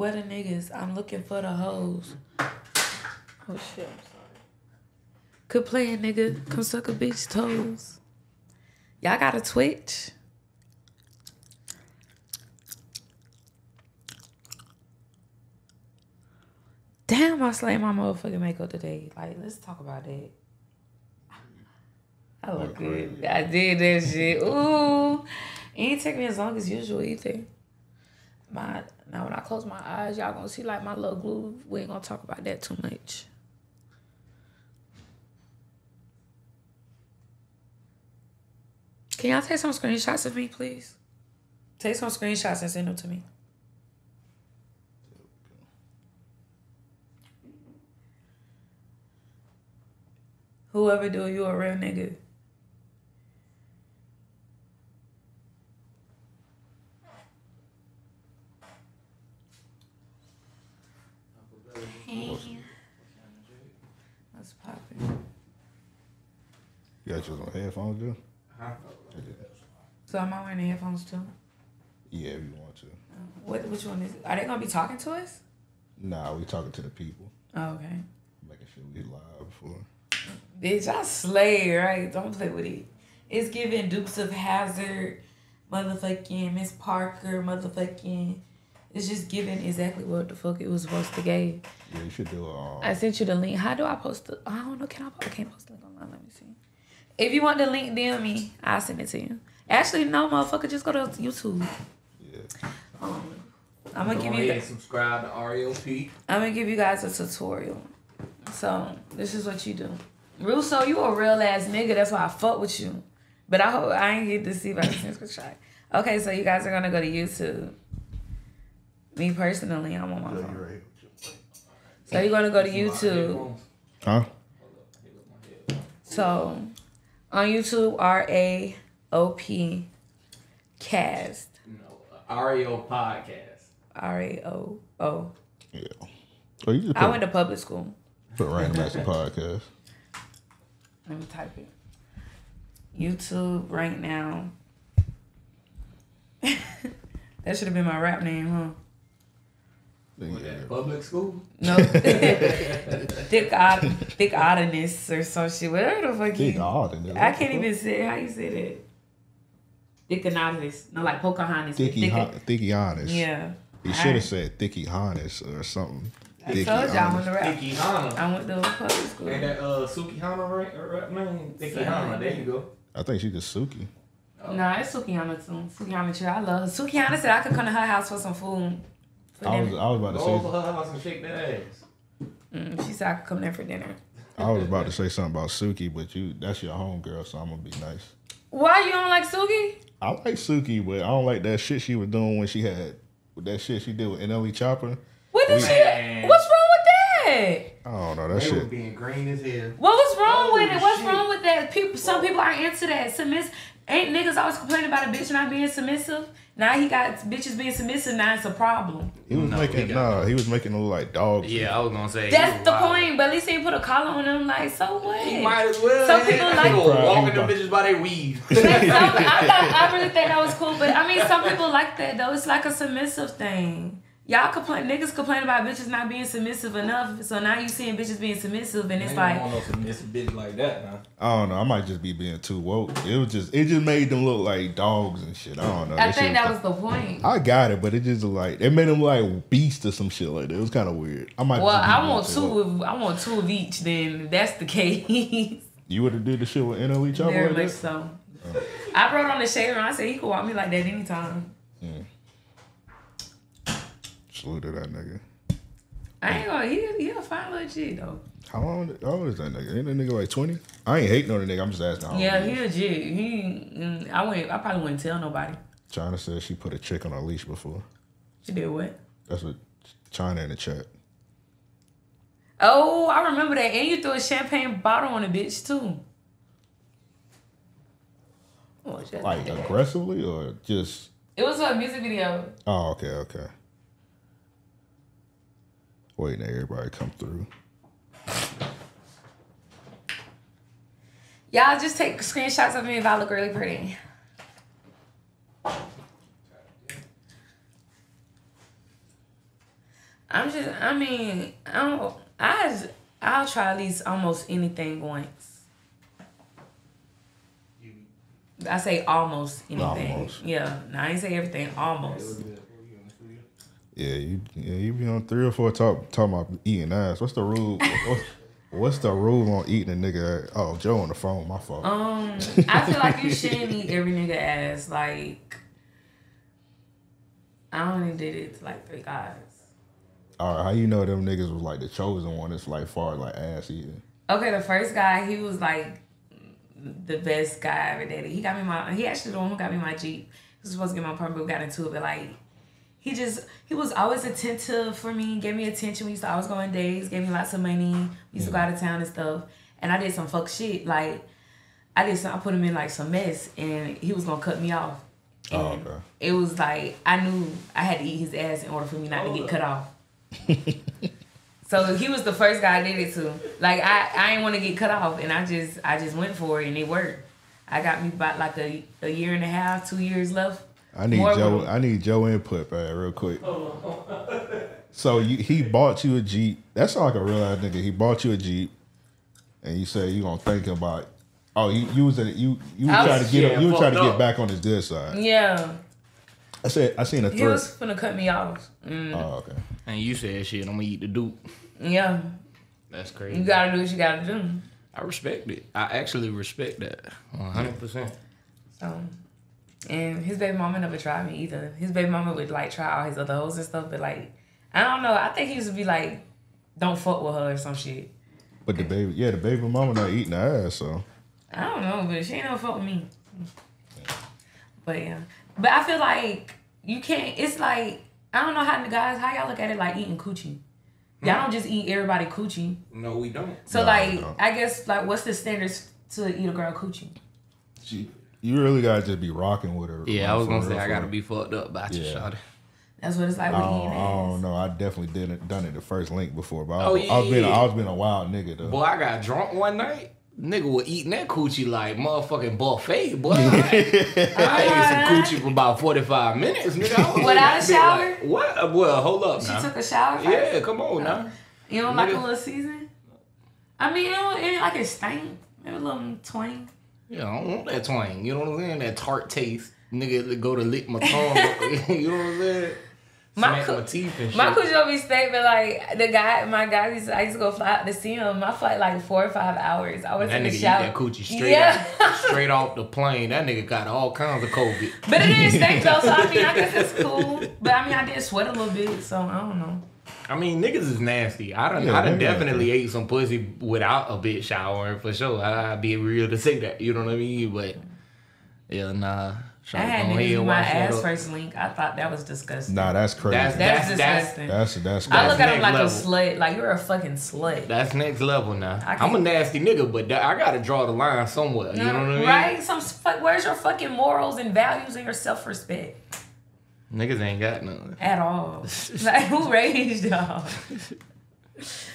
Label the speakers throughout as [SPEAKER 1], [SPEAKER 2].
[SPEAKER 1] Where the niggas? I'm looking for the hoes. Oh shit, I'm sorry. Quit playing, nigga. Come suck a bitch toes. Y'all got a Twitch? Damn, I slayed my motherfucking makeup today. Like, let's talk about that. I look good. I did that shit. Ooh. It ain't take me as long as usual either. My now when I close my eyes, y'all gonna see like my little glue. We ain't gonna talk about that too much. Can y'all take some screenshots of me, please? Take some screenshots and send them to me. Whoever do you a real nigga. What's poppin'?
[SPEAKER 2] You got your on headphones, Joe?
[SPEAKER 3] Huh?
[SPEAKER 1] So am I wearing the headphones too?
[SPEAKER 2] Yeah, if you want to.
[SPEAKER 1] Uh, what which one is are they gonna be talking to us?
[SPEAKER 2] Nah, we talking to the people,
[SPEAKER 1] Oh, okay.
[SPEAKER 2] making sure we live before.
[SPEAKER 1] Bitch, I slay, right? Don't play with it. It's giving Dukes of Hazzard, motherfucking Miss Parker, motherfucking. It's just giving exactly what the fuck it was supposed to give.
[SPEAKER 2] Yeah, you should do a. Um,
[SPEAKER 1] I sent you the link. How do I post the? I don't know. Can I? I can't post the link online. Let me see. If you want the link, DM me. I'll send it to you. Actually, no, motherfucker. Just go to YouTube.
[SPEAKER 2] yeah.
[SPEAKER 1] Um, I'm gonna
[SPEAKER 3] Go
[SPEAKER 1] give
[SPEAKER 3] ahead
[SPEAKER 1] you.
[SPEAKER 3] and subscribe to REOP.
[SPEAKER 1] I'm gonna give you guys a tutorial. So this is what you do. Russo, you a real ass nigga. That's why I fuck with you. But I hope I ain't get to see if I can send screenshot. Okay, so you guys are gonna go to YouTube. Me personally, I'm on my phone. So you're gonna go to YouTube.
[SPEAKER 2] Huh?
[SPEAKER 1] So on YouTube, R A O P cast.
[SPEAKER 3] No, REO podcast.
[SPEAKER 1] R A O O.
[SPEAKER 2] Yeah. Oh, you just
[SPEAKER 1] I went to public school.
[SPEAKER 2] put Random Acts podcast.
[SPEAKER 1] Let me type it. YouTube right now. that should have been my rap name, huh?
[SPEAKER 2] Then,
[SPEAKER 3] What, public school?
[SPEAKER 1] No. thick odd thick oddness or some shit. Whatever the fuck
[SPEAKER 2] Big
[SPEAKER 1] you.
[SPEAKER 2] odd in there.
[SPEAKER 1] I can't even say how you say that. Thick oddness. No, like Pocahontas. but
[SPEAKER 2] Thicky,
[SPEAKER 1] thick-
[SPEAKER 2] thicky honest.
[SPEAKER 1] Yeah.
[SPEAKER 2] He should have said thicky honest or something.
[SPEAKER 1] I
[SPEAKER 2] Thicky
[SPEAKER 1] told you I went
[SPEAKER 2] honest.
[SPEAKER 1] to rap.
[SPEAKER 3] Thinky Hana.
[SPEAKER 1] I went to public school.
[SPEAKER 3] And that uh, Sukihana right, rap name? Thinky Hana. There you go.
[SPEAKER 2] I think she's just Suki.
[SPEAKER 1] Nah, it's Sukiyama too. Sukiyama too. I love her. Sukiyama said I could come to her house for some food. For
[SPEAKER 2] I was
[SPEAKER 1] dinner.
[SPEAKER 2] I was about to
[SPEAKER 3] Go
[SPEAKER 2] say
[SPEAKER 3] over her house and shake that ass.
[SPEAKER 1] Mm, she said I could come there for dinner.
[SPEAKER 2] I was about to say something about Suki, but you that's your homegirl, so I'm gonna be nice.
[SPEAKER 1] Why you don't like Suki?
[SPEAKER 2] I like Suki, but I don't like that shit she was doing when she had with that shit she did with NLE Chopper.
[SPEAKER 1] What did
[SPEAKER 2] We-
[SPEAKER 1] she? What's wrong with that?
[SPEAKER 2] I don't know that
[SPEAKER 3] They were
[SPEAKER 2] shit.
[SPEAKER 3] being green as hell.
[SPEAKER 1] What was wrong
[SPEAKER 3] Oh,
[SPEAKER 1] with it? What's
[SPEAKER 3] shit.
[SPEAKER 1] wrong with that? People, some people are into that. Submiss ain't niggas always complaining about a bitch not being submissive. Now he got bitches being submissive. Now it's a problem.
[SPEAKER 2] He was
[SPEAKER 3] No,
[SPEAKER 2] making
[SPEAKER 3] he
[SPEAKER 2] nah, he was making them look like dogs.
[SPEAKER 3] Yeah, I was gonna say.
[SPEAKER 1] That's the point. But at least he ain't put a collar on them. Like so what?
[SPEAKER 3] He might as well.
[SPEAKER 1] Some people
[SPEAKER 3] That
[SPEAKER 1] like-
[SPEAKER 3] nigga walking
[SPEAKER 2] he
[SPEAKER 3] them bitches by their weave.
[SPEAKER 1] Some, I, thought, I really think that was cool. But I mean, some people like that though. It's like a submissive thing. Y'all complain, niggas complain about bitches not being submissive enough. So now you seeing bitches being submissive, and it's like,
[SPEAKER 3] don't want no submissive bitch like that now.
[SPEAKER 2] I don't know. I might just be being too woke. It was just it just made them look like dogs and shit. I don't know.
[SPEAKER 1] I
[SPEAKER 2] That
[SPEAKER 1] think that was the point.
[SPEAKER 2] I got it, but it just like it made them like beast or some shit like that. It was kind of weird. I might.
[SPEAKER 1] Well, I
[SPEAKER 2] being
[SPEAKER 1] want two. Of, I want two of each. Then if that's the case.
[SPEAKER 2] You would have did the shit with NLE Chopper
[SPEAKER 1] Very
[SPEAKER 2] like
[SPEAKER 1] much
[SPEAKER 2] that?
[SPEAKER 1] so. Oh. I brought on the shade and I said he could walk me like that anytime.
[SPEAKER 2] Salute to that nigga.
[SPEAKER 1] I ain't gonna. He he a fine little G though.
[SPEAKER 2] How long? Old is that nigga? Ain't that nigga like twenty? I ain't hating on the nigga. I'm just asking. How old
[SPEAKER 1] Yeah,
[SPEAKER 2] he
[SPEAKER 1] he a G. He. mm, I wouldn't. I probably wouldn't tell nobody.
[SPEAKER 2] China said she put a chick on a leash before.
[SPEAKER 1] She did what?
[SPEAKER 2] That's what China in the chat.
[SPEAKER 1] Oh, I remember that. And you threw a champagne bottle on a bitch too. Oh.
[SPEAKER 2] Like aggressively or just?
[SPEAKER 1] It was a music video.
[SPEAKER 2] Oh, okay, okay. Waiting till everybody come through.
[SPEAKER 1] Y'all just take screenshots of me if I look really pretty. I'm just. I mean, I don't. I. just- I'll try at least almost anything once. I say almost anything.
[SPEAKER 2] Almost.
[SPEAKER 1] Yeah. No, I ain't say everything. Almost.
[SPEAKER 2] Yeah, you yeah, you be on three or four talk talking about eating ass. What's the rule? what, what's the rule on eating a nigga? Oh, Joe on the phone. My fault.
[SPEAKER 1] Um, I feel like you shouldn't eat every nigga ass. Like, I only did it to like three guys.
[SPEAKER 2] All right, how you know them niggas was like the chosen one? It's like far like ass eating.
[SPEAKER 1] Okay, the first guy, he was like the best guy I ever dated. He got me my. He actually the one who got me my Jeep. He was supposed to get my permit, but got into it. But like, he just he was always attentive for me. Gave me attention. We used to always go on dates. Gave me lots of money. We used to go out of town and stuff. And I did some fuck shit. Like, I did some. I put him in like some mess, and he was gonna cut me off.
[SPEAKER 2] Oh,
[SPEAKER 1] And
[SPEAKER 2] okay.
[SPEAKER 1] It was like I knew I had to eat his ass in order for me not to get cut off. so he was the first guy I did it to. Like I, I didn't want to get cut off, and I just, I just went for it, and it worked. I got me about like a, a year and a half, two years left.
[SPEAKER 2] I need
[SPEAKER 1] More
[SPEAKER 2] Joe.
[SPEAKER 1] with-
[SPEAKER 2] I need Joe input, man, real quick. so you, he bought you a Jeep. That's sound like a real ass nigga. He bought you a Jeep, and you say you gonna think about. Oh, you you was at you you was
[SPEAKER 1] I
[SPEAKER 2] trying
[SPEAKER 1] was-
[SPEAKER 2] to get
[SPEAKER 3] yeah,
[SPEAKER 2] you was trying to
[SPEAKER 3] fucked
[SPEAKER 2] get
[SPEAKER 3] up.
[SPEAKER 2] back on his good side.
[SPEAKER 1] Yeah,
[SPEAKER 2] I said I seen a
[SPEAKER 1] he
[SPEAKER 2] thread.
[SPEAKER 1] was gonna cut me off. Mm,
[SPEAKER 2] Oh, okay.
[SPEAKER 3] And you said shit, I'm gonna eat the dupe.
[SPEAKER 1] yeah,
[SPEAKER 3] That's crazy.
[SPEAKER 1] you gotta do what you gotta do.
[SPEAKER 3] I respect it. I actually respect that. 100%.
[SPEAKER 1] So, and his baby mama never tried me either. His baby mama would like try all his other hoes and stuff, but like, I don't know. I think he used to be like, "Don't fuck with her" or some shit.
[SPEAKER 2] But the baby, yeah, the baby mama not eating the ass. So
[SPEAKER 1] I don't know, but she ain't never fuck with me. But yeah, but I feel like you can't. It's like I don't know how the guys how y'all look at it like eating coochie. Y'all don't just eat everybody coochie.
[SPEAKER 3] No, we don't.
[SPEAKER 1] So
[SPEAKER 2] No,
[SPEAKER 1] like
[SPEAKER 2] no.
[SPEAKER 1] I guess like what's the standards to eat a girl coochie?
[SPEAKER 2] she, you really gotta just be rocking with her.
[SPEAKER 3] Yeah, I was gonna say I gotta
[SPEAKER 2] real.
[SPEAKER 3] be fucked up by you,
[SPEAKER 2] Yeah.
[SPEAKER 3] shawty.
[SPEAKER 1] That's what it's like
[SPEAKER 2] I
[SPEAKER 1] with
[SPEAKER 2] don't,
[SPEAKER 1] eating
[SPEAKER 2] I don't know. I definitely didn't done it the first link before, but I
[SPEAKER 3] Oh,
[SPEAKER 2] was, I was
[SPEAKER 3] yeah,
[SPEAKER 2] being
[SPEAKER 3] yeah.
[SPEAKER 2] I was being a wild nigga though.
[SPEAKER 3] Boy, I got drunk one night. Nigga was eating that coochie like motherfucking buffet, boy. I ate some uh-huh. coochie for about 45 minutes, nigga. I was in
[SPEAKER 1] Without
[SPEAKER 3] that
[SPEAKER 1] a shower?
[SPEAKER 3] Like, what? Uh, well, hold up
[SPEAKER 1] She
[SPEAKER 3] now.
[SPEAKER 1] took a shower first.
[SPEAKER 3] yeah, come on now.
[SPEAKER 1] You don't like a
[SPEAKER 3] Nigga.
[SPEAKER 1] little season? I mean, it don't, it ain't like a stank. Maybe a little twang.
[SPEAKER 3] Yeah, I don't want that twang. You know what I'm saying? That tart taste. Nigga go to lick my tongue. you know what I'm saying?
[SPEAKER 1] My coo-
[SPEAKER 3] my teeth and shit.
[SPEAKER 1] My coochie don't be but like the guy, my guy, used to, I used to go fly out to see him. My flight like four or five hours. I was
[SPEAKER 3] that
[SPEAKER 1] in
[SPEAKER 3] nigga
[SPEAKER 1] the
[SPEAKER 3] eat
[SPEAKER 1] shower.
[SPEAKER 3] that coochie straight
[SPEAKER 1] Yeah.
[SPEAKER 3] out, straight off the plane. That nigga got all kinds of COVID.
[SPEAKER 1] But it didn't stink though, so I mean, I guess it's cool. But I mean, I did sweat a little bit, so I don't know.
[SPEAKER 3] I mean, niggas is nasty. I done,
[SPEAKER 2] Yeah,
[SPEAKER 3] I done
[SPEAKER 2] they
[SPEAKER 3] definitely ate some pussy without a bitch showering for sure. I, I'd be real to say that. You know what I mean? But yeah, nah.
[SPEAKER 1] I had
[SPEAKER 3] Go ahead
[SPEAKER 1] niggas do
[SPEAKER 3] and
[SPEAKER 1] my
[SPEAKER 3] wash that
[SPEAKER 1] ass
[SPEAKER 3] up.
[SPEAKER 1] first link. I thought that was disgusting.
[SPEAKER 2] nah, that's crazy.
[SPEAKER 3] That's-
[SPEAKER 1] That's
[SPEAKER 3] That's- that's-
[SPEAKER 1] disgusting.
[SPEAKER 2] that's that's
[SPEAKER 1] I
[SPEAKER 2] crazy.
[SPEAKER 1] look at him
[SPEAKER 3] next
[SPEAKER 1] like a
[SPEAKER 3] level.
[SPEAKER 1] slut. Like you're a fucking slut.
[SPEAKER 3] That's next level now.
[SPEAKER 1] I
[SPEAKER 3] I'm a nasty nigga, but that, I gotta draw the line somewhere. You know what I mean?
[SPEAKER 1] Right? Some fuck. Where's your fucking morals and values and your self respect
[SPEAKER 3] Niggas ain't got none.
[SPEAKER 1] at all? like who raised y'all?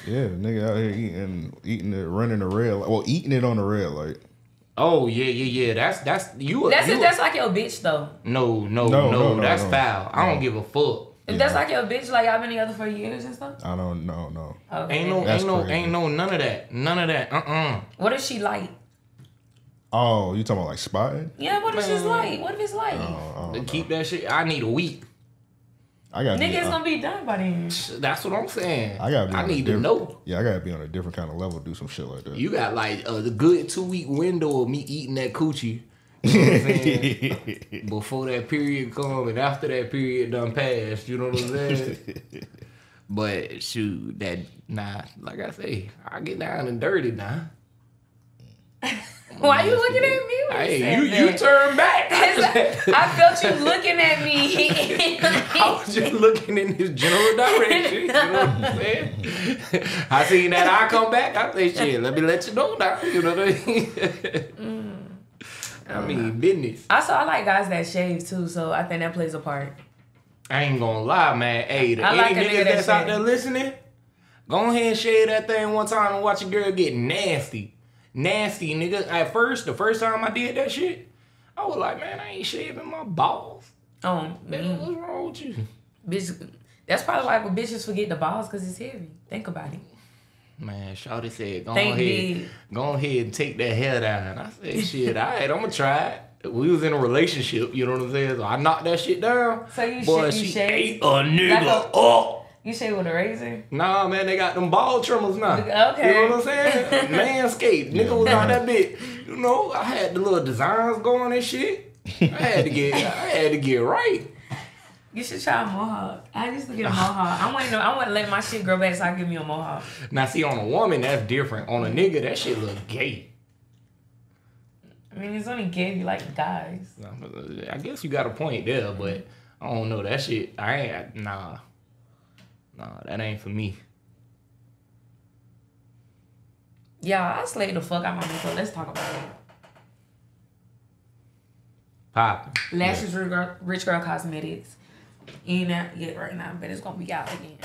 [SPEAKER 2] Yeah, nigga out here eating eating it, running the rail. Well, eating it on the rail, like
[SPEAKER 3] Oh yeah, yeah, yeah. That's that's you. a-
[SPEAKER 1] That's
[SPEAKER 3] you a-
[SPEAKER 1] That's like your bitch though.
[SPEAKER 3] no, no,
[SPEAKER 2] No,
[SPEAKER 3] no,
[SPEAKER 2] no, no,
[SPEAKER 3] That's
[SPEAKER 2] no.
[SPEAKER 3] foul. I don't give a fuck.
[SPEAKER 1] If
[SPEAKER 2] Yeah.
[SPEAKER 1] that's like your bitch, like y'all been together for years and stuff.
[SPEAKER 2] I don't know, no.
[SPEAKER 1] Okay.
[SPEAKER 3] Ain't no,
[SPEAKER 2] That's
[SPEAKER 3] ain't no,
[SPEAKER 2] crazy.
[SPEAKER 3] ain't no, none of that. None of that. Uh uh
[SPEAKER 1] What if she light?
[SPEAKER 2] Oh, you talking about like spotting?
[SPEAKER 1] Yeah. What if she's
[SPEAKER 3] Man.
[SPEAKER 1] light? What if it's light?
[SPEAKER 2] Oh, I,
[SPEAKER 3] To keep that shit, I need a week.
[SPEAKER 2] I gotta be.
[SPEAKER 1] Niggas
[SPEAKER 2] I,
[SPEAKER 1] gonna be done by then.
[SPEAKER 3] That's what I'm saying.
[SPEAKER 2] I gotta be.
[SPEAKER 3] I
[SPEAKER 2] on a
[SPEAKER 3] need to know.
[SPEAKER 2] Yeah, I gotta be on a different kind of level. Do some shit like that.
[SPEAKER 3] You got like a good two week window of me eating that coochie. You know what I'm? Before that period come and after that period done passed. You know what I'm saying? but shoot, that nah, like I say, I get down and dirty now.
[SPEAKER 1] Why are you looking at me?
[SPEAKER 3] Hey, you you turn back.
[SPEAKER 1] I felt you looking at me.
[SPEAKER 3] I was just looking in this general direction. You know what I'm saying? I seen that I come back. I say, shit, let me let you know now. You know what I mean?
[SPEAKER 1] Mm.
[SPEAKER 3] I mean, business.
[SPEAKER 1] also, I like guys that shave too, so I think that plays a part.
[SPEAKER 3] I ain't gonna lie, man. Hey, the
[SPEAKER 1] I
[SPEAKER 3] any
[SPEAKER 1] like nigga
[SPEAKER 3] niggas
[SPEAKER 1] that
[SPEAKER 3] that's out there listening, go ahead and shave that thing one time and watch a girl get nasty. Nasty, nigga. At first, the first time I did that shit, I was like, man, I ain't shaving my balls.
[SPEAKER 1] Oh,
[SPEAKER 3] Man, what's wrong with you?
[SPEAKER 1] bitch, That's probably why bitches forget the balls because it's heavy. Think about it.
[SPEAKER 3] Man, Shawty said, go
[SPEAKER 1] Thank
[SPEAKER 3] ahead, go ahead and take that hair down. I said, shit, all right, I'm gonna try it. We was in a relationship, you know what I'm saying? So I knocked that shit down.
[SPEAKER 1] So you
[SPEAKER 3] Boy,
[SPEAKER 1] sh- you
[SPEAKER 3] she
[SPEAKER 1] shave?
[SPEAKER 3] ate a nigga
[SPEAKER 1] Like a-
[SPEAKER 3] up.
[SPEAKER 1] You shave with a razor?
[SPEAKER 3] Nah, man, they got them ball trimmers now.
[SPEAKER 1] Okay.
[SPEAKER 3] You know what I'm saying? Manscaped. Nigga was out that bit. You know, I had the little designs going and shit. I had to get I had to get right.
[SPEAKER 1] You should try a mohawk. I used to get a mohawk. I want to. I want to let my shit grow back so I can give me a mohawk.
[SPEAKER 3] Now see on a woman that's different. On a nigga, that shit look gay.
[SPEAKER 1] I mean, it's only gay if you like guys.
[SPEAKER 3] Uh, I guess you got a point there, but I don't know. That shit I ain't nah. Nah, that ain't for me.
[SPEAKER 1] Yeah, I slayed the fuck out my makeup. Let's talk about it.
[SPEAKER 3] Pop.
[SPEAKER 1] Lashes Rich Girl, Rich Girl Cosmetics. Ain't out yet right now, but it's gonna be out again.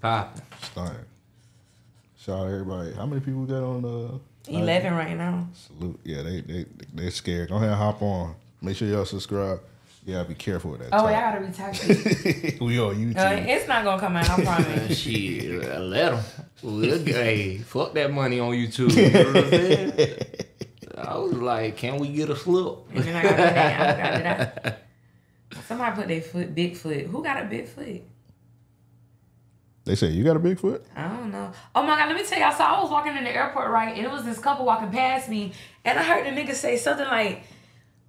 [SPEAKER 3] Poppin'.
[SPEAKER 2] Stunning. Shout out everybody. How many people got on uh
[SPEAKER 1] Eleven right now.
[SPEAKER 2] Salute. Yeah, they they they scared. Go ahead and hop on. Make sure y'all subscribe. Yeah, be careful with that.
[SPEAKER 1] Oh, I
[SPEAKER 2] top.
[SPEAKER 1] gotta retouch it.
[SPEAKER 2] we on YouTube.
[SPEAKER 1] Uh, it's not gonna come out. I promise.
[SPEAKER 3] Shit, I let them. We'll, hey, fuck that money on YouTube. You know what I'm saying? I was like, can we get a slip?
[SPEAKER 1] And then I got it out. I got. Somebody put their foot, big foot. Who got a big foot?
[SPEAKER 2] They say you got a Bigfoot.
[SPEAKER 1] I don't know. Oh my god, let me tell y'all. So I was walking in the airport, right, and it was this couple walking past me, and I heard the nigga say something like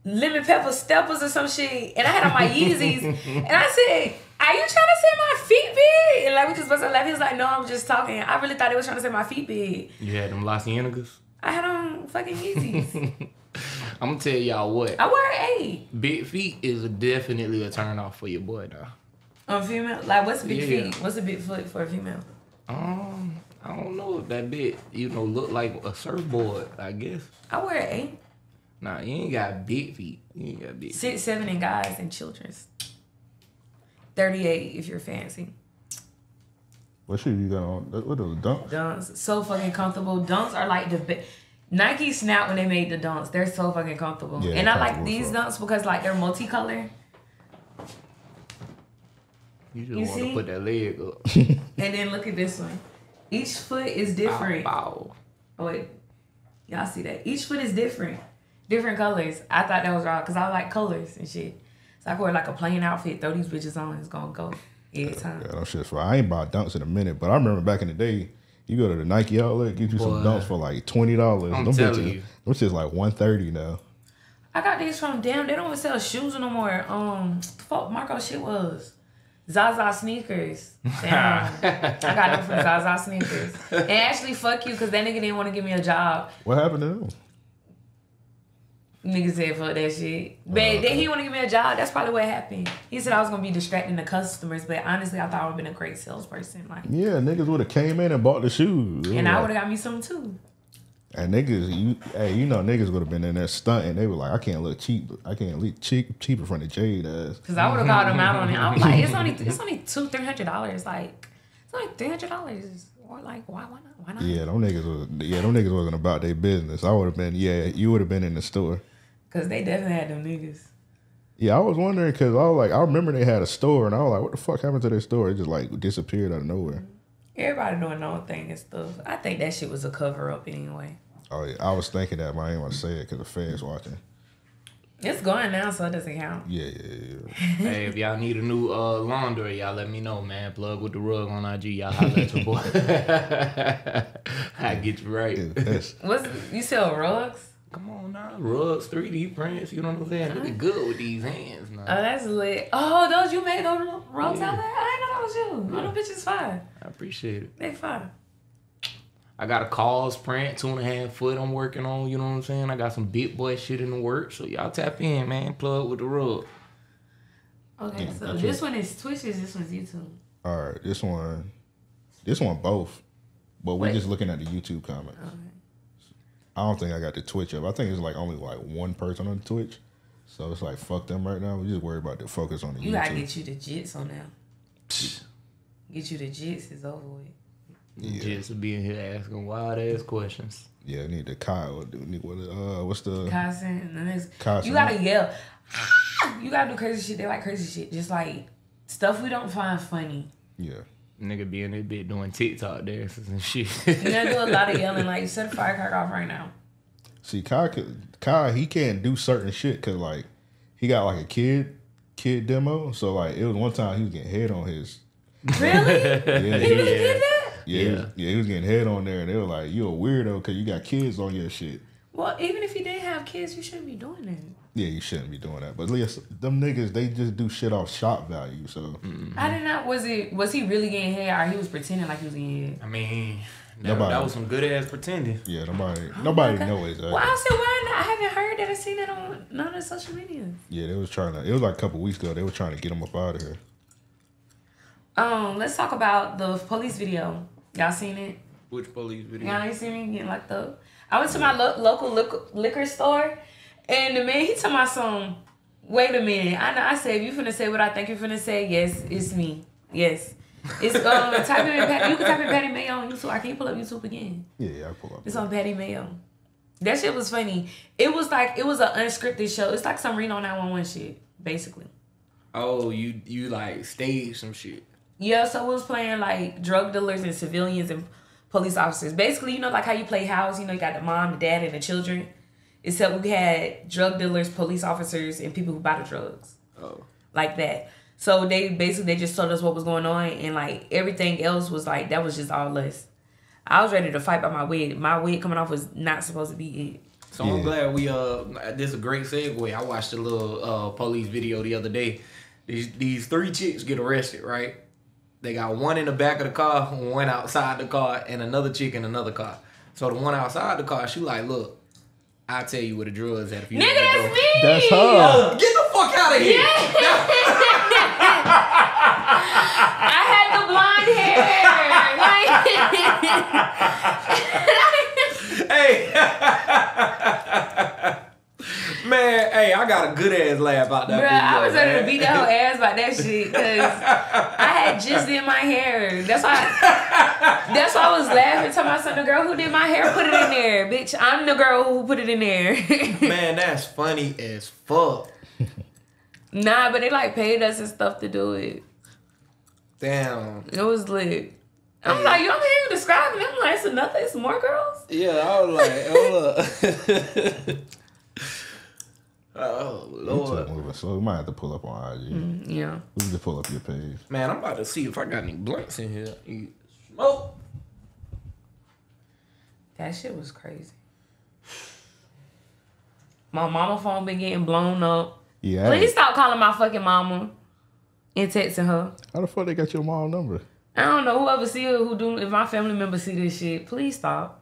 [SPEAKER 1] lemon pepper steppers or some shit, and I had on my Yeezys, and I said, "Are you trying to say my feet big?" And like we just busted laugh. He was like, "No, I'm just talking." I really thought they was trying to say my feet big.
[SPEAKER 3] You had them Los Angeles.
[SPEAKER 1] I had on fucking Yeezys.
[SPEAKER 3] I'm gonna tell y'all what.
[SPEAKER 1] I wear eight.
[SPEAKER 3] Big feet is definitely a turn off for your boy now.
[SPEAKER 1] On female, like what's big
[SPEAKER 3] Yeah.
[SPEAKER 1] feet? What's a big foot for a female?
[SPEAKER 3] Um, I don't know if that bit, you know, look like a surfboard. I guess.
[SPEAKER 1] I wear eight,
[SPEAKER 3] Nah, you ain't got big feet. You ain't got big. Feet.
[SPEAKER 1] six, seven in guys and children's. Thirty-eight if you're fancy.
[SPEAKER 2] What shoe you got on? What are those dunks?
[SPEAKER 1] Dunks, so fucking comfortable. Dunks are like the best. Nike snapped when they made the dunks. They're so fucking comfortable.
[SPEAKER 2] Yeah,
[SPEAKER 1] and I like these
[SPEAKER 2] as
[SPEAKER 1] dunks because like they're multicolor.
[SPEAKER 3] You just
[SPEAKER 1] You
[SPEAKER 3] want
[SPEAKER 1] see?
[SPEAKER 3] to put that leg up.
[SPEAKER 1] And then look at this one. Each foot is different.
[SPEAKER 3] Bow,
[SPEAKER 1] Oh wait, y'all see that? Each foot is different, different colors. I thought that was wrong because I like colors and shit. So I could wear like a plain outfit, throw these bitches on, it's gonna go every time.
[SPEAKER 2] Yeah, those shit's fire. I ain't bought dunks in a minute, but I remember back in the day, you go to the Nike outlet, get you some dunks for like twenty dollars.
[SPEAKER 3] I'm
[SPEAKER 2] Them
[SPEAKER 3] telling
[SPEAKER 2] bitches,
[SPEAKER 3] you.
[SPEAKER 2] them shit's like one thirty now.
[SPEAKER 1] I got these from damn. They don't even sell shoes no more. Um, fuck Marco shit was Zaza sneakers. Damn, I got them from Zaza sneakers. And actually, fuck you, cause that nigga didn't want to give me a job.
[SPEAKER 2] What happened to them?
[SPEAKER 1] Nigga said fuck that shit. Uh, but
[SPEAKER 2] Oh,
[SPEAKER 1] then he uh, want to give me a job. That's probably what happened. He said I was gonna be distracting the customers, but honestly, I thought I would have been a great salesperson. Like,
[SPEAKER 2] Yeah, niggas would have came in and bought the shoes.
[SPEAKER 1] and I would have got me some too.
[SPEAKER 2] And niggas, you, hey, you know, niggas would have been in there stunting. They were like, I can't look cheap. I can't look cheap, cheap in front of Jade ass.
[SPEAKER 1] Cause I would have called him out on it. I'm like, it's only it's only two three hundred dollars. Like, it's only three hundred dollars. Or like, why why not? Why not?
[SPEAKER 2] Yeah, them niggas was, yeah, them niggas wasn't about their business. I would have been, yeah, you would have been in the store.
[SPEAKER 1] Cause they definitely had them niggas.
[SPEAKER 2] Yeah, I was wondering because I was like, I remember they had a store, and I was like, what the fuck happened to their store? It just like disappeared out of nowhere.
[SPEAKER 1] Everybody doing their own thing and stuff. I think that shit was a cover up anyway.
[SPEAKER 2] Oh yeah, I was thinking that, but I ain't want to say it because the fans watching.
[SPEAKER 1] It's going now, so it doesn't count.
[SPEAKER 2] Yeah, yeah, yeah.
[SPEAKER 3] hey, if y'all need a new uh, laundry, y'all let me know, man. Plug with the rug on IG. Y'all holla at your boy. I get you right.
[SPEAKER 2] yeah
[SPEAKER 1] What's you sell rugs?
[SPEAKER 3] Come on now, rugs, 3D prints. You know what I'm saying? Looking good with these hands now.
[SPEAKER 1] Oh, that's lit. Oh, those you made those rugs out there? I didn't know that was you. Oh, them bitches fine.
[SPEAKER 3] I appreciate it.
[SPEAKER 1] They fine.
[SPEAKER 3] I got a cause print, two and a half foot I'm working on, you know what I'm saying? I got some big boy shit in the work. So y'all tap in, man. Plug with the rug.
[SPEAKER 1] Okay,
[SPEAKER 2] Yeah,
[SPEAKER 1] so
[SPEAKER 2] that's
[SPEAKER 1] this one is Twitches. This one's YouTube.
[SPEAKER 2] all right, this one, this one both, but we're
[SPEAKER 1] Wait.
[SPEAKER 2] just looking at the YouTube comments.
[SPEAKER 1] Okay.
[SPEAKER 2] I don't think I got the Twitch up. I think it's like only like one person on Twitch, so it's like fuck them right now. We just worry about the focus on the
[SPEAKER 1] You
[SPEAKER 2] YouTube.
[SPEAKER 1] gotta get you the jits on now. Get you the jits is over with.
[SPEAKER 2] yeah,
[SPEAKER 3] Just being here asking wild ass questions.
[SPEAKER 2] yeah. I need the Kyle. do- Need what? Uh, what's the?
[SPEAKER 1] Constant. And then it's,
[SPEAKER 2] Constant.
[SPEAKER 1] you gotta yell. You gotta do crazy shit. They like crazy shit. Just like Stuff we don't find funny.
[SPEAKER 2] Yeah.
[SPEAKER 3] Nigga be in this bit doing TikTok dances and shit.
[SPEAKER 1] You gotta do a lot of yelling. Like you set the firecracker off right now.
[SPEAKER 2] See, Kai, could, Kai, he can't do certain shit because like he got like a kid, kid demo. So like it was one time he was getting head on his.
[SPEAKER 1] Really?
[SPEAKER 2] Yeah,
[SPEAKER 1] He
[SPEAKER 2] yeah,
[SPEAKER 1] really did that?
[SPEAKER 2] yeah, he was, yeah, he was getting head on there, and they were like, "You a weirdo because you got kids on your shit."
[SPEAKER 1] Well, even if you didn't have kids, you shouldn't be doing that.
[SPEAKER 2] Yeah, you shouldn't be doing that. But yes, them niggas, they just do shit off shot value. So
[SPEAKER 1] I did not. Was it? Was he really getting head, or he was pretending like he was getting head?
[SPEAKER 3] I mean, that,
[SPEAKER 2] Nobody-
[SPEAKER 3] that was some good ass pretending.
[SPEAKER 2] yeah, nobody, nobody
[SPEAKER 1] Okay.
[SPEAKER 2] knows exactly.
[SPEAKER 1] Well, I said, why not? I haven't heard that. I seen that on none of the social media.
[SPEAKER 2] Yeah, they was trying to. It was like a couple weeks ago. They were trying to get him up out of here.
[SPEAKER 1] Um, let's talk about the police video. Y'all seen it?
[SPEAKER 3] Which police video?
[SPEAKER 1] Y'all ain't seen me getting locked up. I went to my lo- local liquor, liquor store, and the man he told my son, "Wait a minute." I know. I said, "If you finna say what I think you're finna say, yes, it's me. Yes, it's um type in Patty, you can type in Patty Mayo on YouTube. I can't pull up YouTube again.
[SPEAKER 2] Yeah, yeah, I pull up.
[SPEAKER 1] It's on Patty Mayo. That shit was funny. It was like it was an unscripted show. It's like some Reno 911 shit, basically.
[SPEAKER 3] Oh, you you like staged some shit.
[SPEAKER 1] Yeah, so it was playing like drug dealers and civilians and police officers. Basically, you know, like how you play house, you know, you got the mom, the dad, and the children. Except we had drug dealers, police officers, and people who buy the drugs.
[SPEAKER 3] Oh.
[SPEAKER 1] Like that. So they basically they just told us what was going on and like everything else was like that was just all us. I was ready to fight by my wig. My wig coming off was not supposed to be it.
[SPEAKER 3] So I'm glad we uh this is a great segue. I watched a little uh police video the other day. These these three chicks get arrested, right? They got one in the back of the car, one outside the car, and another chick in another car. So the one outside the car, she like, look, I'll tell you where the drugs at if you
[SPEAKER 1] Nigga,
[SPEAKER 3] let me
[SPEAKER 1] that's
[SPEAKER 3] go."
[SPEAKER 1] me.
[SPEAKER 2] That's her.
[SPEAKER 3] Oh, get the fuck out of here!
[SPEAKER 1] I had the blonde hair. Like,
[SPEAKER 3] hey, man, hey, I got a good ass laugh out that
[SPEAKER 1] Bruh,
[SPEAKER 3] video.
[SPEAKER 1] I was ready to beat the whole ass about that shit because I had just did my hair. That's why. I, That's why I was laughing to myself. The girl who did my hair put it in there, bitch. I'm the girl who put it in there.
[SPEAKER 3] Man, that's funny as fuck.
[SPEAKER 1] nah, but they like paid us and stuff to do it.
[SPEAKER 3] Damn.
[SPEAKER 1] It was lit. I'm like, you don't hear you describing it. I'm like, it's another, it's more girls.
[SPEAKER 3] Yeah, I was like, hold up. oh lord,
[SPEAKER 2] moving slow. We might have to pull up on IG.
[SPEAKER 1] Mm, yeah.
[SPEAKER 2] We need to pull up your page.
[SPEAKER 3] man, I'm about to see if I got any blunts in here. You Smoke.
[SPEAKER 1] That shit was crazy. My mama phone been getting blown up.
[SPEAKER 2] Yeah.
[SPEAKER 1] Please stop calling my fucking mama and texting her.
[SPEAKER 2] How the fuck they got your mom number?
[SPEAKER 1] I don't know whoever see it, who do if my family members see this shit, please stop.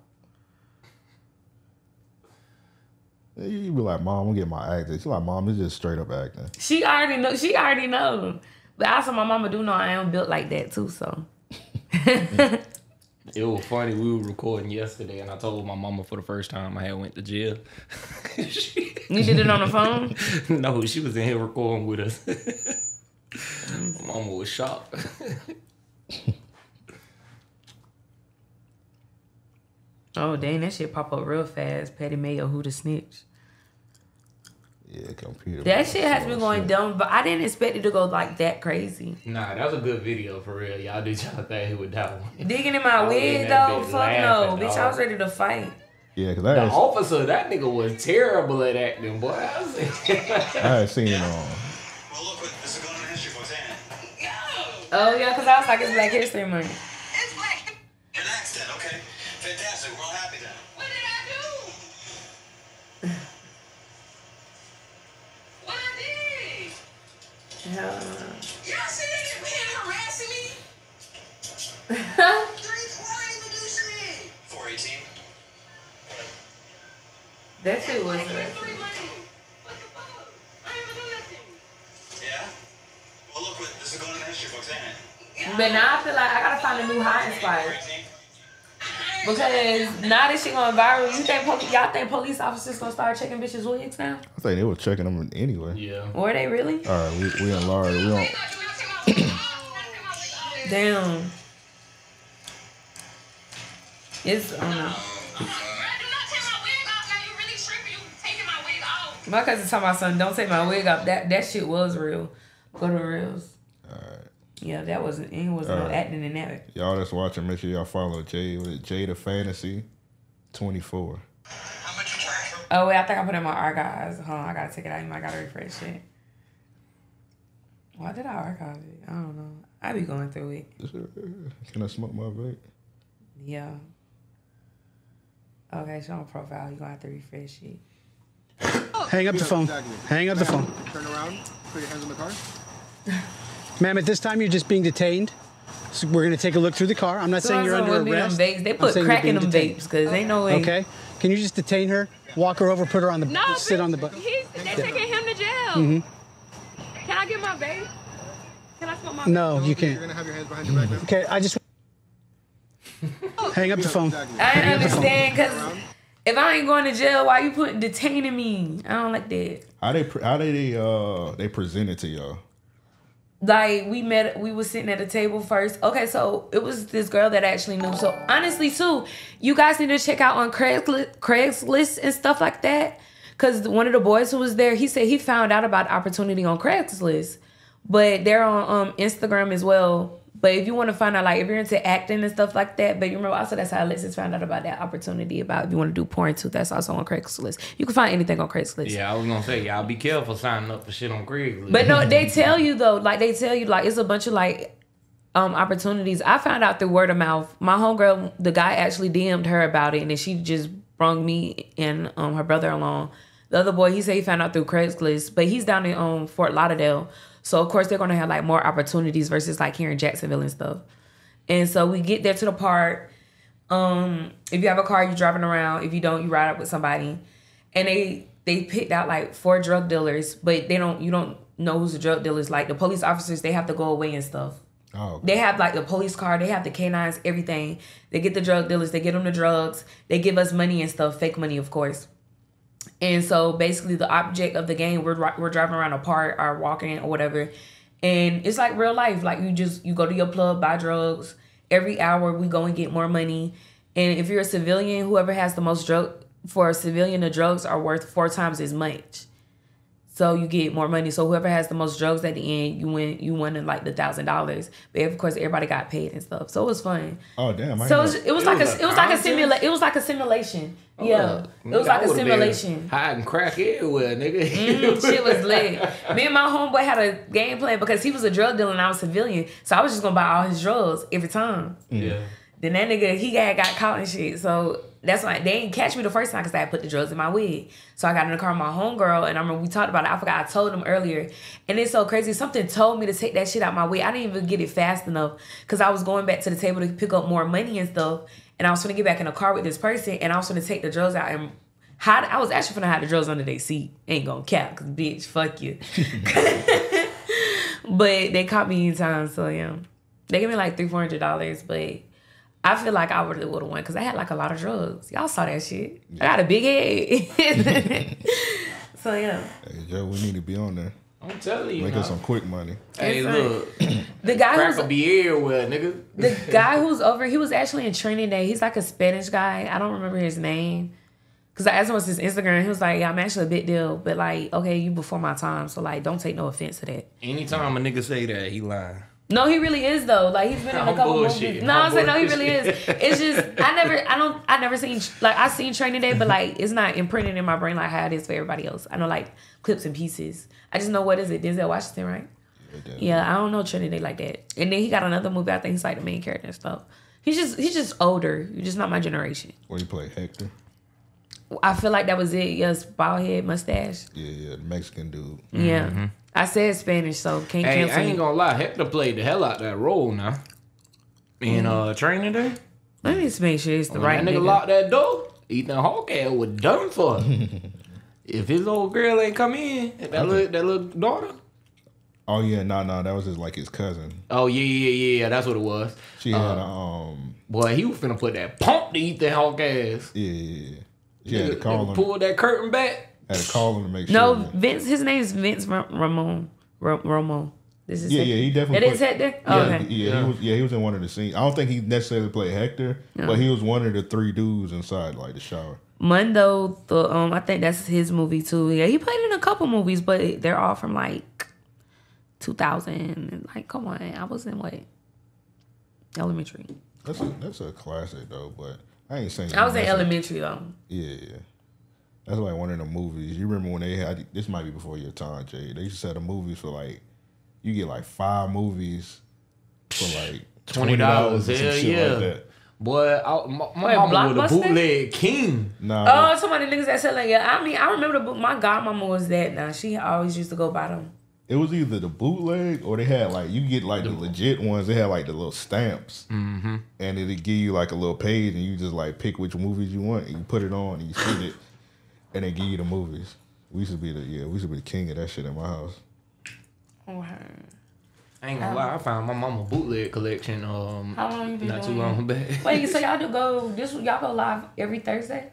[SPEAKER 2] You be like, Mom, I'm gonna get my acting. She's like, Mom, it's just straight up acting.
[SPEAKER 1] She already know. She already know. But also, my mama do know I am built like that too. So
[SPEAKER 3] It was funny. We were recording yesterday, and I told my mama for the first time I had went to jail. She-
[SPEAKER 1] you did it on the phone.
[SPEAKER 3] no, she was in here recording with us. my mama was shocked.
[SPEAKER 1] Oh dang, that shit pop up real fast. Patty Mayo, who the snitch?
[SPEAKER 2] Yeah, computer.
[SPEAKER 1] That shit has been going
[SPEAKER 2] shit.
[SPEAKER 1] dumb, but I didn't expect it to go like that crazy.
[SPEAKER 3] nah, that was a good video for real. Y'all did y'all thing with that one.
[SPEAKER 1] Digging in my
[SPEAKER 3] I
[SPEAKER 1] wig though, fuck no,
[SPEAKER 3] laughing,
[SPEAKER 1] bitch. I was ready to fight.
[SPEAKER 2] Yeah, because
[SPEAKER 3] The
[SPEAKER 2] I, had-
[SPEAKER 3] officer, that nigga was terrible at acting, boy. I was
[SPEAKER 2] I had seen it on.
[SPEAKER 4] Well, look, this is going in history books, ain't?
[SPEAKER 1] Oh yeah, cause I was like it's Black History Month.
[SPEAKER 5] Did?
[SPEAKER 1] Hell
[SPEAKER 5] Y'all see that man harassing me?
[SPEAKER 1] no.
[SPEAKER 5] Three why even do shit?
[SPEAKER 4] 418.
[SPEAKER 1] that shit was.
[SPEAKER 5] Like, three money. What the fuck? I ain't even do nothing.
[SPEAKER 4] Yeah? Well, look, this is going in the history books, ain't it?
[SPEAKER 1] But now I feel like I gotta find a new hiding spot
[SPEAKER 4] 418.
[SPEAKER 1] Because now this shit going viral. You think poli- y'all think police officers gonna start checking bitches' wigs now?
[SPEAKER 2] I think they were checking them anyway.
[SPEAKER 3] Yeah.
[SPEAKER 1] Were they really?
[SPEAKER 2] All right, we we in Laura. We don't.
[SPEAKER 1] Damn. It's um, I don't know. My cousin told my son, "Don't take my wig off." That that shit was real. Go to reels.
[SPEAKER 2] All right.
[SPEAKER 1] Yeah, that wasn't. He wasn't no
[SPEAKER 2] uh,
[SPEAKER 1] acting in that.
[SPEAKER 2] Y'all that's watching, make sure y'all follow Jay with Jay the Fantasy 24.
[SPEAKER 4] How much you charge for
[SPEAKER 1] Oh wait, I think I put it in my archives. Hold on, I gotta take it out. I might gotta refresh it. Why did I archive it? I don't know. I be going through it.
[SPEAKER 2] Can I smoke my vape?
[SPEAKER 1] Yeah. Okay, show my profile. You gonna have to refresh it.
[SPEAKER 6] Hang up the phone. Hang up the phone.
[SPEAKER 7] Turn around. Put your hands on the car.
[SPEAKER 6] Ma'am, at this time you're just being detained. So we're going to take a look through the car. I'm not saying you're
[SPEAKER 1] So-and-so
[SPEAKER 6] under
[SPEAKER 1] wouldn't be them
[SPEAKER 6] arrest.
[SPEAKER 1] vapes. They put crack in them
[SPEAKER 6] being detained.
[SPEAKER 1] vapes because ain't no way.
[SPEAKER 6] Okay. Can you just detain her? Walk her over, put her on the
[SPEAKER 5] No,
[SPEAKER 6] sit on the
[SPEAKER 5] but
[SPEAKER 6] butt.
[SPEAKER 5] he's they're taking him to jail. Mhm. Can I get my vape? Can I smoke my vape?
[SPEAKER 6] No, you can't.
[SPEAKER 7] You're gonna have your hands behind your back now.
[SPEAKER 6] Okay, I just hang up the phone.
[SPEAKER 1] I didn't
[SPEAKER 6] up the phone.
[SPEAKER 1] understand because if I ain't going to jail, why you putting detaining me? I don't like that.
[SPEAKER 2] How they pre- how they they uh they present it to y'all?
[SPEAKER 1] Like we met we was sitting at a table first. Okay so it was this girl that actually knew. So honestly too you guys need to check out on craigslist, craigslist and stuff like that. Because one of the boys who was there he said he found out about opportunity on craigslist. But they're on um instagram as well but if you want to find out like if you're into acting and stuff like that but you remember also that's how alexis found out about that opportunity about if you want to do porn too that's also on craigslist you can find anything on craigslist
[SPEAKER 3] Yeah, I was gonna say, y'all be careful signing up for shit on Craigslist.
[SPEAKER 1] But no, they tell you though, like they tell you, like it's a bunch of like um opportunities. I found out through word of mouth. My homegirl, the guy actually DM'd her about it, and then she just brung me and um her brother along. The other boy, he said he found out through Craigslist, but he's down in um Fort Lauderdale. So of course they're gonna have like more opportunities versus like here in Jacksonville and stuff. And so we get there to the park. Um, if you have a car, you're driving around. If you don't, you ride up with somebody. And they they picked out like four drug dealers, but they don't you don't know who's the drug dealers. Like the police officers, they have to go away and stuff.
[SPEAKER 2] Oh,
[SPEAKER 1] They have like the police car, they have the canines, everything. They get the drug dealers, they get them the drugs, they give us money and stuff, fake money, of course. And so basically, the object of the game, we're we're driving around a park or walking or whatever, and it's like real life. Like you just you go to your club, buy drugs. Every hour we go and get more money. And if you're a civilian, whoever has the most drug for a civilian, the drugs are worth four times as much. So you get more money. So whoever has the most drugs at the end, you win. You win in like the thousand dollars. But of course, everybody got paid and stuff. So it was fun.
[SPEAKER 2] oh damn! I
[SPEAKER 1] So it was, it was
[SPEAKER 3] It
[SPEAKER 1] like
[SPEAKER 3] was
[SPEAKER 1] a
[SPEAKER 3] a
[SPEAKER 1] it was like a simula- It was like a simulation.
[SPEAKER 3] Oh,
[SPEAKER 1] yeah, it was like a simulation.
[SPEAKER 3] Hiding crack everywhere, nigga.
[SPEAKER 1] Mm, shit was lit. Me and my homeboy had a game plan because he was a drug dealer and I was civilian. So I was just gonna buy all his drugs every time.
[SPEAKER 3] yeah.
[SPEAKER 1] Then that nigga, he had got caught and shit. So that's why they didn't catch me the first time because I had put the drugs in my wig. So I got in the car with my homegirl and I remember we talked about it. I forgot I told them earlier. And it's so crazy. Something told me to take that shit out my wig. I didn't even get it fast enough because I was going back to the table to pick up more money and stuff. And I was gonna get back in the car with this person and I was gonna take the drugs out and hide. I was actually gonna hide the drugs under their seat. Ain't gonna cap because bitch, fuck you. but they caught me in time, so yeah. They gave me like three, four hundred dollars, but I feel like I really would have won because I had like a lot of drugs. Y'all saw that shit. I got a big head. so yeah.
[SPEAKER 2] Hey, Joe, we need to be on there.
[SPEAKER 3] I'm telling you.
[SPEAKER 2] Make us some quick money.
[SPEAKER 3] Hey, look.
[SPEAKER 1] The guy
[SPEAKER 3] Crack
[SPEAKER 1] who's
[SPEAKER 3] be everywhere, nigga.
[SPEAKER 1] the guy who's over, he was actually in training day. He's like a Spanish guy. I don't remember his name. Cause I asked him what's his Instagram. He was like, "Yeah, I'm actually a big deal, but like, okay, you before my time, so like, don't take no offense to that."
[SPEAKER 3] Anytime a nigga say that, he lying.
[SPEAKER 1] No, he really is though. Like he's been in a
[SPEAKER 3] I'm
[SPEAKER 1] couple
[SPEAKER 3] bullshitting.
[SPEAKER 1] movies. No,
[SPEAKER 3] I'm
[SPEAKER 1] I'm saying no, he really is. It's just I never, I don't, I never seen like I seen Training Day, but like it's not imprinted in my brain like how it is for everybody else. I know like clips and pieces. I just know what is it, Denzel Washington, right? Yeah, I don't know Training Day like that. And then he got another movie. I think he's like the main character and stuff. He's just he's just older. You're just not my generation.
[SPEAKER 2] Where you play Hector?
[SPEAKER 1] I feel like that was it. Yes, bald head, mustache.
[SPEAKER 2] Yeah, yeah, Mexican dude.
[SPEAKER 1] Yeah, mm-hmm. I said Spanish, so can't
[SPEAKER 3] Hey,
[SPEAKER 1] cancel
[SPEAKER 3] I ain't gonna lie. Hector played the hell out that role now. In uh training day.
[SPEAKER 1] Let me just make sure it's the
[SPEAKER 3] When
[SPEAKER 1] right
[SPEAKER 3] that nigga,
[SPEAKER 1] nigga.
[SPEAKER 3] locked that door, Ethan Hawke was done for. if his old girl ain't come in, that little that little daughter.
[SPEAKER 2] Oh yeah, no, no, that was just like his cousin.
[SPEAKER 3] Oh yeah, yeah, yeah, yeah. That's what it was.
[SPEAKER 2] She had a, um,
[SPEAKER 3] Boy, he was finna put that pump to Ethan Hawke ass.
[SPEAKER 2] yeah, yeah, yeah. She had to call him.
[SPEAKER 3] Pull that curtain back.
[SPEAKER 2] Had to call him to make sure.
[SPEAKER 1] No,
[SPEAKER 2] sure.
[SPEAKER 1] Vince. His name is Vince Ra- Ramon. Ra- Ramon. This is
[SPEAKER 2] Yeah,
[SPEAKER 1] Hector.
[SPEAKER 2] yeah, he definitely.
[SPEAKER 1] That is
[SPEAKER 2] played-
[SPEAKER 1] Hector. Oh,
[SPEAKER 2] Yeah,
[SPEAKER 1] okay.
[SPEAKER 2] yeah,
[SPEAKER 3] Yeah.
[SPEAKER 2] he was. Yeah, he was in one of the scenes. I don't think he necessarily played Hector, but he was one of the three dudes inside like the shower.
[SPEAKER 1] Mundo. The um, I think that's his movie too. Yeah, he played in a couple movies, but they're all from like 2000. Like, come on, I was in what elementary.
[SPEAKER 2] That's a that's a classic though, but I ain't saying.
[SPEAKER 1] I was in elementary though.
[SPEAKER 2] Yeah, yeah. That's like one of the movies. You remember when they had this might be before your time, Jay. They used to sell the movies for like you get like five movies for like
[SPEAKER 3] Twenty dollars, hell
[SPEAKER 2] shit
[SPEAKER 3] yeah.
[SPEAKER 2] like that.
[SPEAKER 3] Boy, I, my, my
[SPEAKER 1] Wait,
[SPEAKER 3] mama was a bootleg king.
[SPEAKER 2] Nah,
[SPEAKER 1] Oh, somebody niggas that sell like yeah. I mean, I remember the book. My godmama was that. Now she always used to go buy them.
[SPEAKER 2] it was either the bootleg or they had like you get like the legit ones. They had like the little stamps, mm-hmm. and it'd give you like a little page, and you just like pick which movies you want, and you put it on, and you send it, and they give you the movies. We used to be the yeah, we used to be the king of that shit in my house.
[SPEAKER 3] I ain't gonna lie, I found my mama bootleg collection. Um,
[SPEAKER 1] How long you been
[SPEAKER 3] not too long back.
[SPEAKER 1] Wait, so y'all do go this? Y'all go live every Thursday?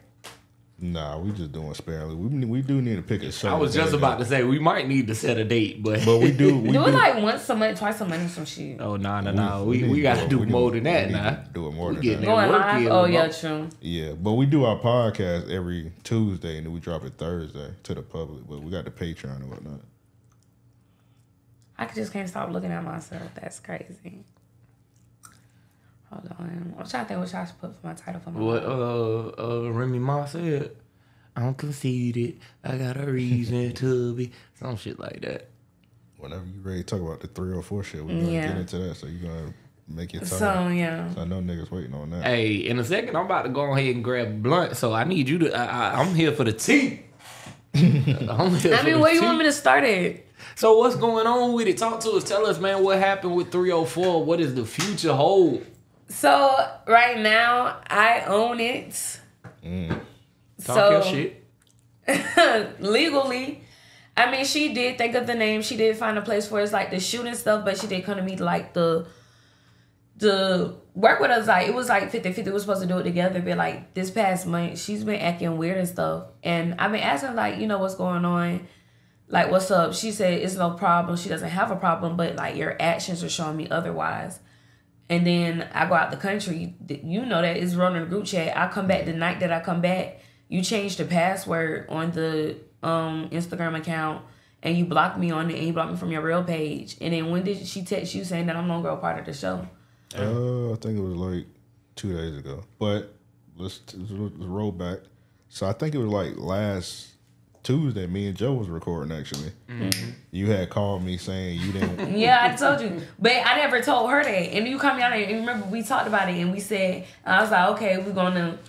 [SPEAKER 2] Nah, we just doing sparingly. We we do need to pick a show.
[SPEAKER 3] I was just about to say we might need to set a date, but
[SPEAKER 2] but we do. We
[SPEAKER 1] do
[SPEAKER 2] do
[SPEAKER 1] it like once a month, twice a month, or some shit.
[SPEAKER 3] oh no no no, we
[SPEAKER 2] need
[SPEAKER 3] we gotta do
[SPEAKER 2] we
[SPEAKER 3] more than that
[SPEAKER 2] need
[SPEAKER 3] now.
[SPEAKER 2] Do it more
[SPEAKER 3] We
[SPEAKER 2] than
[SPEAKER 3] getting
[SPEAKER 2] that.
[SPEAKER 1] Going live? Oh yeah, true.
[SPEAKER 2] Yeah, but we do our podcast every Tuesday, and then we drop it Thursday to the public. But we got the Patreon and whatnot.
[SPEAKER 1] I just can't stop looking at myself. That's crazy. Hold on. I'm trying to think what y'all should put for my title for my
[SPEAKER 3] What uh uh Remy Ma said, I'm conceited. I got a reason to be some shit like that.
[SPEAKER 2] Whenever you ready to talk about the three or four shit, we're gonna
[SPEAKER 1] Yeah.
[SPEAKER 2] get into that. So you're gonna make your time.
[SPEAKER 1] So yeah.
[SPEAKER 2] So I know niggas waiting on that.
[SPEAKER 3] Hey, in a second, I'm about to go ahead and grab blunt, so I need you to. I, I, I'm here for the tea. I'm here
[SPEAKER 1] I
[SPEAKER 3] for
[SPEAKER 1] mean,
[SPEAKER 3] the
[SPEAKER 1] where you want me to start it?
[SPEAKER 3] So what's going on with it? Talk to us. Tell us, man, what happened with 304? What does the future hold?
[SPEAKER 1] So right now, I own it. Mm.
[SPEAKER 3] Talk
[SPEAKER 1] so
[SPEAKER 3] your shit.
[SPEAKER 1] legally, I mean, she did think of the name. She did find a place for it's like the shooting stuff, but she did come to me like the the work with us. Like it was like 50 50 we were supposed to do it together but like this past month she's been acting weird and stuff. And i've been asking like you know what's going on? Like what's up? She said it's no problem. She doesn't have a problem but like your actions are showing me otherwise and then i go out the country you know that it's running a group chat i come back the night that i come back you change the password on the um instagram account and you block me on it and you block me from your real page and then when did she text you saying that i'm no longer a part of the show
[SPEAKER 2] Uh, I think it was like two days ago. But let's, let's roll back. So I think it was like last Tuesday. Me and Joe was recording actually. Mm-hmm. You had called me saying you didn't.
[SPEAKER 1] Yeah, I told you. But I never told her that. And you called me out and remember we talked about it and we said, I was like, okay, we're gonna.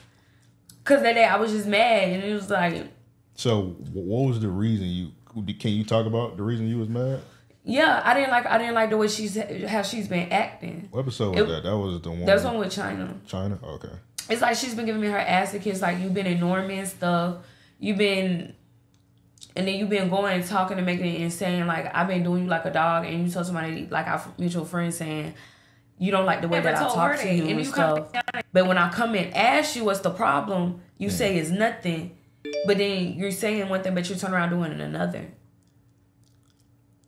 [SPEAKER 1] Cause that day I was just mad and it was like,
[SPEAKER 2] So what was the reason you? Can you talk about the reason you was mad?
[SPEAKER 1] yeah, I didn't like I didn't like the way she's how she's been acting.
[SPEAKER 2] What episode was
[SPEAKER 1] It-
[SPEAKER 2] that? That was the one.
[SPEAKER 1] There's one with China.
[SPEAKER 2] China. Okay.
[SPEAKER 1] It's like she's been giving me her ass to kiss. Like you've been ignoring me and stuff. You've been, and then you've been going and talking and making it and saying like I've been doing you like a dog. And you told somebody like our mutual friend saying you don't like the way
[SPEAKER 5] Never
[SPEAKER 1] that I talk to you
[SPEAKER 5] And
[SPEAKER 1] and
[SPEAKER 5] you come
[SPEAKER 1] stuff. But when I come and ask you what's the problem, you say it's nothing. But then you're saying one thing, but you turn around doing another.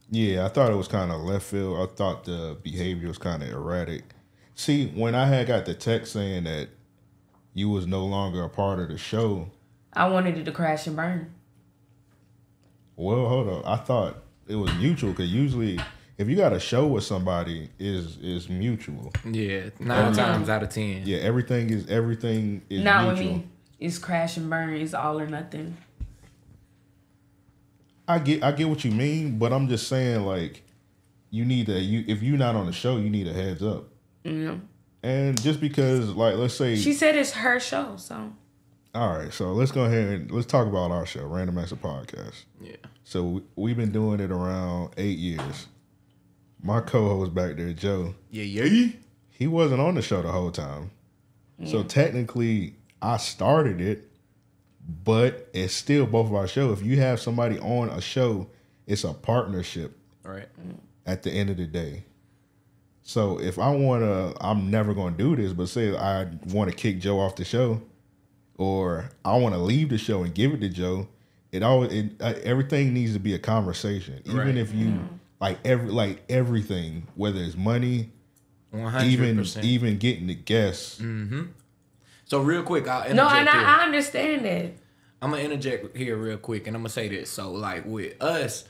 [SPEAKER 2] Yeah, I thought it was kind of left field. I thought the behavior was kind of erratic. See, when I had got the text saying that you was no longer a part of the show,
[SPEAKER 1] I wanted it to crash and burn.
[SPEAKER 2] Well, hold on. I thought it was mutual because usually, if you got a show with somebody, is is mutual.
[SPEAKER 3] Yeah, 9 times out of ten.
[SPEAKER 2] Yeah, everything is everything is
[SPEAKER 1] Not with
[SPEAKER 2] mutual.
[SPEAKER 1] me. It's crash and burn. It's all or nothing.
[SPEAKER 2] I get I get what you mean, but I'm just saying like you need to you if you're not on the show, you need a heads up.
[SPEAKER 1] Yeah.
[SPEAKER 2] And just because like let's say
[SPEAKER 1] She said it's her show, so.
[SPEAKER 2] All right, so let's go ahead and let's talk about our show, Random Acts of Podcast.
[SPEAKER 3] Yeah.
[SPEAKER 2] So we, we've been doing it around eight years. My co-host back there, Joe,
[SPEAKER 3] Yeah, yeah.
[SPEAKER 2] he wasn't on the show the whole time. So mm. technically, I started it, but it's still both of our show. If you have somebody on a show, it's a partnership
[SPEAKER 3] All right.
[SPEAKER 2] at the end of the day. So if I want to, I'm never going to do this, but say I want to kick Joe off the show, or I want to leave the show and give it to Joe, it always it, uh, everything needs to be a conversation. Even
[SPEAKER 3] Right.
[SPEAKER 2] if you like every like everything, whether it's money,
[SPEAKER 3] One hundred
[SPEAKER 2] even
[SPEAKER 3] percent.
[SPEAKER 2] even getting the guests.
[SPEAKER 3] So real quick, I'll
[SPEAKER 1] No, and. I, I understand that.
[SPEAKER 3] I'm gonna interject here real quick, and I'm gonna say this. So, like with us,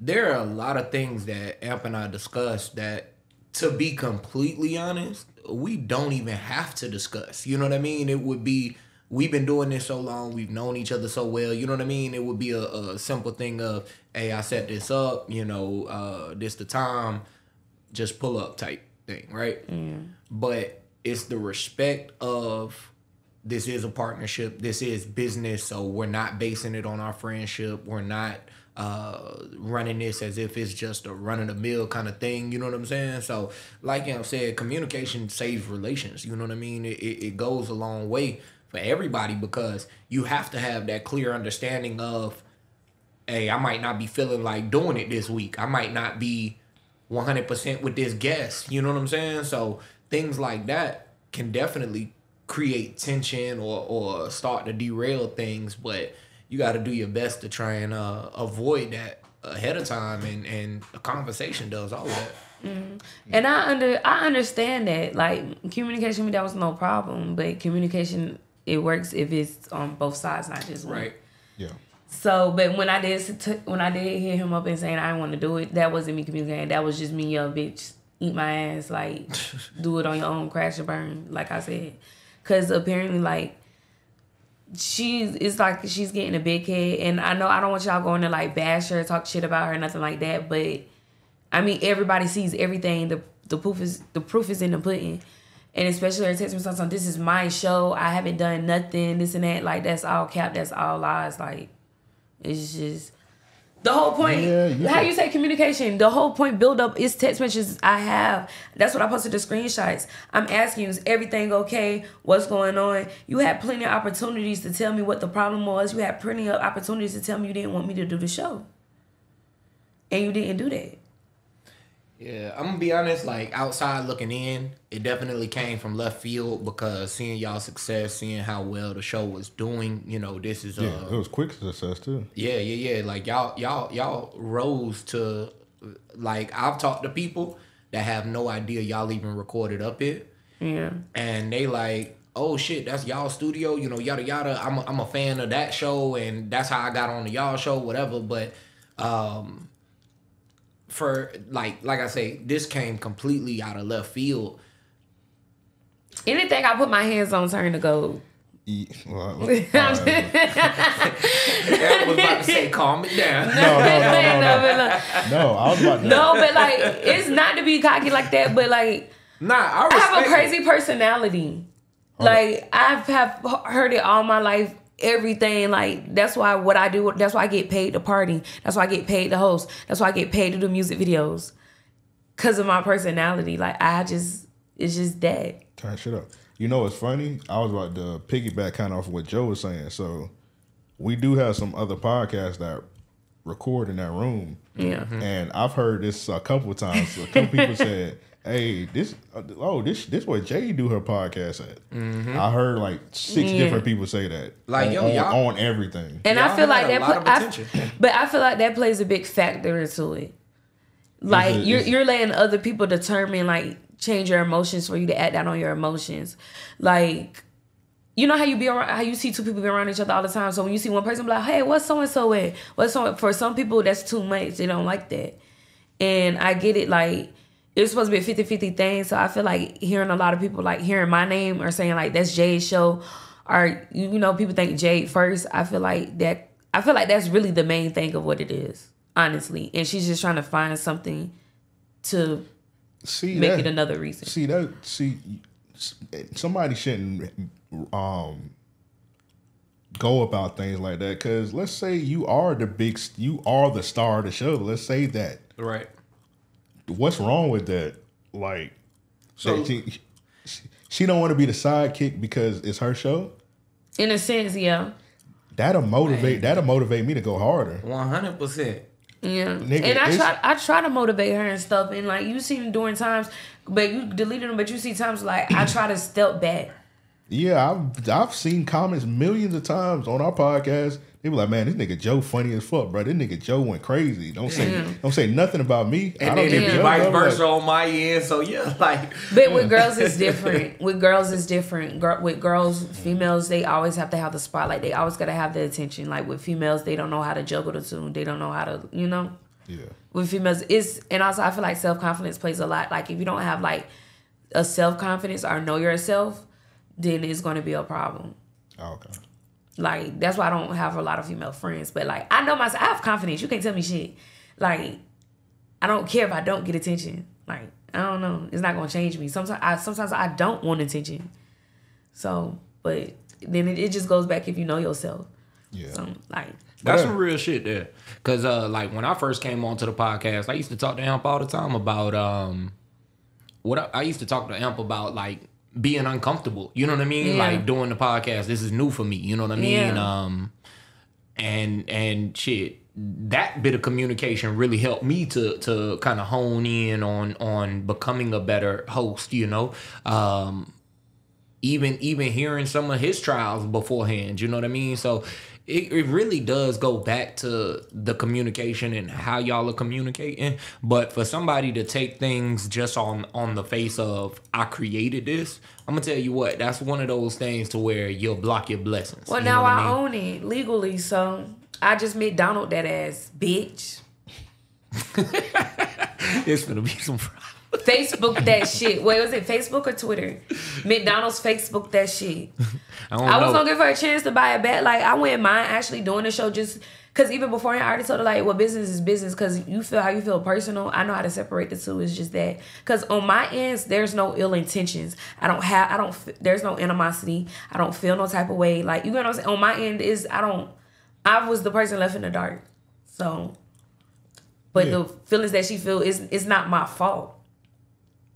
[SPEAKER 3] there are a lot of things that Amp and I discussed that, to be completely honest, we don't even have to discuss. You know what I mean? It would be we've been doing this so long, we've known each other so well. You know what I mean? It would be a, a simple thing of, hey, I set this up. You know, uh, this the time, just pull up type thing, right? But it's the respect of this is a partnership this is business so we're not basing it on our friendship we're not uh running this as if it's just a run of the mill kind of thing you know what i'm saying so like you know said communication saves relations you know what i mean it, it, it goes a long way for everybody because you have to have that clear understanding of hey i might not be feeling like doing it this week. I might not be 100% with this guest. You know what i'm saying? So things like that can definitely create tension or or start to derail things but you got to do your best to try and uh, avoid that ahead of time and and a conversation does all that.
[SPEAKER 1] And I under I understand that. Like communication with that was no problem, but communication it works if it's on both sides, not just one.
[SPEAKER 3] right
[SPEAKER 2] Yeah.
[SPEAKER 1] So, but when I did when I did hit him up and saying I didn't want to do it, that wasn't me communicating. That was just me, yo, bitch, eat my ass, like do it on your own, crash and burn, like I said, because apparently like she's it's like she's getting a big head, and I know I don't want y'all going to like bash her, talk shit about her, nothing like that, but I mean everybody sees everything. The the proof is the proof is in the pudding. And especially her text me something, this is my show. I haven't done nothing, this and that. Like that's all cap, that's all lies. Like it's just the whole point.
[SPEAKER 2] Yeah, you
[SPEAKER 1] how
[SPEAKER 2] can-
[SPEAKER 1] you say communication? The whole point build up is text messages I have. That's what I posted the screenshots. I'm asking you, is everything okay? What's going on? You had plenty of opportunities to tell me what the problem was. You had plenty of opportunities to tell me you didn't want me to do the show. And you didn't do that.
[SPEAKER 3] Yeah, I'm gonna be honest. Like outside looking in, it definitely came from left field because seeing y'all success, seeing how well the show was doing, you know, this is uh,
[SPEAKER 2] Yeah. It was quick success too.
[SPEAKER 3] yeah, yeah, yeah. Like y'all, y'all, y'all rose to, like I've talked to people that have no idea y'all even recorded up it,
[SPEAKER 1] Yeah.
[SPEAKER 3] and they like, oh shit, that's y'all studio, you know, yada yada. I'm a, I'm a fan of that show, and that's how I got on the y'all show, whatever. But, um, for like like I say, this came completely out of left field.
[SPEAKER 1] Anything I put my hands on turn to gold.
[SPEAKER 2] Well, all
[SPEAKER 1] I'm
[SPEAKER 3] I was about to say, calm it down.
[SPEAKER 2] no, no, no, no, no.
[SPEAKER 1] but
[SPEAKER 2] No, I was about to.
[SPEAKER 1] no, but like it's not to be cocky like that, but like
[SPEAKER 3] Nah, I
[SPEAKER 1] I have a
[SPEAKER 3] it.
[SPEAKER 1] crazy personality. Like I've have heard it all my life. Everything like that's why what I do. That's why I get paid to party. That's why I get paid to host. That's why I get paid to do music videos. Cause of my personality. Like I just it's just that.
[SPEAKER 2] Turn shit up. You know what's funny? I was about to piggyback kind of off what Joe was saying. So we do have some other podcasts that record in that room.
[SPEAKER 1] Yeah. Mm-hmm.
[SPEAKER 2] And I've heard this a couple of times. A couple people said, "Hey, this uh, oh this this what Jay do her podcast at." I heard like six
[SPEAKER 1] Yeah.
[SPEAKER 2] different people say that.
[SPEAKER 3] Like,
[SPEAKER 2] on,
[SPEAKER 3] yo,
[SPEAKER 2] on,
[SPEAKER 3] y'all-
[SPEAKER 2] on everything.
[SPEAKER 1] And
[SPEAKER 3] Y'all
[SPEAKER 1] I feel like that,
[SPEAKER 3] lot
[SPEAKER 1] put,
[SPEAKER 3] of
[SPEAKER 1] I, but I feel like that plays a big factor into it. Like
[SPEAKER 2] it-
[SPEAKER 1] you're
[SPEAKER 2] is it-
[SPEAKER 1] you're letting other people determine like change your emotions for you to act out on your emotions. Like you know how you be around how you see two people be around each other all the time. So when you see one person be like, hey, what's so and so at? What's so for some people that's too much. They don't like that. And I get it, like it's supposed to be a 50-50 thing. So I feel like hearing a lot of people like hearing my name or saying like that's Jade's show or you know, people think Jade first. I feel like that I feel like that's really the main thing of what it is, honestly. And she's just trying to find something to
[SPEAKER 2] See
[SPEAKER 1] make
[SPEAKER 2] that,
[SPEAKER 1] it another reason.
[SPEAKER 2] See that? See, somebody shouldn't um go about things like that. Because let's say you are the big, you are the star of the show. Let's say that.
[SPEAKER 3] Right.
[SPEAKER 2] What's wrong with that? Like,
[SPEAKER 3] So-
[SPEAKER 2] that she, she don't want to be the sidekick because it's her show.
[SPEAKER 1] In a sense, yeah.
[SPEAKER 2] That'll motivate. That'll motivate me to go harder.
[SPEAKER 3] One hundred percent.
[SPEAKER 1] Yeah,
[SPEAKER 2] Nigga,
[SPEAKER 1] and I try, I try to motivate her and stuff, and like you see them during times, but you deleted them, but you see times like I try to step back.
[SPEAKER 2] Yeah, I've I've seen comments millions of times on our podcast. They be like, "Man, this nigga Joe funny as fuck, bro. This nigga Joe went crazy. Don't say don't say nothing about me.
[SPEAKER 3] And
[SPEAKER 2] I
[SPEAKER 3] then
[SPEAKER 2] don't
[SPEAKER 3] it
[SPEAKER 2] give
[SPEAKER 3] be
[SPEAKER 2] a
[SPEAKER 3] vice
[SPEAKER 2] love, like-
[SPEAKER 3] versa on my end. So yeah, like
[SPEAKER 1] But with girls, it's different. With girls, it's different. Girl, with girls, females, they always have to have the spotlight. They always gotta have the attention. Like with females, they don't know how to juggle the two. They don't know how to, you know.
[SPEAKER 2] Yeah.
[SPEAKER 1] with females is and also I feel like self confidence plays a lot. Like if you don't have like a self confidence or know yourself, then it's gonna be a problem.
[SPEAKER 2] Oh, okay.
[SPEAKER 1] Like that's why I don't have a lot of female friends. But like I know myself, I have confidence. You can't tell me shit. Like I don't care if I don't get attention. Like I don't know. It's not gonna change me. Sometimes I sometimes I don't want attention. So, but then it, it just goes back if you know yourself.
[SPEAKER 2] Yeah.
[SPEAKER 1] So like
[SPEAKER 3] That's
[SPEAKER 2] Yeah.
[SPEAKER 3] some real shit there. Cause uh like when I first came onto the podcast, I used to talk to Amp all the time about um what I, I used to talk to Amp about like being uncomfortable. You know what I mean?
[SPEAKER 1] Yeah.
[SPEAKER 3] Like doing the podcast. This is new for me. You know what I mean?
[SPEAKER 1] Yeah.
[SPEAKER 3] Um and and shit that bit of communication really helped me to to kind of hone in on on becoming a better host you know um even even hearing some of his trials beforehand you know what i mean so it, it really does go back to the communication and how y'all are communicating but for somebody to take things just on on the face of i created this i'm gonna tell you what that's one of those things to where you'll block your blessings
[SPEAKER 1] Well,
[SPEAKER 3] you
[SPEAKER 1] now I,
[SPEAKER 3] mean?
[SPEAKER 1] own it legally, so I just McDonald that ass, bitch.
[SPEAKER 3] it's gonna be some
[SPEAKER 1] Facebook that shit. Wait, was it Facebook or Twitter? McDonald's Facebook that shit.
[SPEAKER 3] i don't
[SPEAKER 1] I was
[SPEAKER 3] know
[SPEAKER 1] gonna give her a chance to buy a back. Like I wouldn't mind actually doing the show just because even before I already told her like, well, business is business because you feel how you feel personal. I know how to separate the two. It's just that because on my ends, there's no ill intentions. I don't have. I don't. There's no animosity. I don't feel no type of way. Like you know what I'm saying. On my end is I don't. I was the person left in the dark. So, but
[SPEAKER 2] Yeah.
[SPEAKER 1] the feelings that she feel is it's not my fault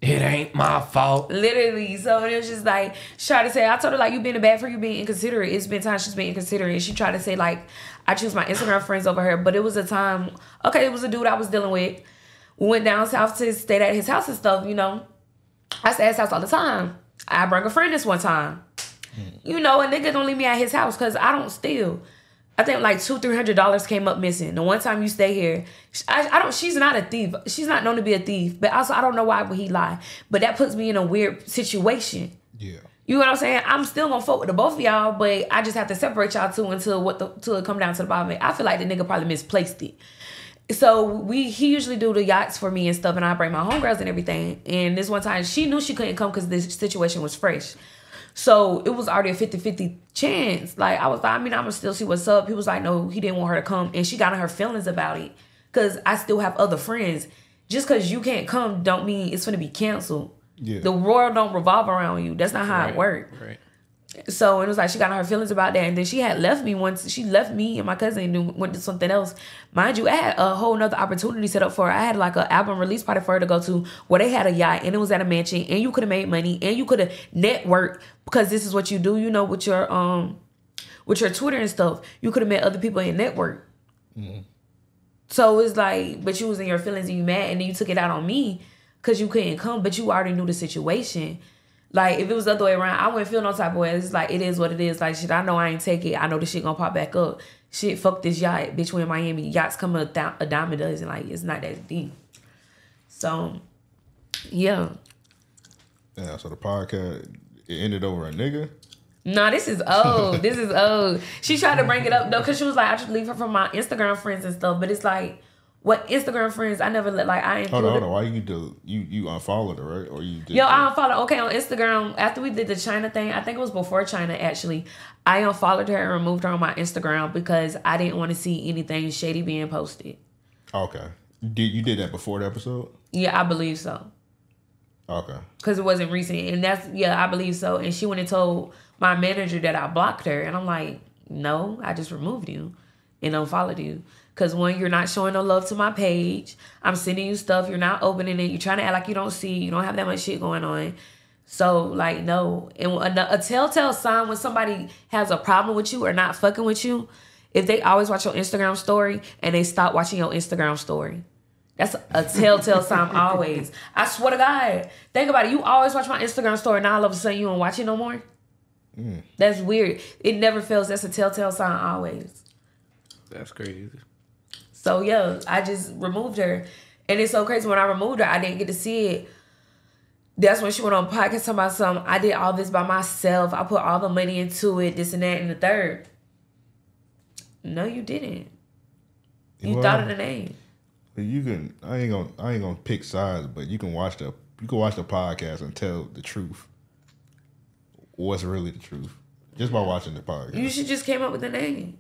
[SPEAKER 3] it ain't my fault
[SPEAKER 1] literally. So it was just like she tried to say, I told her like you've being bad for you being inconsiderate. It's been times she's been inconsiderate. She tried to say like I choose my Instagram friends over her, but it was a time. Okay, it was a dude I was dealing with. We went down south to stay at his house and stuff. You know, I stay at his house all the time. I bring a friend this one time. Hmm. You know, a nigga don't leave me at his house because I don't steal. I think like two, three hundred dollars came up missing. The one time you stay here, I, I don't. She's not a thief. She's not known to be a thief. But also, I don't know why would he lie. But that puts me in a weird situation.
[SPEAKER 2] Yeah.
[SPEAKER 1] You know what I'm saying? I'm still gonna fuck with the both of y'all, but I just have to separate y'all two until what the till it come down to the bottom. I feel like the nigga probably misplaced it. So we he usually do the yachts for me and stuff, and I bring my homegirls and everything. And this one time she knew she couldn't come because this situation was fresh. So it was already a 50-50 chance. Like I was like, I mean, I'm gonna still see what's up. He was like, no, he didn't want her to come. And she got in her feelings about it. Cause I still have other friends. Just cause you can't come don't mean it's gonna be canceled.
[SPEAKER 2] Yeah.
[SPEAKER 1] The world don't revolve around you. That's not how it works.
[SPEAKER 3] right
[SPEAKER 1] So it was like she got her feelings about that, and then she had left me once. She left me and my cousin and went to something else. Mind you, I had a whole nother opportunity set up for her. I had like an album release party for her to go to where they had a yacht and it was at a mansion, and you could have made money and you could have networked because this is what you do. You know, with your um, with your Twitter and stuff, you could have met other people in network. So it's like, but you was in your feelings and you mad, and then you took it out on me because you couldn't come, but you already knew the situation. Like if it was the other way around, I wouldn't feel no type of way. It's like it is what it is. Like shit, I know I ain't take it. I know the shit gonna pop back up. Shit, fuck this yacht, bitch. We in Miami, yachts come a, th- a dime a dozen. Like it's not that deep. So, yeah.
[SPEAKER 2] Yeah. So the podcast it ended over a nigga.
[SPEAKER 1] No, this is old. this is old. She tried to bring it up though, cause she was like, I just leave her from my Instagram friends and stuff. But it's like, what Instagram friends? I never let like I
[SPEAKER 2] Hold on, hold on. Why you do you you unfollowed her right or you? Did
[SPEAKER 1] Yo, I unfollowed. Okay, on Instagram after we did the China thing. I think it was before China actually. I unfollowed her and removed her on my Instagram because I didn't want to see anything shady being posted.
[SPEAKER 2] Okay. Did you did that before the episode?
[SPEAKER 1] Yeah, I believe so.
[SPEAKER 2] Okay.
[SPEAKER 1] because it wasn't recent, and that's yeah, I believe so. And she went and told my manager that I blocked her, and I'm like, no, I just removed you and unfollowed you. Cause when you're not showing no love to my page, I'm sending you stuff, you're not opening it, you're trying to act like you don't see, you don't have that much shit going on. So like no, and a, a telltale sign when somebody has a problem with you or not fucking with you, if they always watch your Instagram story and they stop watching your Instagram story. That's a telltale sign always. I swear to God. Think about it. You always watch my Instagram story, now all of a sudden you don't watch it no more. Mm. That's weird. It never fails. That's a telltale sign always.
[SPEAKER 3] That's crazy.
[SPEAKER 1] So yeah, I just removed her. And it's so crazy when I removed her, I didn't get to see it. That's when she went on podcast talking about something. I did all this by myself. I put all the money into it, this and that, and the third. No, you didn't. You
[SPEAKER 2] Well,
[SPEAKER 1] thought of the name.
[SPEAKER 2] You can. I ain't gonna. I ain't gonna pick sides, but you can watch the. You can watch the podcast and tell the truth. What's really the truth? Just by watching the podcast.
[SPEAKER 1] You should just came up with the name.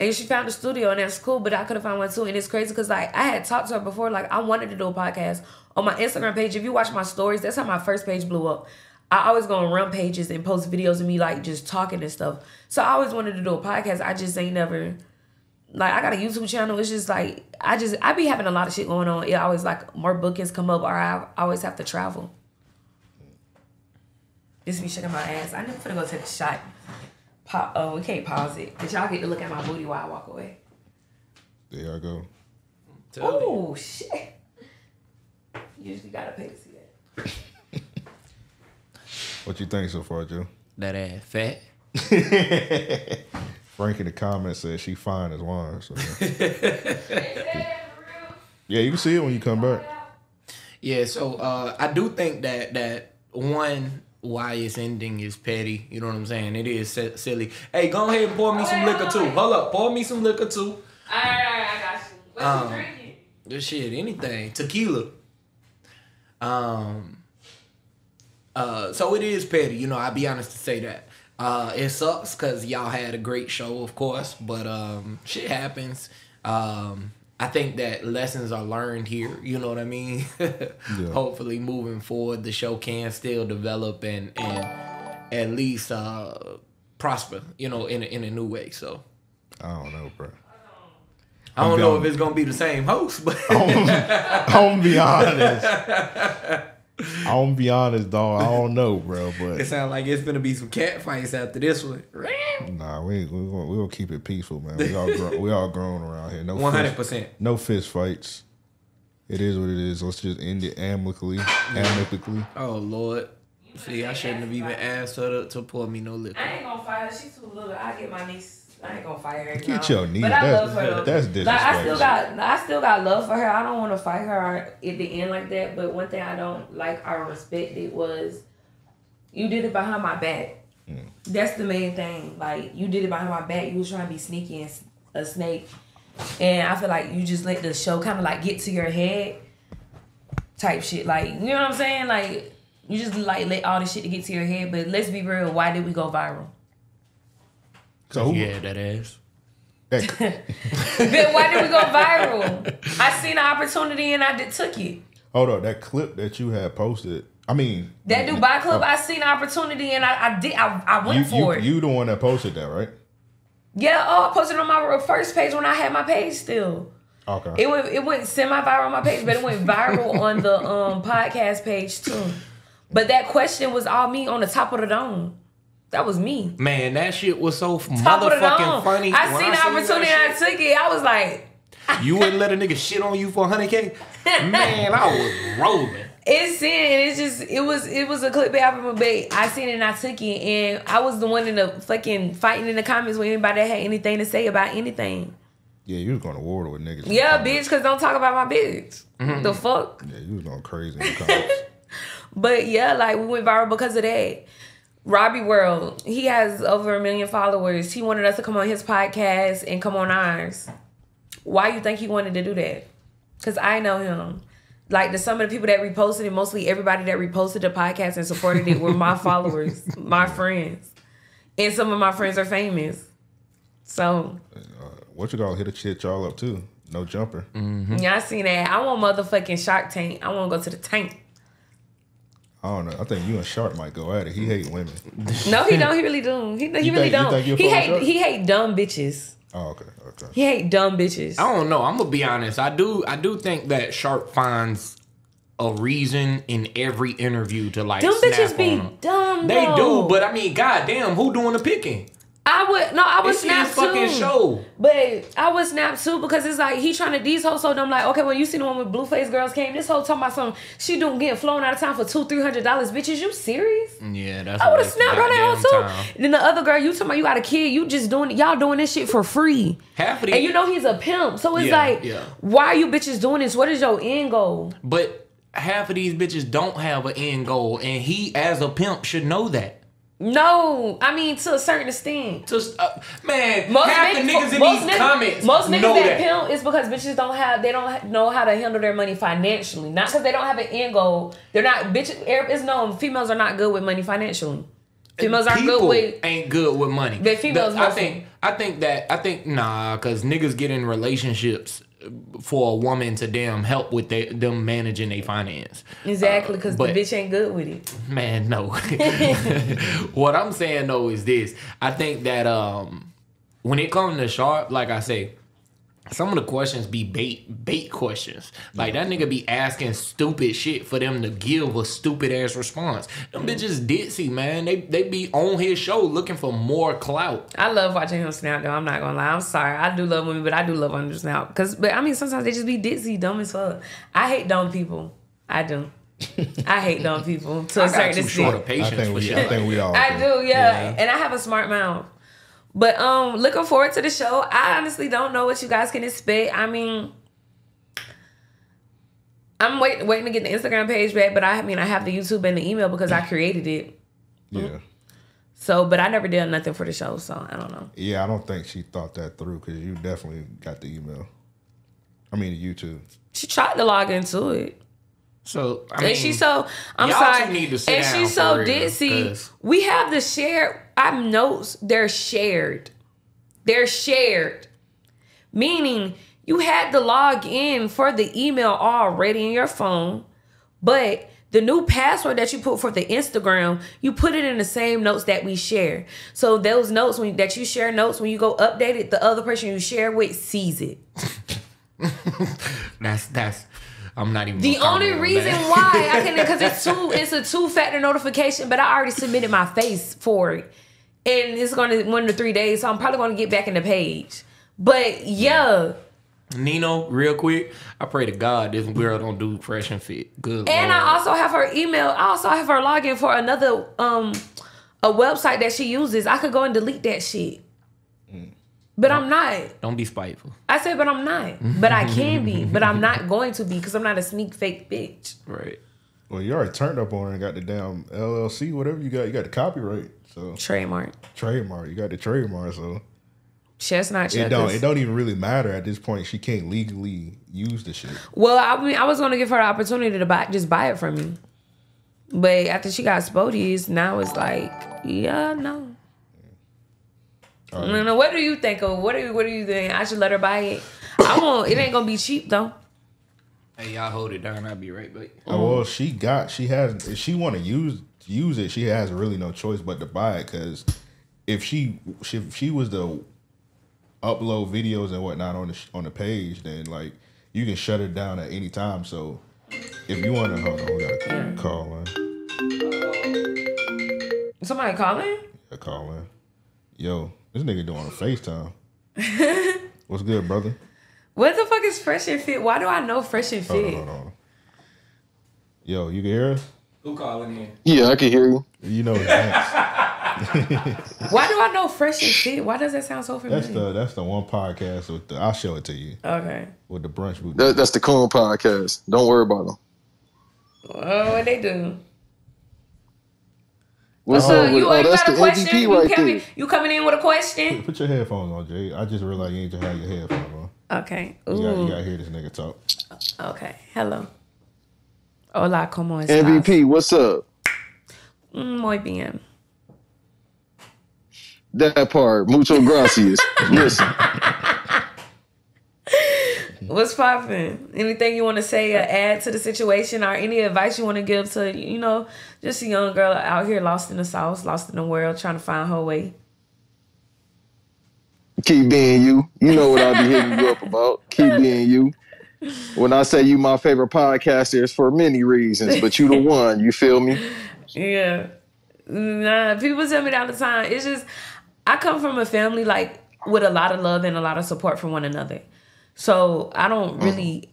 [SPEAKER 1] And she found a studio and that's cool, but I could have found one too. And it's crazy because like I had talked to her before, like I wanted to do a podcast on my Instagram page. If you watch my stories, that's how my first page blew up. I always go on run pages and post videos of me like just talking and stuff. So I always wanted to do a podcast. I just ain't never like I got a YouTube channel. It's just like I just I be having a lot of shit going on. It always like more bookings come up or I always have to travel. Just be shaking my ass. I never put finna go take a shot. Pa- oh, we can't pause it. But y'all get to look at my booty while I walk away.
[SPEAKER 2] There I go.
[SPEAKER 1] Oh shit. Usually gotta pay to see that.
[SPEAKER 2] What you think so far, Joe?
[SPEAKER 3] That ass fat.
[SPEAKER 2] Frank in the comments said she fine as wine. So. yeah, you can see it when you come back.
[SPEAKER 3] Yeah, so uh, I do think that that one why it's ending is petty. You know what I'm saying? It is si- silly. Hey, go ahead and pour me some liquor too. Hold up, pour me some liquor too.
[SPEAKER 1] Alright, alright, I got you. What
[SPEAKER 3] Um,
[SPEAKER 1] you drinking?
[SPEAKER 3] This shit, anything. Tequila. Um. Uh. So it is petty. You know, I'll be honest to say that. Uh, it sucks because y'all had a great show, of course, but um, shit happens. Um, I think that lessons are learned here. You know what I mean? Hopefully, moving forward, the show can still develop and and at least uh prosper. You know, in a, in a new way. So
[SPEAKER 2] I don't know, bro.
[SPEAKER 3] I don't
[SPEAKER 2] I'm
[SPEAKER 3] know if it's gonna be the same host, but
[SPEAKER 2] I'm gonna be honest. I'm gonna be honest, dog. I don't know, bro. But it
[SPEAKER 3] sounds like it's gonna be some cat fights after this one.
[SPEAKER 2] nah, we we gonna, we gonna keep it peaceful, man. We all grown, we all grown around here. No
[SPEAKER 3] one hundred percent.
[SPEAKER 2] no fist fights. It is what it is. Let's just end it amicably. Amicably.
[SPEAKER 3] Oh Lord. See, I shouldn't have even asked her to, to pour me no liquor.
[SPEAKER 1] I ain't gonna fire her. She's too little. I get my niece. I ain't gonna fire her.
[SPEAKER 2] Get
[SPEAKER 1] no.
[SPEAKER 2] your niece.
[SPEAKER 1] But I
[SPEAKER 2] That's-
[SPEAKER 1] love her though.
[SPEAKER 2] that's
[SPEAKER 1] Like, I still got, I still got love for her. I don't want to fight her at the end like that. But one thing I don't like, I respect it was, you did it behind my back.
[SPEAKER 2] Mm.
[SPEAKER 1] That's the main thing. Like you did it behind my back. You was trying to be sneaky and a snake, and I feel like you just let the show kind of like get to your head, type shit. Like you know what I'm saying? Like you just like let all this shit to get to your head. But let's be real. Why did we go viral?
[SPEAKER 2] So who?
[SPEAKER 3] Yeah, that ass.
[SPEAKER 1] Then why did we go viral? I seen an opportunity and I did, took it.
[SPEAKER 2] hold up, that clip that you had posted. I mean,
[SPEAKER 1] That Dubai club, I seen an opportunity and I, I did. I, I went
[SPEAKER 2] you,
[SPEAKER 1] for
[SPEAKER 2] you,
[SPEAKER 1] it.
[SPEAKER 2] you the one that posted that, right?
[SPEAKER 1] yeah. Oh, I posted it on my first page when I had my page still.
[SPEAKER 2] Okay.
[SPEAKER 1] It went it went semi viral on my page, but it went viral on the um podcast page too. But that question was all me on the top of the dome. That was me.
[SPEAKER 3] Man, that shit was so
[SPEAKER 1] Top
[SPEAKER 3] motherfucking funny.
[SPEAKER 1] I
[SPEAKER 3] When
[SPEAKER 1] seen the opportunity and I took it. I was like,
[SPEAKER 3] You wouldn't let a nigga shit on you for 100K? Man, I was rolling.
[SPEAKER 1] It's sin. It's just it was it was a clickbait album, bait. I seen it and I took it, and I was the one in the fucking fighting in the comments with anybody that had anything to say about anything.
[SPEAKER 2] yeah, you was going to war with niggas.
[SPEAKER 1] Yeah,
[SPEAKER 2] comments.
[SPEAKER 1] bitch, cause don't talk about my bitch.
[SPEAKER 3] Mm-hmm.
[SPEAKER 1] The fuck.
[SPEAKER 2] Yeah, you was going crazy in the comments.
[SPEAKER 1] But yeah, like we went viral because of that. Robbie World, he has over a million followers. He wanted us to come on his podcast and come on ours. Why you think he wanted to do that? Cause I know him. Like the some of the people that reposted it, mostly everybody that reposted the podcast and supported it were my followers, my friends, and some of my friends are famous. So uh,
[SPEAKER 2] what you call hit a shit y'all up too? No jumper.
[SPEAKER 1] yeah, I seen that. I want motherfucking Shark Tank. I want to go to the tank.
[SPEAKER 2] I don't know. I think you and Sharp might go at it. He hate women.
[SPEAKER 1] No, he don't. He really do. He, he
[SPEAKER 2] You
[SPEAKER 1] really
[SPEAKER 2] think-
[SPEAKER 1] don't.
[SPEAKER 2] think you'll
[SPEAKER 1] he hate
[SPEAKER 2] Shark?
[SPEAKER 1] he hate dumb bitches.
[SPEAKER 2] Oh, okay, okay.
[SPEAKER 1] He hate dumb bitches.
[SPEAKER 3] I don't know. I'm gonna be honest. I do. I do think that Sharp finds a reason in every interview to like.
[SPEAKER 1] Dumb
[SPEAKER 3] snap
[SPEAKER 1] bitches be
[SPEAKER 3] on 'em.
[SPEAKER 1] dumb.
[SPEAKER 3] They
[SPEAKER 1] though.
[SPEAKER 3] do, but I mean, goddamn, who doing the picking?
[SPEAKER 1] I would no, I would
[SPEAKER 3] It's
[SPEAKER 1] snap
[SPEAKER 3] fucking
[SPEAKER 1] too.
[SPEAKER 3] show.
[SPEAKER 1] But I would snap too because it's like he trying to these hoes so dumb. Like okay, when you see the one with Blueface girls came, this whole talking about something she doing getting flown out of town for two three hundred dollars. Bitches, you serious?
[SPEAKER 3] Yeah, that's.
[SPEAKER 1] I would have snapped on that hoe
[SPEAKER 3] time.
[SPEAKER 1] too. Then the other girl, you talking about you got a kid, you just doing y'all doing this shit for free.
[SPEAKER 3] Half of the
[SPEAKER 1] And you know he's a pimp, so it's
[SPEAKER 3] Yeah,
[SPEAKER 1] like,
[SPEAKER 3] yeah.
[SPEAKER 1] why are you bitches doing this? What is your end goal?
[SPEAKER 3] But half of these bitches don't have an end goal, and he, as a pimp, should know that.
[SPEAKER 1] No, I mean to a certain extent.
[SPEAKER 3] Just, uh, man,
[SPEAKER 1] Most
[SPEAKER 3] half the
[SPEAKER 1] niggas,
[SPEAKER 3] niggas in
[SPEAKER 1] most
[SPEAKER 3] these
[SPEAKER 1] niggas,
[SPEAKER 3] comments
[SPEAKER 1] most niggas that,
[SPEAKER 3] that.
[SPEAKER 1] pimp is because bitches don't have they don't know how to handle their money financially. Not because they don't have an end goal. They're not bitches. It's known females are not good with money financially. Females aren't good with.
[SPEAKER 3] ain't good with money.
[SPEAKER 1] The females
[SPEAKER 3] I think I think that I think nah, cause niggas get in relationships for a woman to damn help with they, them managing their finance.
[SPEAKER 1] Exactly, because the bitch ain't good with it.
[SPEAKER 3] Man, no. what I'm saying though is this. I think that um when it comes to sharp, like I say, some of the questions be bait bait questions. Like that nigga be asking stupid shit for them to give a stupid ass response. Them mm. bitches ditzy, man. They they be on his show looking for more clout.
[SPEAKER 1] I love watching him snap though. I'm not gonna lie. I'm sorry. I do love women, but I do love him to snap. Cause, but I mean, sometimes they just be ditzy, dumb as fuck. I hate dumb people. I do. I hate dumb people to a
[SPEAKER 3] I got
[SPEAKER 1] certain
[SPEAKER 3] too short
[SPEAKER 1] extent.
[SPEAKER 3] of
[SPEAKER 2] I
[SPEAKER 3] patience
[SPEAKER 2] think
[SPEAKER 3] for
[SPEAKER 2] we,
[SPEAKER 3] shit.
[SPEAKER 2] I think we all.
[SPEAKER 1] I
[SPEAKER 2] do.
[SPEAKER 1] do, yeah. And I have a smart mouth. But um, looking forward to the show. I honestly don't know what you guys can expect. I mean, I'm waiting waiting to get the Instagram page back, but I mean I have the YouTube and the email because I created it.
[SPEAKER 2] Yeah,
[SPEAKER 1] So, but I never did nothing for the show, so I don't know.
[SPEAKER 2] yeah. I don't think she thought that through because you definitely got the email. I mean, the YouTube.
[SPEAKER 1] She tried to log into it.
[SPEAKER 3] So I mean,
[SPEAKER 1] and she's so I'm
[SPEAKER 3] y'all
[SPEAKER 1] sorry.
[SPEAKER 3] two need to sit
[SPEAKER 1] and
[SPEAKER 3] down
[SPEAKER 1] she's so
[SPEAKER 3] real,
[SPEAKER 1] ditzy.
[SPEAKER 3] 'cause-
[SPEAKER 1] We have the shared I notes, they're shared. They're shared. Meaning you had to log in for the email already in your phone, but the new password that you put for the Instagram, you put it in the same notes that we share. So those notes when that you share notes when you go update it, the other person you share with sees it.
[SPEAKER 3] that's that's. I'm not even.
[SPEAKER 1] The only reason why I can because it's two it's a two factor notification, but I already submitted my face for it, and it's gonna one to three days, so I'm probably gonna get back in the page. But yeah,
[SPEAKER 3] Nino, real quick, I pray to God this girl don't do fresh and fit. Good.
[SPEAKER 1] and
[SPEAKER 3] Lord.
[SPEAKER 1] I also have her email. I also have her login for another um a website that she uses. I could go and delete that shit, but I'm not.
[SPEAKER 3] don't be spiteful.
[SPEAKER 1] I said, but I'm not. But I can be. But I'm not going to be because I'm not a sneak fake bitch.
[SPEAKER 3] Right.
[SPEAKER 2] Well, you already turned up on her and got the damn LLC, whatever you got. You got the copyright, so
[SPEAKER 1] Trademark.
[SPEAKER 2] trademark. You got the trademark, so
[SPEAKER 1] Chestnut
[SPEAKER 2] it don't it don't even really matter at this point. She can't legally use the shit.
[SPEAKER 1] Well, I mean, I was gonna give her the opportunity to buy, just buy it from me, but after she got Spodies, now it's like, yeah, no.
[SPEAKER 2] All
[SPEAKER 1] No, no. What do you think of? What do you What do you think? I should let her buy it. I won't. It ain't gonna be cheap though.
[SPEAKER 3] Hey, y'all hold it down. I'll be right back.
[SPEAKER 2] Oh, uh-huh. well, she got she has if she want to use use it, she has really no choice but to buy it because if she if she was to upload videos and whatnot on the on the page, then like you can shut it down at any time. So if you want to, hold on, we got a call in,
[SPEAKER 1] Somebody calling?
[SPEAKER 2] a call in. Yo, this nigga doing a FaceTime. What's good, brother?
[SPEAKER 1] What the fuck is Fresh and Fit? Why do I know Fresh and
[SPEAKER 2] Hold on,
[SPEAKER 1] Fit?
[SPEAKER 2] hold on. Yo, you can hear us?
[SPEAKER 3] Who calling in?
[SPEAKER 8] Yeah, I can hear you.
[SPEAKER 2] You know, that's,
[SPEAKER 1] Why do I know Fresh and Fit? Why does that sound so familiar?
[SPEAKER 2] that's the that's the one podcast with the. I'll show it to you
[SPEAKER 1] okay.
[SPEAKER 2] with the brunch boot.
[SPEAKER 8] That, that's the Coon podcast. Don't worry about them.
[SPEAKER 1] Oh, what they do?
[SPEAKER 8] What's
[SPEAKER 1] So
[SPEAKER 8] up with?
[SPEAKER 1] you,
[SPEAKER 8] Oh,
[SPEAKER 1] you got
[SPEAKER 8] the
[SPEAKER 1] a question?
[SPEAKER 8] MVP
[SPEAKER 1] you,
[SPEAKER 8] right
[SPEAKER 1] coming, you coming in with a question?
[SPEAKER 2] Put your headphones on, Jay. I just realized you ain't just have your headphones on.
[SPEAKER 1] Okay.
[SPEAKER 2] You gotta,
[SPEAKER 1] Ooh.
[SPEAKER 2] you gotta hear this nigga talk.
[SPEAKER 1] Okay. Hello. Hola, ¿cómo estás?
[SPEAKER 8] MVP, what's up?
[SPEAKER 1] Mm, Muy bien.
[SPEAKER 8] That part. Mucho gracias. Listen,
[SPEAKER 1] What's poppin'? Anything you want to say or add to the situation or any advice you want to give to, you know, just a young girl out here lost in the sauce, lost in the world, trying to find her way?
[SPEAKER 8] Keep being you. You know what I be hitting you up about. Keep being you. When I say you my favorite podcaster, it's for many reasons, but you the one. You feel me?
[SPEAKER 1] Yeah. Nah, people tell me that all the time. It's just I come from a family like with a lot of love and a lot of support from one another. So I don't mm-hmm. really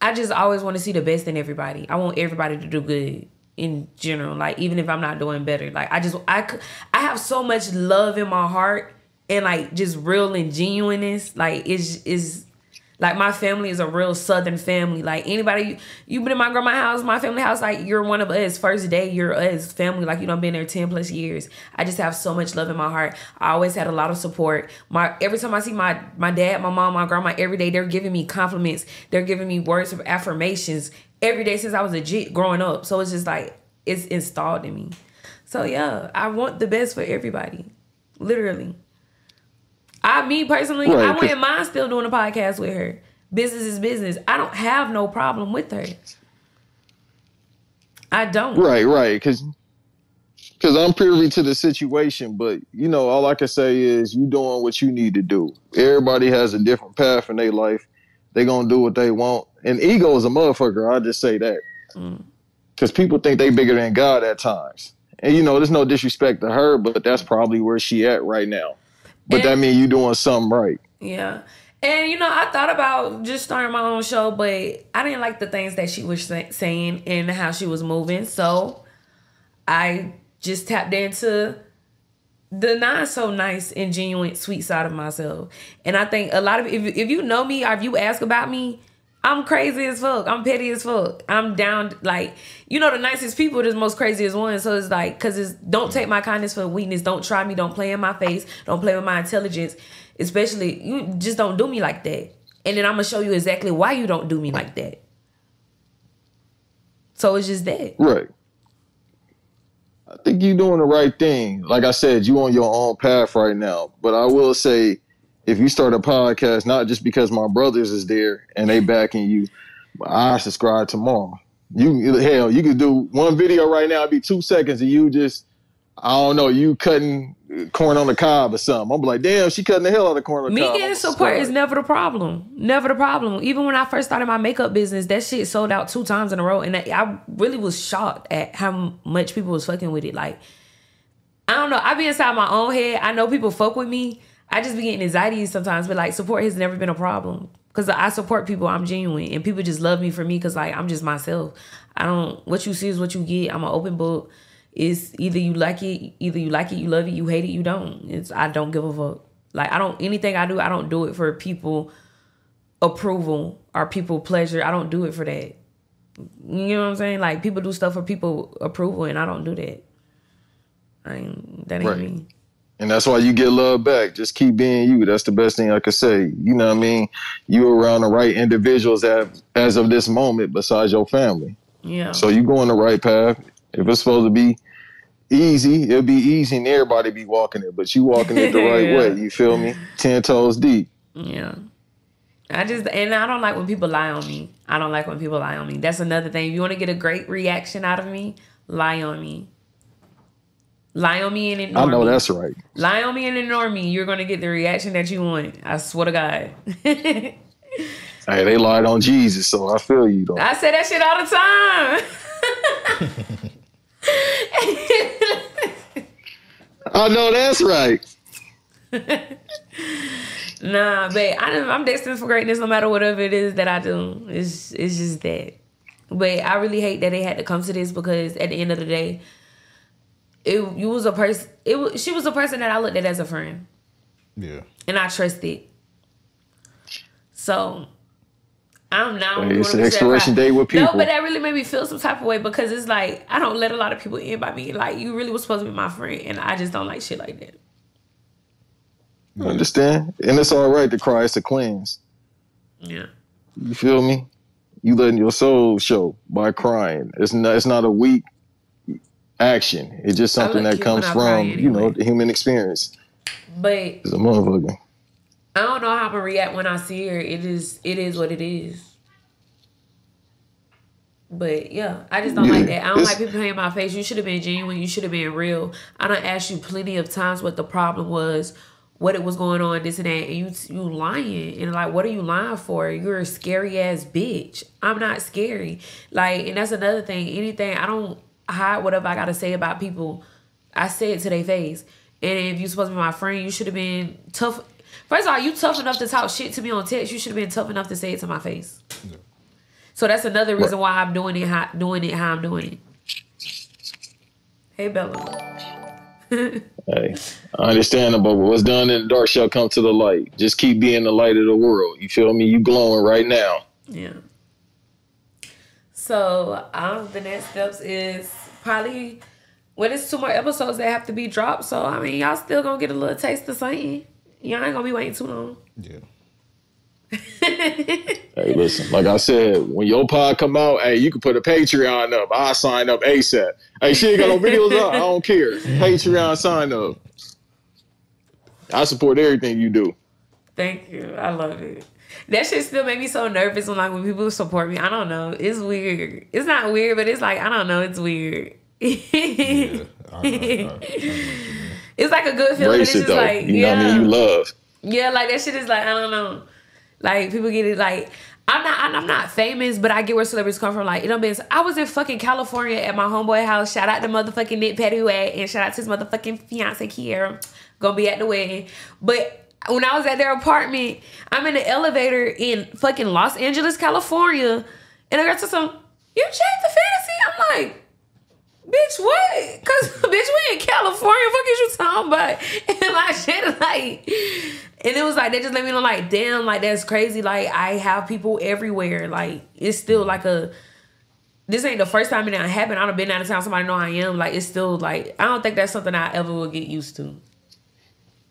[SPEAKER 1] I just always want to see the best in everybody. I want everybody to do good in general. Like even if I'm not doing better. Like I just I I have so much love in my heart and like just real and genuineness. Like it's is Like my family is a real southern family. Like anybody you, been in my grandma's house, my family house, like you're one of us. First day, you're us family. Like you know, been there 10 plus years. I just have so much love in my heart. I always had a lot of support. My every time I see my my dad, my mom, my grandma, every day they're giving me compliments. They're giving me words of affirmations every day since I was a jit growing up. So it's just like it's installed in me. So yeah, I want the best for everybody. Literally. I me personally,
[SPEAKER 8] Right,
[SPEAKER 1] I wouldn't mind still doing a podcast with her. Business is business. I don't have no problem with her. I don't.
[SPEAKER 8] Right, right. Because because I'm privy to the situation, but you know, all I can say is you doing what you need to do. Everybody has a different path in their life. They gonna do what they want, and ego is a motherfucker. I just say that mm. because people think they bigger than God at times, and you know, there's no disrespect to her, but that's probably where she at right now. But that
[SPEAKER 1] And-
[SPEAKER 8] means you doing something right.
[SPEAKER 1] Yeah. And you know, I thought about just starting my own show, but I didn't like the things that she was sa- saying and how she was moving. So I just tapped into the not so nice and genuine sweet side of myself. And I think a lot of if, if you know me or if you ask about me, I'm crazy as fuck. I'm petty as fuck. I'm down like you know the nicest people, the most craziest ones. So it's like cause it's don't take my kindness for weakness. Don't try me. Don't play in my face. Don't play with my intelligence. Especially you just don't do me like that. And then I'm gonna show you exactly why you don't do me like that. So it's just that.
[SPEAKER 8] Right. I think you're doing the right thing. Like I said, you on your own path right now. But I will say, if you start a podcast, not just because my brothers is there and they backing you, but I subscribe tomorrow. You hell, you could do one video right now. It'd be two seconds, and you just, I don't know, you cutting corn on the cob or something. I'm like, damn, she cutting the hell out of corn on the
[SPEAKER 1] Me
[SPEAKER 8] cob.
[SPEAKER 1] getting
[SPEAKER 8] I'm
[SPEAKER 1] support is never the problem. Never the problem. Even when I first started my makeup business, that shit sold out two times in a row, and I I really was shocked at how much people was fucking with it. Like, I don't know. I be inside my own head. I know people fuck with me. I just be getting anxiety sometimes, but like support has never been a problem because I support people. I'm genuine, and people just love me for me because like I'm just myself. I don't. What you see is what you get. I'm an open book. It's either you like it, either you like it, you love it, you hate it, you don't. It's I don't give a fuck. Like I don't anything I do, I don't do it for people approval or people pleasure. I don't do it for that. You know what I'm saying? Like people do stuff for people approval, and I don't do that. I ain't that ain't
[SPEAKER 8] Right.
[SPEAKER 1] me.
[SPEAKER 8] And that's why you get love back. Just keep being you. That's the best thing I could say. You know what I mean? You around the right individuals as, as of this moment besides your family.
[SPEAKER 1] Yeah.
[SPEAKER 8] So you go on the right path. If it's supposed to be easy, it'll be easy and everybody be walking it. But you walking it the right
[SPEAKER 1] Yeah.
[SPEAKER 8] way. You feel me? Ten toes deep.
[SPEAKER 1] Yeah. I just and I don't like when people lie on me. I don't like when people lie on me. That's another thing. If you want to get a great reaction out of me, lie on me. Lie on me and ignore
[SPEAKER 8] I know
[SPEAKER 1] me.
[SPEAKER 8] that's right.
[SPEAKER 1] Lie on me and ignore me. You're gonna get the reaction that you want. I swear to God.
[SPEAKER 8] Hey, they lied on Jesus, so I feel you though.
[SPEAKER 1] I say that shit all the time.
[SPEAKER 8] I know that's right.
[SPEAKER 1] Nah, but I, I'm destined for greatness no matter whatever it is that I do. It's it's just that. But I really hate that they had to come to this because at the end of the day, it you was a person. It was, she was a person that I looked at as a friend
[SPEAKER 2] Yeah.
[SPEAKER 1] and I trusted. So I'm now.
[SPEAKER 8] Hey, it's an expiration date with people.
[SPEAKER 1] No, but that really made me feel some type of way because it's like I don't let a lot of people in by me. Like you really was supposed to be my friend, and I just don't like shit like that.
[SPEAKER 8] You understand? And it's all right to cry. It's a cleanse.
[SPEAKER 1] Yeah.
[SPEAKER 8] You feel me? You letting your soul show by crying. It's not. It's not a weak action. It's just something that comes from
[SPEAKER 1] cry
[SPEAKER 8] you know the human experience.
[SPEAKER 1] But
[SPEAKER 8] It's a motherfucker.
[SPEAKER 1] I don't know how I'm gonna react when I see her. It is it is what it is. But yeah, I just don't
[SPEAKER 8] Yeah,
[SPEAKER 1] like that. I don't like people playing my face. You should have been genuine. You should have been real. I don't ask you plenty of times what the problem was, what it was going on, this and that, and you you lying. And like, what are you lying for? You're a scary ass bitch. I'm not scary. Like, and that's another thing. Anything I don't hide whatever I gotta say about people. I say it to their face. And if you supposed to be my friend, you should have been tough. First of all, you tough enough to talk shit to me on text. You should have been tough enough to say it to my face. So that's another reason why I'm doing it how doing it how I'm doing it. Hey Bella.
[SPEAKER 8] Hey, understandable. But what's done in the dark shall come to the light. Just keep being the light of the world. You feel me? You glowing right now.
[SPEAKER 1] Yeah. So um, the next steps is probably well, it's two more episodes that have to be dropped. So I mean, y'all still gonna get a little taste of something. Y'all ain't gonna be waiting too long.
[SPEAKER 2] Yeah.
[SPEAKER 8] Hey, listen. Like I said, when your pod come out, hey, you can put a Patreon up. I sign up ASAP. Hey, she ain't got no videos up. I don't care. Patreon sign up. I support everything you do.
[SPEAKER 1] Thank you. I love it. That shit still make me so nervous when like when people support me. I don't know. It's weird. It's not weird, but it's like I don't know. It's weird.
[SPEAKER 2] Yeah. I, I, I, know you mean.
[SPEAKER 1] it's like a good feeling. It's
[SPEAKER 8] it though.
[SPEAKER 1] like
[SPEAKER 8] you know what I mean? You love.
[SPEAKER 1] Yeah, like that shit is like I don't know. Like people get it like I'm not I'm- not famous, but I get where celebrities come from. Like it don't be. I was in fucking California at my homeboy house. Shout out to motherfucking Nick Petty who at and shout out to his motherfucking fiance Kiera. Gonna be at the wedding, but. When I was at their apartment, I'm in the elevator in fucking Los Angeles, California, and I got to some, you checked the fantasy? I'm like, bitch, what? Cause bitch, we in California. Fuck is you talking about? And like shit, like, and it was like they just let me know, like, damn, like that's crazy. Like I have people everywhere. Like it's still like a. This ain't the first time it happened. I've been out of town. Somebody know I am. Like it's still like I don't think that's something I ever will get used to.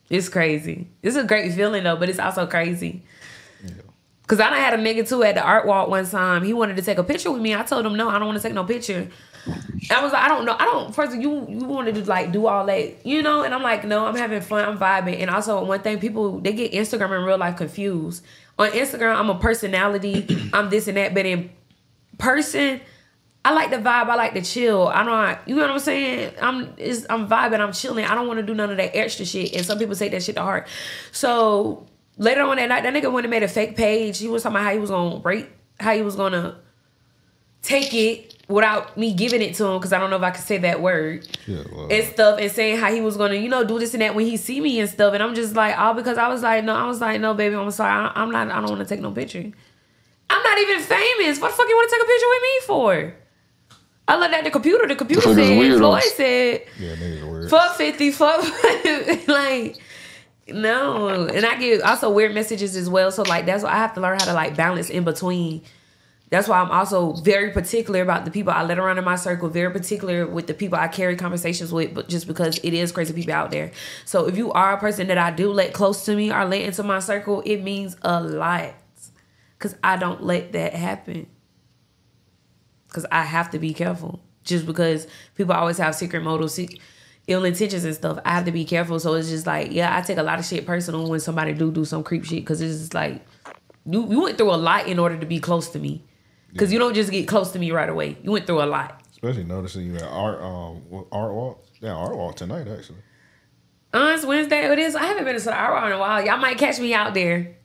[SPEAKER 1] It's crazy. It's a great feeling though, but it's also crazy. Cause I done had a nigga too at the art walk one time. He wanted to take a picture with me. I told him no, I don't want to take no picture. I was like, I don't know. I don't. First, of you you wanted to like do all that, you know? And I'm like, no, I'm having fun. I'm vibing. And also, one thing, people they get Instagram and real life confused. On Instagram, I'm a personality. I'm this and that, but in person, I like the vibe. I like the chill. I don't. You know what I'm saying? I'm. Is I'm vibing. I'm chilling. I don't want to do none of that extra shit. And some people take that shit to heart. So later on that night, that nigga went and made a fake page. He was talking about how he was gonna rate, how he was gonna take it without me giving it to him because I don't know if I could say that word
[SPEAKER 2] Yeah,
[SPEAKER 1] and stuff and saying how he was gonna, you know, do this and that when he see me and stuff. And I'm just like, all because I was like, no, I was like, no, baby, I'm sorry, I'm not, I don't want to take no picture. I'm not even famous. What the fuck you want to take a picture with me for? I looked at the computer. The computer
[SPEAKER 8] Motherfuckers
[SPEAKER 1] said,
[SPEAKER 8] weirdos.
[SPEAKER 1] Floyd said,
[SPEAKER 2] yeah, niggas weird.
[SPEAKER 1] fuck 50, fuck, like, no. And I get also weird messages as well. So, like, that's why I have to learn how to, like, balance in between. That's why I'm also very particular about the people I let around in my circle, very particular with the people I carry conversations with, but just because it is crazy people out there. So if you are a person that I do let close to me or let into my circle, it means a lot. Cause I don't let that happen. Cause I have to be careful. Just because people always have secret motives, ill intentions and stuff. I have to be careful. So it's just like, yeah, I take a lot of shit personal when somebody do do some creep shit. Cause it's just like, you, you went through a lot in order to be close to me. Cause you don't just get close to me right away. You went through a lot.
[SPEAKER 2] Especially noticing you at art um art walk. Yeah, art walk tonight actually.
[SPEAKER 1] Uh, it's Wednesday. It is. I haven't been to the art walk in a while. Y'all might catch me out there.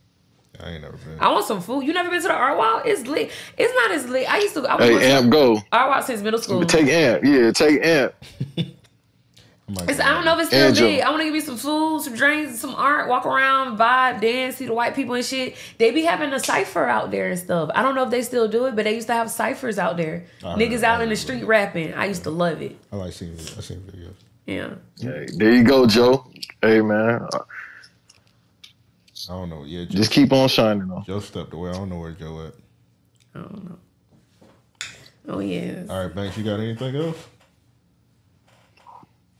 [SPEAKER 2] I ain't never been.
[SPEAKER 1] I want some food. You never been to the art walk? It's lit. It's not as lit. I used to. I was
[SPEAKER 8] Hey,
[SPEAKER 1] to
[SPEAKER 8] Amp, go.
[SPEAKER 1] art walk since middle school.
[SPEAKER 8] Take Amp. Yeah, take Amp.
[SPEAKER 2] I
[SPEAKER 1] It's, I don't know if it's still
[SPEAKER 8] Angel.
[SPEAKER 1] big. I want to give me some food, some drinks, some art, walk around, vibe, dance, see the white people and shit. They be having a cipher out there and stuff. I don't know if they still do it, but they used to have ciphers out there.
[SPEAKER 2] I
[SPEAKER 1] Niggas
[SPEAKER 2] heard-
[SPEAKER 1] out
[SPEAKER 2] I
[SPEAKER 1] in the street
[SPEAKER 2] about
[SPEAKER 1] rapping. I used to love it.
[SPEAKER 2] I like seeing I seen videos.
[SPEAKER 1] Yeah.
[SPEAKER 8] Hey, there you go, Joe. Hey, man.
[SPEAKER 2] I don't know. Yeah, Joe,
[SPEAKER 8] Just keep on shining, though.
[SPEAKER 2] Joe stepped away. I don't know where Joe at.
[SPEAKER 1] I don't know. Oh yeah.
[SPEAKER 2] All right, Banks, you got anything else?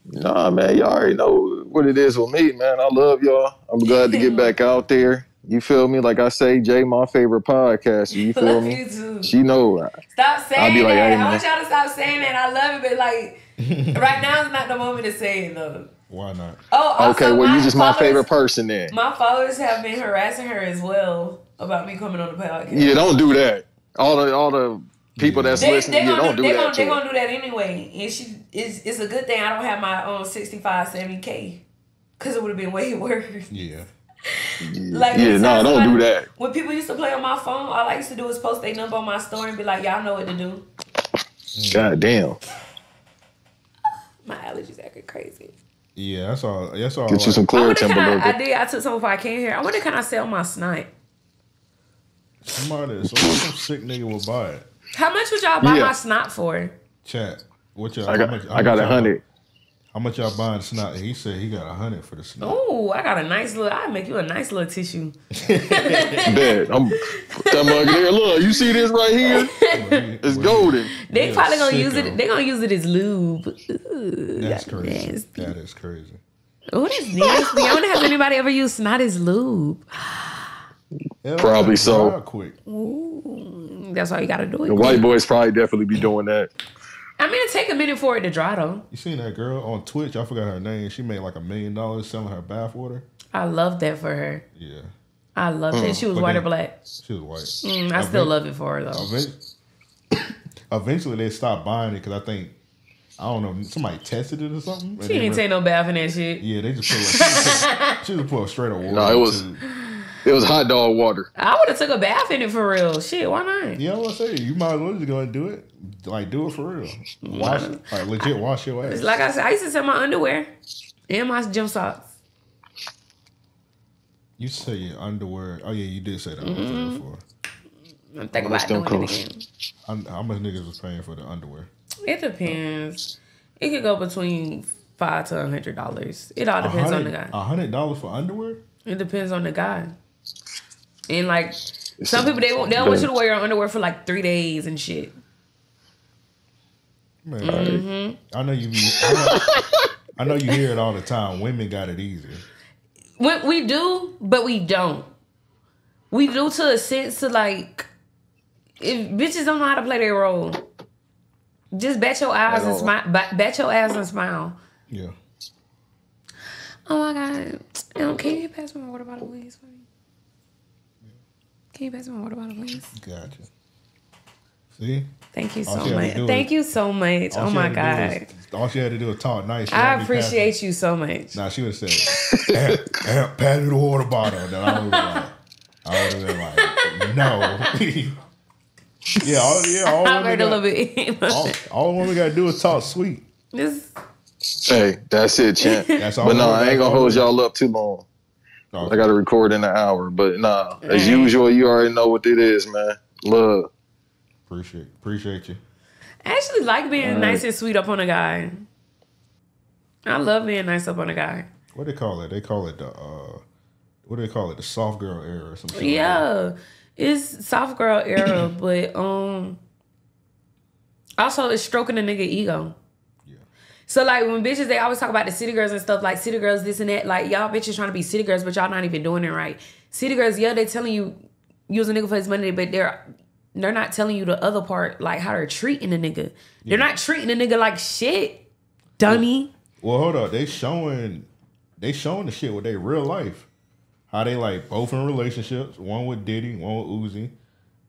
[SPEAKER 8] Nah, man, Y'all already know what it is with me, man. I love y'all. I'm glad to get back out there. You feel me? Like I say, Jay, my favorite podcast. You feel
[SPEAKER 1] Love
[SPEAKER 8] me?
[SPEAKER 1] you too.
[SPEAKER 8] She know.
[SPEAKER 1] Stop saying
[SPEAKER 8] I'll be like,
[SPEAKER 1] that.
[SPEAKER 8] hey,
[SPEAKER 1] I want y'all to stop saying that. I love it, but like right now is not the moment to say it though.
[SPEAKER 2] Why not?
[SPEAKER 1] Oh, also,
[SPEAKER 8] Okay, well,
[SPEAKER 1] my
[SPEAKER 8] you just my favorite person then.
[SPEAKER 1] My followers have been harassing her as well about me coming on the podcast.
[SPEAKER 8] Yeah, don't do that. All the all the people that's
[SPEAKER 1] They,
[SPEAKER 8] listening,
[SPEAKER 1] they
[SPEAKER 8] yeah, don't
[SPEAKER 1] do,
[SPEAKER 8] do
[SPEAKER 1] they
[SPEAKER 8] that.
[SPEAKER 1] gonna, they
[SPEAKER 8] to
[SPEAKER 1] gonna do that anyway. And she it's, it's a good thing I don't have my own 65, 70K. Cause it would have been way worse.
[SPEAKER 2] Yeah.
[SPEAKER 1] Like
[SPEAKER 8] yeah,
[SPEAKER 1] anytime
[SPEAKER 8] no, don't
[SPEAKER 1] somebody-
[SPEAKER 8] do that.
[SPEAKER 1] When people used to play on my phone, all I used to do was post their number on my story and be like, y'all know what to do.
[SPEAKER 8] God damn.
[SPEAKER 1] My allergies acting crazy.
[SPEAKER 2] Yeah, that's all. That's all.
[SPEAKER 8] Get you
[SPEAKER 2] like.
[SPEAKER 8] some
[SPEAKER 1] I
[SPEAKER 8] clear
[SPEAKER 1] wonder can I, I did. I took some before I came here. I wonder can I sell my snipe?
[SPEAKER 2] Somebody, some, some sick nigga will buy it.
[SPEAKER 1] How much would y'all buy
[SPEAKER 8] Yeah.
[SPEAKER 1] my snot for?
[SPEAKER 2] Chat. What y'all?
[SPEAKER 8] I got
[SPEAKER 2] much-
[SPEAKER 8] I got
[SPEAKER 2] much
[SPEAKER 8] a
[SPEAKER 2] y'all-
[SPEAKER 8] hundred.
[SPEAKER 2] How much y'all buying the snot? He said he got a hundred for the snot.
[SPEAKER 1] Oh, I got a nice little. I make you a nice little tissue.
[SPEAKER 8] Bad. I'm that mug there. Look, you see this right here? It's golden.
[SPEAKER 1] They
[SPEAKER 2] Yeah,
[SPEAKER 1] probably gonna use it. They gonna use it as lube. Ooh,
[SPEAKER 2] That's
[SPEAKER 1] got
[SPEAKER 2] crazy.
[SPEAKER 1] nasty.
[SPEAKER 2] That is crazy.
[SPEAKER 1] Oh, that's nasty. I wonder has anybody ever used snot as lube.
[SPEAKER 2] Hell,
[SPEAKER 8] Probably so.
[SPEAKER 2] dry Quick.
[SPEAKER 1] That's all you gotta do.
[SPEAKER 8] The white boys probably definitely be doing that.
[SPEAKER 1] I mean, it take a minute for it to dry though.
[SPEAKER 2] You seen that girl on Twitch? I forgot her name. She made like a million dollars selling her bath water.
[SPEAKER 1] I love that for her.
[SPEAKER 2] Yeah,
[SPEAKER 1] I love that. She was
[SPEAKER 2] But
[SPEAKER 1] white or black.
[SPEAKER 2] she was white.
[SPEAKER 1] Mm, I still love it for her though.
[SPEAKER 2] Event- Eventually, they stopped buying it because I think I don't know somebody tested it or something. and
[SPEAKER 1] She
[SPEAKER 2] they
[SPEAKER 1] ain't
[SPEAKER 2] re-
[SPEAKER 1] take no bath in that shit.
[SPEAKER 2] Yeah, they just put like, she just put, she just put straight up water.
[SPEAKER 8] No, it was-
[SPEAKER 2] into-
[SPEAKER 8] It was hot dog water.
[SPEAKER 1] I would have took a bath in it for real. Shit, why not?
[SPEAKER 2] Yeah, what I say, you might as well just go and do it. Like, do it for real. Wash it. Like, legit wash your ass.
[SPEAKER 1] It's like I said, I used to sell my underwear and my gym socks.
[SPEAKER 2] you say your underwear. Oh, yeah, you did say that
[SPEAKER 1] Mm-hmm.
[SPEAKER 2] before.
[SPEAKER 1] I'm thinking
[SPEAKER 8] much
[SPEAKER 1] about
[SPEAKER 8] them
[SPEAKER 1] doing it again.
[SPEAKER 2] I'm- How much niggas was paying for the underwear?
[SPEAKER 1] It depends. It could go between five to a hundred dollars. It all depends on the guy.
[SPEAKER 2] A hundred dollars for underwear?
[SPEAKER 1] It depends on the guy. And like some people, they won't, they don't want you to wear your underwear for like three days and shit.
[SPEAKER 2] Man,
[SPEAKER 1] Mm-hmm.
[SPEAKER 2] I know you. I, know, I know you hear it all the time. Women got it easier.
[SPEAKER 1] We, we do, but we don't. We do to a sense to like, if bitches don't know how to play their role, just bat your eyes and smile. Bat, bat your ass and smile.
[SPEAKER 2] Yeah.
[SPEAKER 1] Oh my god! Um, can you pass me my water bottle, please, for me? Can you pass me my water bottle, please?
[SPEAKER 2] Gotcha. See?
[SPEAKER 1] Thank you
[SPEAKER 2] All
[SPEAKER 1] so
[SPEAKER 2] she had to
[SPEAKER 1] much. Thank
[SPEAKER 2] is-
[SPEAKER 1] you so much. Oh my god!
[SPEAKER 2] do was- all she had to do was talk nice. She
[SPEAKER 1] I appreciate you so much.
[SPEAKER 2] pass- Nah, she would have said, "Aunt, Aunt, pass me the water bottle." Then I would have like, I would have been like, "No." yeah, all, yeah, all
[SPEAKER 1] I
[SPEAKER 2] women
[SPEAKER 1] heard a little bit.
[SPEAKER 2] all, all women got to do is talk sweet.
[SPEAKER 1] This
[SPEAKER 8] Hey, that's it, champ.
[SPEAKER 2] That's all.
[SPEAKER 8] But no, I ain't gonna hold y'all up too long.
[SPEAKER 2] Oh,
[SPEAKER 8] I gotta record in an hour. But nah, as usual, you already know what it is, man. Love.
[SPEAKER 2] Appreciate, appreciate you.
[SPEAKER 1] I actually like being nice and sweet up on a guy. I love being nice up on a guy.
[SPEAKER 2] What do they call it? They call it the uh, what do they call it? The soft girl era or something. shit. like.
[SPEAKER 1] Yeah, it's soft girl era, but um, also it's stroking a nigga ego.
[SPEAKER 2] Yeah.
[SPEAKER 1] So like when bitches they always talk about the city girls and stuff like city girls this and that like y'all bitches trying to be city girls but y'all not even doing it right. City girls yeah they telling you use a nigga for his money but they're they're not telling you the other part like how they're treating the nigga. They're not treating the nigga like shit, dummy.
[SPEAKER 2] Well, hold up. They showing they showing the shit with their real life. How they like both in relationships, one with Diddy, one with Uzi,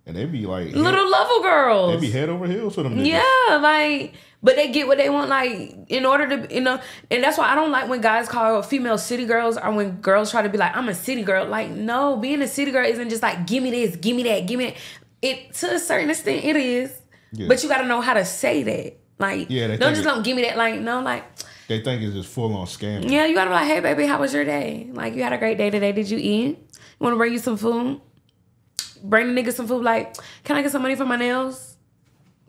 [SPEAKER 2] and they be like head-
[SPEAKER 1] Little level girls.
[SPEAKER 2] they be head over heels for them niggas.
[SPEAKER 1] Yeah, like, but they get what they want, like, in order to, you know, and that's why I don't like when guys call female city girls or when girls try to be like, I'm a city girl. Like, no, being a city girl isn't just like, give me this, give me that, give me that. It, to a certain extent, it is.
[SPEAKER 2] Yeah.
[SPEAKER 1] But you gotta know how to say that. Like,
[SPEAKER 2] Yeah, they
[SPEAKER 1] don't just
[SPEAKER 2] it-
[SPEAKER 1] don't give me that. Like, no, like,
[SPEAKER 2] They think it's just full on scamming.
[SPEAKER 1] yeah, you gotta be like, hey, baby, how was your day? Like, you had a great day today. Did you eat? Wanna bring you some food? Bring the nigga some food. Like, can I get some money for my nails?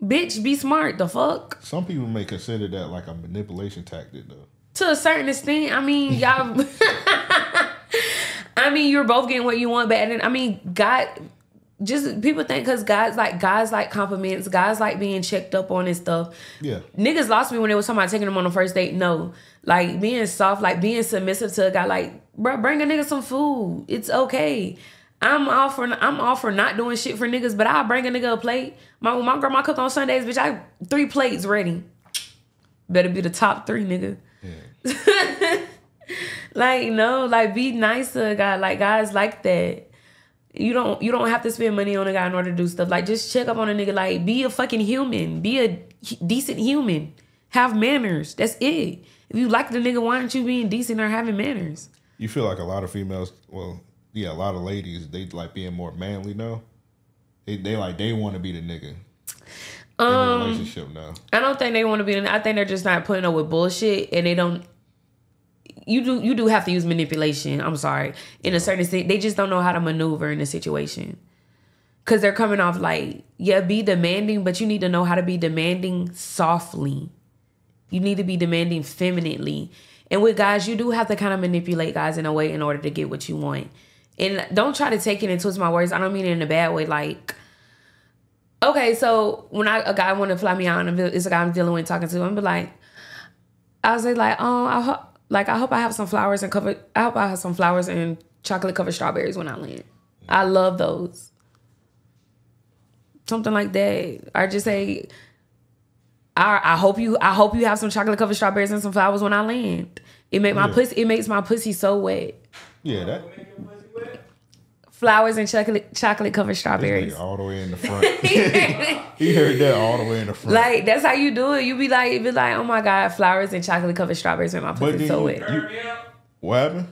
[SPEAKER 1] Bitch, be smart. The fuck?
[SPEAKER 2] Some people may consider that like a manipulation tactic though.
[SPEAKER 1] to a certain extent. I mean, y'all. I mean, you're both getting what you want, but and I mean, God, just people think because guys like guys like compliments, guys like being checked up on and stuff.
[SPEAKER 2] Yeah.
[SPEAKER 1] Niggas lost me when they was talking about taking them on the first date. No, like being soft, like being submissive to a guy. Like, bro, bring a nigga some food. It's okay. I'm all for I'm all for not doing shit for niggas, but I'll bring a nigga a plate. My my grandma cook on Sundays, bitch. I three plates ready. Better be the top three, nigga. like no, like be nice to a guy. Like guys like that. You don't you don't have to spend money on a guy in order to do stuff. Like just check up on a nigga. Like be a fucking human. Be a decent human. Have manners. That's it. If you like the nigga, why aren't you being decent or having manners?
[SPEAKER 2] You feel like a lot of females, well, yeah, a lot of ladies, they like being more manly now. They they like they want to be the nigga in a
[SPEAKER 1] Um,
[SPEAKER 2] relationship now.
[SPEAKER 1] I don't think they want to be. in I think they're just not putting up with bullshit, and they don't. You do. You do have to use manipulation. I'm sorry. In a certain extent, they just don't know how to maneuver in a situation. Cause they're coming off like, yeah, be demanding, but you need to know how to be demanding softly. You need to be demanding femininely. And with guys, you do have to kind of manipulate guys in a way in order to get what you want. And don't try to take it and twist my words. I don't mean it in a bad way. Like, okay, so when I a guy want to fly me out and it's a guy I'm dealing with talking to, I'm be like, I say like, oh, I hope, like I hope I have some flowers and cover. I hope I have some flowers and chocolate covered strawberries when I land. I love those. Something like that. Or just say, I, I hope you I hope you have some chocolate covered strawberries and some flowers when I land. It make my
[SPEAKER 2] Yeah.
[SPEAKER 1] pussy it makes my pussy so wet.
[SPEAKER 2] Yeah, that
[SPEAKER 1] Flowers and chocolate chocolate covered strawberries.
[SPEAKER 2] all the way in the front. he heard that all the way in the front.
[SPEAKER 1] Like that's how you do it. You be like, you be like, oh my god, flowers and chocolate covered strawberries make my pussy so wet.
[SPEAKER 2] you, what happened?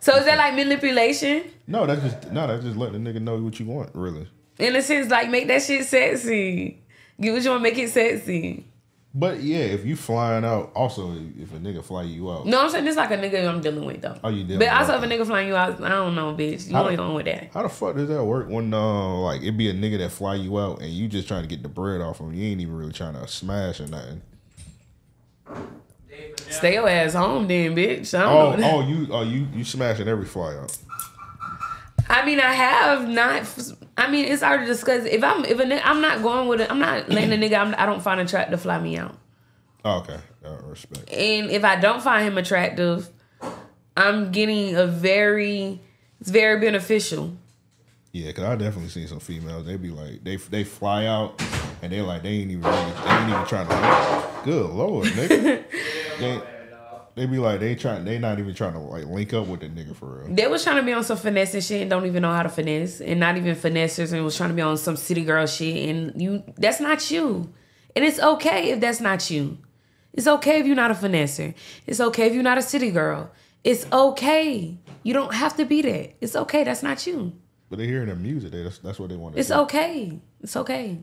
[SPEAKER 1] So is that like manipulation?
[SPEAKER 2] No, that's just no, that's just letting the nigga know what you want, really.
[SPEAKER 1] In a sense, like make that shit sexy. Get what you want, to make it sexy.
[SPEAKER 2] But yeah, if you flying out, also if a nigga fly you out,
[SPEAKER 1] No, I'm saying this like a nigga I'm dealing with though.
[SPEAKER 2] Oh, you dealing
[SPEAKER 1] But
[SPEAKER 2] with
[SPEAKER 1] also if a nigga flying you out, I don't know, bitch. You
[SPEAKER 2] How
[SPEAKER 1] going with that.
[SPEAKER 2] how the fuck does that work when uh like it be a nigga that fly you out and you just trying to get the bread off him? You ain't even really trying to smash or nothing.
[SPEAKER 1] Stay your ass home then, bitch. I
[SPEAKER 2] Oh,
[SPEAKER 1] don't know.
[SPEAKER 2] oh, you oh you you smashing every fly out.
[SPEAKER 1] I mean, I have not. I mean, it's hard to discuss. If I'm, if a nigga, I'm not going with it. I'm not letting a nigga. I'm, I don't find attractive to fly me out.
[SPEAKER 2] Oh, okay, uh, respect.
[SPEAKER 1] And if I don't find him attractive, I'm getting a very, it's very beneficial.
[SPEAKER 2] Yeah, cause I definitely seen some females. They be like, they they fly out, and they like they ain't even really, they ain't even trying to. Good lord, nigga. they, they be like they trying, they not even trying to like link up with the nigga for real.
[SPEAKER 1] They was trying to be on some finesse and shit and don't even know how to finesse and not even finessers and was trying to be on some city girl shit and you that's not you. And it's okay if that's not you. It's okay if you're not a finesser. It's okay if you're not a city girl. It's okay. You don't have to be that. It's okay. That's not you.
[SPEAKER 2] But they hearing the music, they, that's that's what they want to.
[SPEAKER 1] It's okay. It's okay.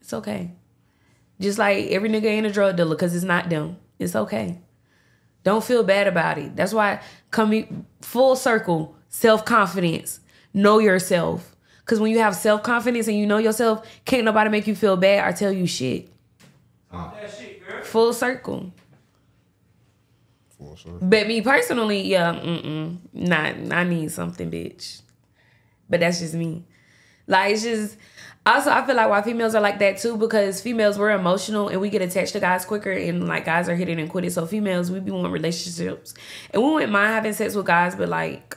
[SPEAKER 1] It's okay. Just like every nigga ain't a drug dealer because it's not them. It's okay. Don't feel bad about it. That's why coming full circle, self confidence, know yourself. Because when you have self confidence and you know yourself, can't nobody make you feel bad or tell you shit. Full circle.
[SPEAKER 2] Full circle.
[SPEAKER 1] But me personally, yeah, mm-mm, not. I need something, bitch. But that's just me. Like it's just. Also, I feel like why females are like that too because females we're emotional and we get attached to guys quicker and like guys are hit it and quit it. So females we be want relationships and we wouldn't mind having sex with guys, but like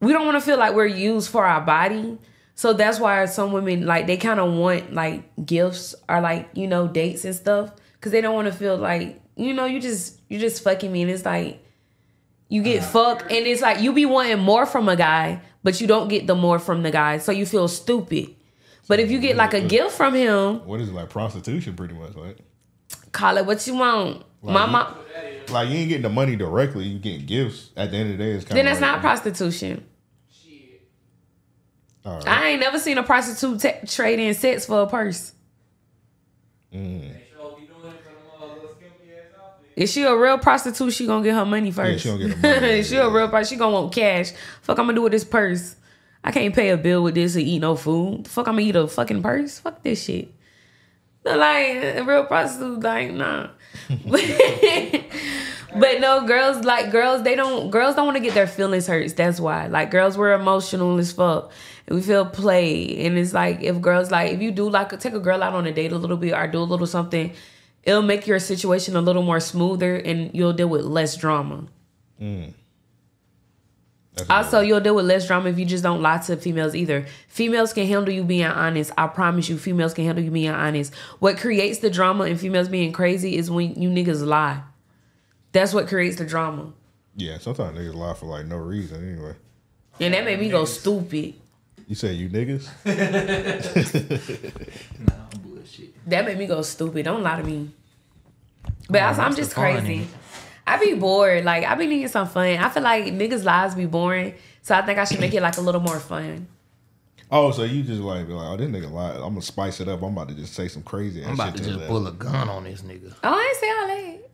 [SPEAKER 1] we don't want to feel like we're used for our body. So that's why some women like they kind of want like gifts or like you know dates and stuff because they don't want to feel like you know you just you just fucking me and it's like you get fucked and it's like you be wanting more from a guy but you don't get the more from the guy so you feel stupid. But if you get like a gift from him,
[SPEAKER 2] What is it like prostitution? Pretty much, like
[SPEAKER 1] call it what you want.
[SPEAKER 2] Like
[SPEAKER 1] My
[SPEAKER 2] you-
[SPEAKER 1] mom,
[SPEAKER 2] like you ain't getting the money directly. You getting gifts. At the end of the day, it's kind
[SPEAKER 1] then that's not prostitution.
[SPEAKER 2] Right.
[SPEAKER 1] I ain't never seen a prostitute ta trade in sex for a purse.
[SPEAKER 2] Mm.
[SPEAKER 1] If she a real prostitute, she gonna get her money first.
[SPEAKER 2] Yeah, she gonna get her money,
[SPEAKER 1] she a real prostitute. She gonna want cash. Fuck, I'm gonna do with this purse. I can't pay a bill with this or eat no food. Fuck, I'm gonna eat a fucking purse. Fuck this shit. But like a real prostitute, like nah. but no, girls like girls. They don't. Girls don't want to get their feelings hurt. That's why. Like girls, we're emotional as fuck. And we feel play, and it's like if girls like if you do like take a girl out on a date a little bit or do a little something, it'll make your situation a little more smoother, and you'll deal with less drama. Mm.
[SPEAKER 2] That's
[SPEAKER 1] Also, you'll deal with less drama if you just don't lie to females either. Females can handle you being honest. I promise you, females can handle you being honest. What creates the drama and females being crazy is when you niggas lie. That's what creates the drama.
[SPEAKER 2] yeah. Sometimes niggas lie for like no reason. Anyway,
[SPEAKER 1] And that made me go stupid.
[SPEAKER 2] you say you niggas.
[SPEAKER 3] Nah, bullshit.
[SPEAKER 1] That made me go stupid. Don't lie to me. But also, I'm just crazy. I be bored. Like I be needing some fun. I feel like niggas' lives be boring. So I think I should make it like a little more fun.
[SPEAKER 2] Oh, so you just like be like, oh, this nigga lie. I'm gonna spice it up. I'm about to just say some crazy
[SPEAKER 3] I'm about
[SPEAKER 2] shit
[SPEAKER 3] to just pull a gun on this nigga.
[SPEAKER 1] Oh, I ain't say all that.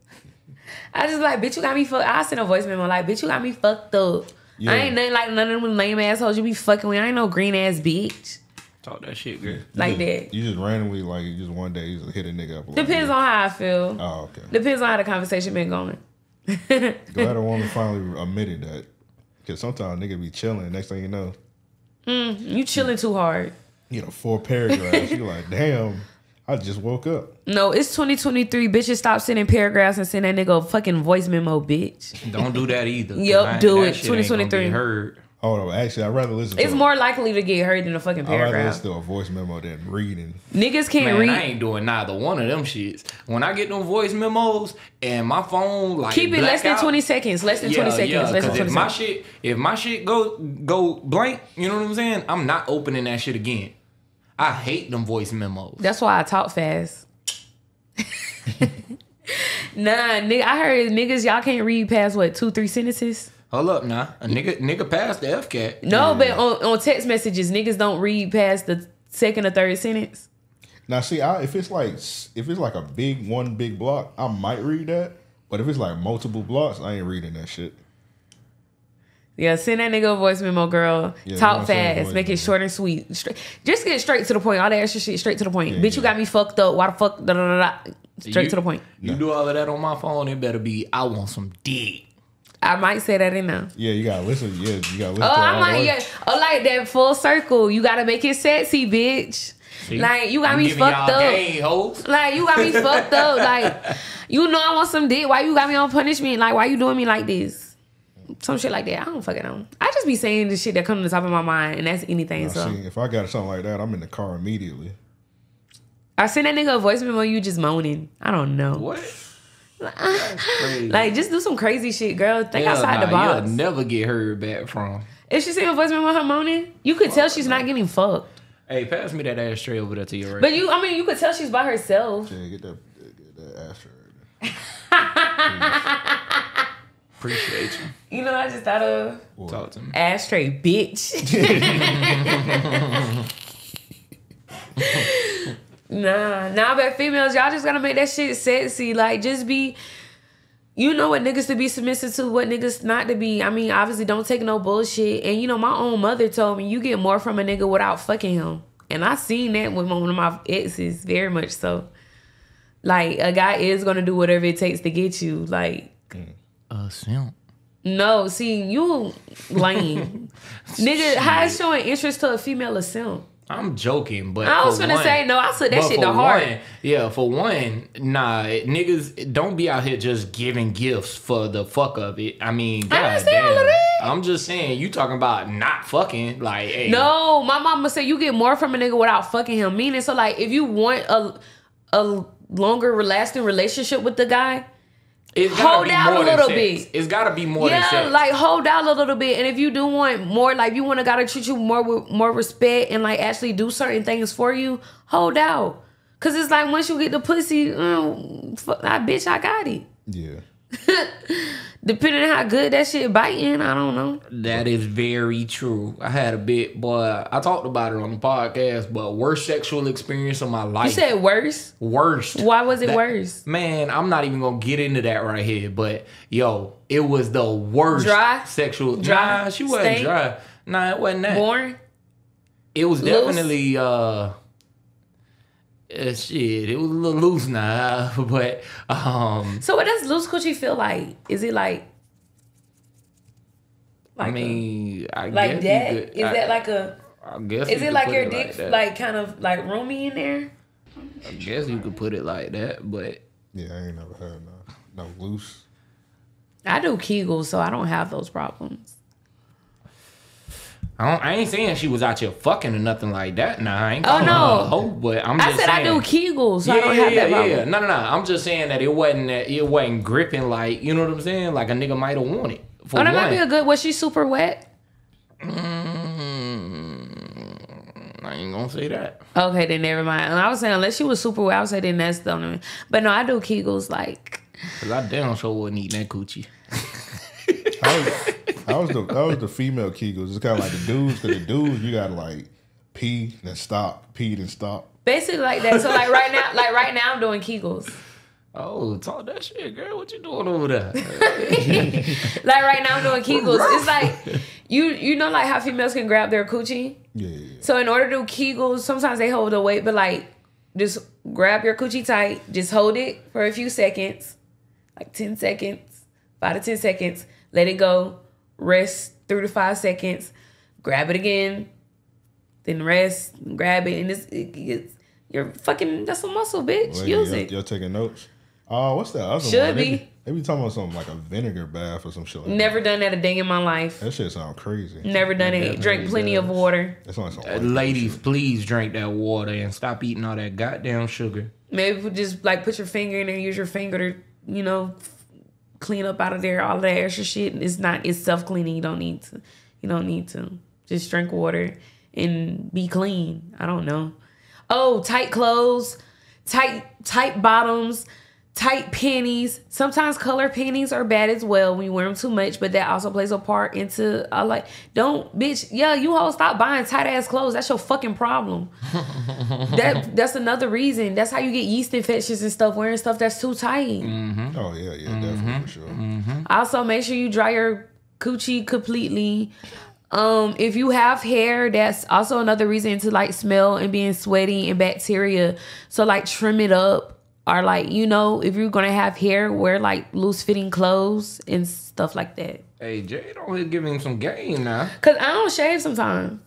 [SPEAKER 1] I just like, bitch, you got me fucked. I send a voice memo like, bitch, you got me fucked up.
[SPEAKER 2] Yeah.
[SPEAKER 1] I ain't nothing like none of them lame assholes you be fucking with. I ain't no green ass bitch.
[SPEAKER 3] Talk that shit, girl.
[SPEAKER 1] like
[SPEAKER 2] you
[SPEAKER 1] that.
[SPEAKER 2] You just randomly like you just one day you just hit a nigga up. Like,
[SPEAKER 1] Depends on how I feel.
[SPEAKER 2] Oh, okay.
[SPEAKER 1] Depends on how the conversation been going.
[SPEAKER 2] Glad a woman finally admitted that. Because sometimes nigga be chilling. Next thing you know, mm,
[SPEAKER 1] You chilling too hard.
[SPEAKER 2] you know, four paragraphs. you like, damn, I just woke up.
[SPEAKER 1] No, it's 2023. Bitches stop sending paragraphs and send that nigga a fucking voice memo, bitch.
[SPEAKER 3] Don't do that either. Yep,
[SPEAKER 1] do
[SPEAKER 3] that
[SPEAKER 1] it.
[SPEAKER 3] shit ain't gonna
[SPEAKER 1] 2023.
[SPEAKER 3] Heard.
[SPEAKER 2] Oh no, actually, I'd rather listen.
[SPEAKER 1] It's
[SPEAKER 2] to
[SPEAKER 1] more likely to get heard than a fucking paragraph.
[SPEAKER 2] I'd rather listen to a voice memo than reading.
[SPEAKER 1] Niggas can't
[SPEAKER 3] Man,
[SPEAKER 1] read.
[SPEAKER 3] I ain't doing neither one of them shits. When I get them voice memos and my phone like
[SPEAKER 1] Keep it less than
[SPEAKER 3] out-
[SPEAKER 1] 20 seconds. Less than 20 seconds. less than 20
[SPEAKER 3] if my shit, if my shit go go blank, you know what I'm saying? I'm not opening that shit again. I hate them voice memos.
[SPEAKER 1] That's why I talk fast. nah, nigga, I heard niggas y'all can't read past what two, three sentences.
[SPEAKER 3] Hold up, now a nigga nigga passed the F cat.
[SPEAKER 1] No, but on, on text messages, niggas don't read past the second or third sentence.
[SPEAKER 2] Now, see, I, if it's like if it's like a big one big block, I might read that. But if it's like multiple blocks, I ain't reading that shit.
[SPEAKER 1] Yeah, send that nigga a voice memo, girl.
[SPEAKER 2] Yeah,
[SPEAKER 1] Talk
[SPEAKER 2] you send a
[SPEAKER 1] fast,
[SPEAKER 2] voice
[SPEAKER 1] make it short and sweet. Straight, just get straight to the point. All that extra shit, straight to the point.
[SPEAKER 2] Yeah,
[SPEAKER 1] Bitch, you got me fucked up. Why the fuck? Da, da, da, da. Straight
[SPEAKER 3] You-
[SPEAKER 1] to the point.
[SPEAKER 3] You do all of that on my phone, it better be I want some dick.
[SPEAKER 1] I might say that in there.
[SPEAKER 2] Yeah, you gotta listen. Yeah, you gotta listen.
[SPEAKER 1] Oh,
[SPEAKER 2] to
[SPEAKER 1] I might,
[SPEAKER 2] the
[SPEAKER 1] yeah. Oh, like that full circle. You gotta make it sexy, bitch.
[SPEAKER 3] See?
[SPEAKER 1] Like you got
[SPEAKER 3] I'm
[SPEAKER 1] me fucked
[SPEAKER 3] y'all
[SPEAKER 1] up.
[SPEAKER 3] Game, hoes.
[SPEAKER 1] Like you got me fucked up. Like you know I want some dick. Why you got me on punishment? Like why you doing me like this? Some shit like that. I don't fucking know. I just be saying the shit that come to the top of my mind, and that's anything.
[SPEAKER 2] Now,
[SPEAKER 1] so
[SPEAKER 2] see, if I got something like that, I'm in the car immediately.
[SPEAKER 1] I send that nigga a voice memo. You just moaning. I don't know.
[SPEAKER 3] What? That's crazy.
[SPEAKER 1] Like just do some crazy shit, girl. Think
[SPEAKER 3] Hell
[SPEAKER 1] outside the box.
[SPEAKER 3] You'll never get heard back from.
[SPEAKER 1] if she send a voice with her moaning, you could tell she's not getting fucked.
[SPEAKER 3] Hey, pass me that ashtray over there to your right.
[SPEAKER 1] But you, I mean, you could tell she's by herself.
[SPEAKER 2] Yeah, get that, get that ashtray. right.
[SPEAKER 3] Appreciate you.
[SPEAKER 1] You know, I just thought of
[SPEAKER 3] Talk to me.
[SPEAKER 1] ashtray, bitch. nah, nah, but females, y'all just gotta make that shit sexy. Like, just be. You know what niggas to be submissive to, what niggas not to be. I mean, obviously, don't take no bullshit. And you know, my own mother told me you get more from a nigga without fucking him. And I seen that with one of my exes, very much so. Like, a guy is gonna do whatever it takes to get you. Like,
[SPEAKER 3] A simp.
[SPEAKER 1] no, see, you lame. Nigga, how is showing interest to a female a simp?
[SPEAKER 3] I'm joking, but
[SPEAKER 1] I was gonna
[SPEAKER 3] one-
[SPEAKER 1] say, no, I took that shit to heart.
[SPEAKER 3] one- yeah, for one, nah, niggas don't be out here just giving gifts for the fuck of it. I mean,
[SPEAKER 1] I
[SPEAKER 3] god
[SPEAKER 1] understand all of
[SPEAKER 3] damn.
[SPEAKER 1] that.
[SPEAKER 3] I'm just saying, you talking about not fucking, like, hey,
[SPEAKER 1] No, my mama said you get more from a nigga without fucking him. Meaning, so like, if you want a a longer lasting relationship with the guy,
[SPEAKER 3] it's
[SPEAKER 1] hold
[SPEAKER 3] be
[SPEAKER 1] out
[SPEAKER 3] more
[SPEAKER 1] a little bit.
[SPEAKER 3] It's gotta be more than
[SPEAKER 1] yeah,
[SPEAKER 3] sex.
[SPEAKER 1] like hold out a little bit. And if you do want more, like you want to gotta treat you more with more respect and like actually do certain things for you, hold out. Cause it's like once you get the pussy, mm, fuck, I bitch, I got it.
[SPEAKER 2] Yeah.
[SPEAKER 1] Depending on how good that shit biting, I don't know.
[SPEAKER 3] That is very true. I had a bit, boy. I talked about it on the podcast, but worst sexual experience of my life.
[SPEAKER 1] You said worse.
[SPEAKER 3] worst.
[SPEAKER 1] Why was it
[SPEAKER 3] That-
[SPEAKER 1] worse?
[SPEAKER 3] Man, I'm not even gonna get into that right here, but yo, it was the worst
[SPEAKER 1] Dry?
[SPEAKER 3] sexual.
[SPEAKER 1] Dry?
[SPEAKER 3] Nah, she wasn't
[SPEAKER 1] Stank?
[SPEAKER 3] dry. Nah, it wasn't that.
[SPEAKER 1] Boring.
[SPEAKER 3] It was
[SPEAKER 1] Loose?
[SPEAKER 3] definitely uh, uh, shit. It was a little loose now, but um,
[SPEAKER 1] So what does loose coochie feel like? Is it like
[SPEAKER 3] I
[SPEAKER 1] Like a-
[SPEAKER 3] mean, I
[SPEAKER 1] like
[SPEAKER 3] guess
[SPEAKER 1] that?
[SPEAKER 3] You
[SPEAKER 1] Is
[SPEAKER 3] I,
[SPEAKER 1] that like a
[SPEAKER 3] I guess
[SPEAKER 1] is
[SPEAKER 3] you
[SPEAKER 1] it
[SPEAKER 3] could
[SPEAKER 1] like
[SPEAKER 3] put
[SPEAKER 1] your
[SPEAKER 3] it
[SPEAKER 1] dick
[SPEAKER 3] that.
[SPEAKER 1] like kind of like roomy in there?
[SPEAKER 3] I guess you could put it like that, but
[SPEAKER 2] Yeah, I ain't never had no no loose.
[SPEAKER 1] I do Kegels, so I don't have those problems.
[SPEAKER 3] I, don't, I ain't saying she was out here fucking or nothing like that. Nah, I ain't
[SPEAKER 1] Oh,
[SPEAKER 3] calling
[SPEAKER 1] no.
[SPEAKER 3] her a hoe, but I'm
[SPEAKER 1] I
[SPEAKER 3] just
[SPEAKER 1] said I
[SPEAKER 3] saying.
[SPEAKER 1] do Kegels, so
[SPEAKER 3] yeah,
[SPEAKER 1] I don't
[SPEAKER 3] yeah,
[SPEAKER 1] have
[SPEAKER 3] yeah,
[SPEAKER 1] that problem.
[SPEAKER 3] yeah. No, no, no. I'm just saying that it wasn't that it wasn't gripping like you know what I'm saying. Like a nigga might have wanted. For
[SPEAKER 1] Oh, that
[SPEAKER 3] one.
[SPEAKER 1] might be a good. Was she super wet?
[SPEAKER 3] Mm, I ain't gonna say that.
[SPEAKER 1] Okay, then never mind. And I was saying unless she was super wet, I would say then that's the only. But no, I do Kegels like.
[SPEAKER 3] Cause I damn sure wasn't eating that coochie.
[SPEAKER 2] I was, the I was the female Kegels. It's kind of like the dudes. Cause the dudes you gotta like pee then stop, pee then stop.
[SPEAKER 1] Basically like that. So like right now, like right now, I'm doing Kegels.
[SPEAKER 3] Oh, talk that shit, girl. What you doing over there?
[SPEAKER 1] Like right now, I'm doing Kegels. It's like You you know like how females can grab their coochie.
[SPEAKER 2] Yeah, yeah, yeah.
[SPEAKER 1] So in order to do Kegels, sometimes they hold the weight, but like just grab your coochie tight, just hold it for a few seconds, like 10 seconds, five to 10 seconds, let it go, rest three to five seconds, grab it again, then rest, grab it, and it's, it, it's you're fucking that's a muscle, bitch.
[SPEAKER 2] Lady,
[SPEAKER 1] Use
[SPEAKER 2] you're,
[SPEAKER 1] it.
[SPEAKER 2] You're taking notes. Oh, what's that other
[SPEAKER 1] Should
[SPEAKER 2] one? They
[SPEAKER 1] be.
[SPEAKER 2] be. They be talking about something like a vinegar bath or some shit. Like
[SPEAKER 1] Never done that a day in my life.
[SPEAKER 2] That. that shit sound crazy.
[SPEAKER 1] Never done it. Drink plenty of water.
[SPEAKER 2] That's like some
[SPEAKER 3] Uh, Ladies,
[SPEAKER 2] shit.
[SPEAKER 3] please drink that water and stop eating all that goddamn sugar.
[SPEAKER 1] Maybe just like put your finger in there, use your finger to, you know, f- clean up out of there all that extra shit. It's not it's self cleaning. You don't need to. You don't need to. Just drink water and be clean. I don't know. Oh, tight clothes, tight tight bottoms, tight panties. Sometimes color panties are bad as well when you wear them too much, but that also plays a part into I like don't bitch, yeah, you all stop buying tight ass clothes. That's your fucking problem. that that's another reason. That's how you get yeast infections and stuff wearing stuff that's too tight. Mm-hmm.
[SPEAKER 2] Oh yeah, yeah, mm-hmm. definitely for sure. Mm-hmm.
[SPEAKER 1] Also, make sure you dry your coochie completely. Um, if you have hair, that's also another reason to like smell and being sweaty and bacteria. So like trim it up. Or like, you know, if you're gonna have hair, wear like loose fitting clothes and stuff like that.
[SPEAKER 3] Hey, Jay, don't give him some game now.
[SPEAKER 1] Cause I don't shave sometimes.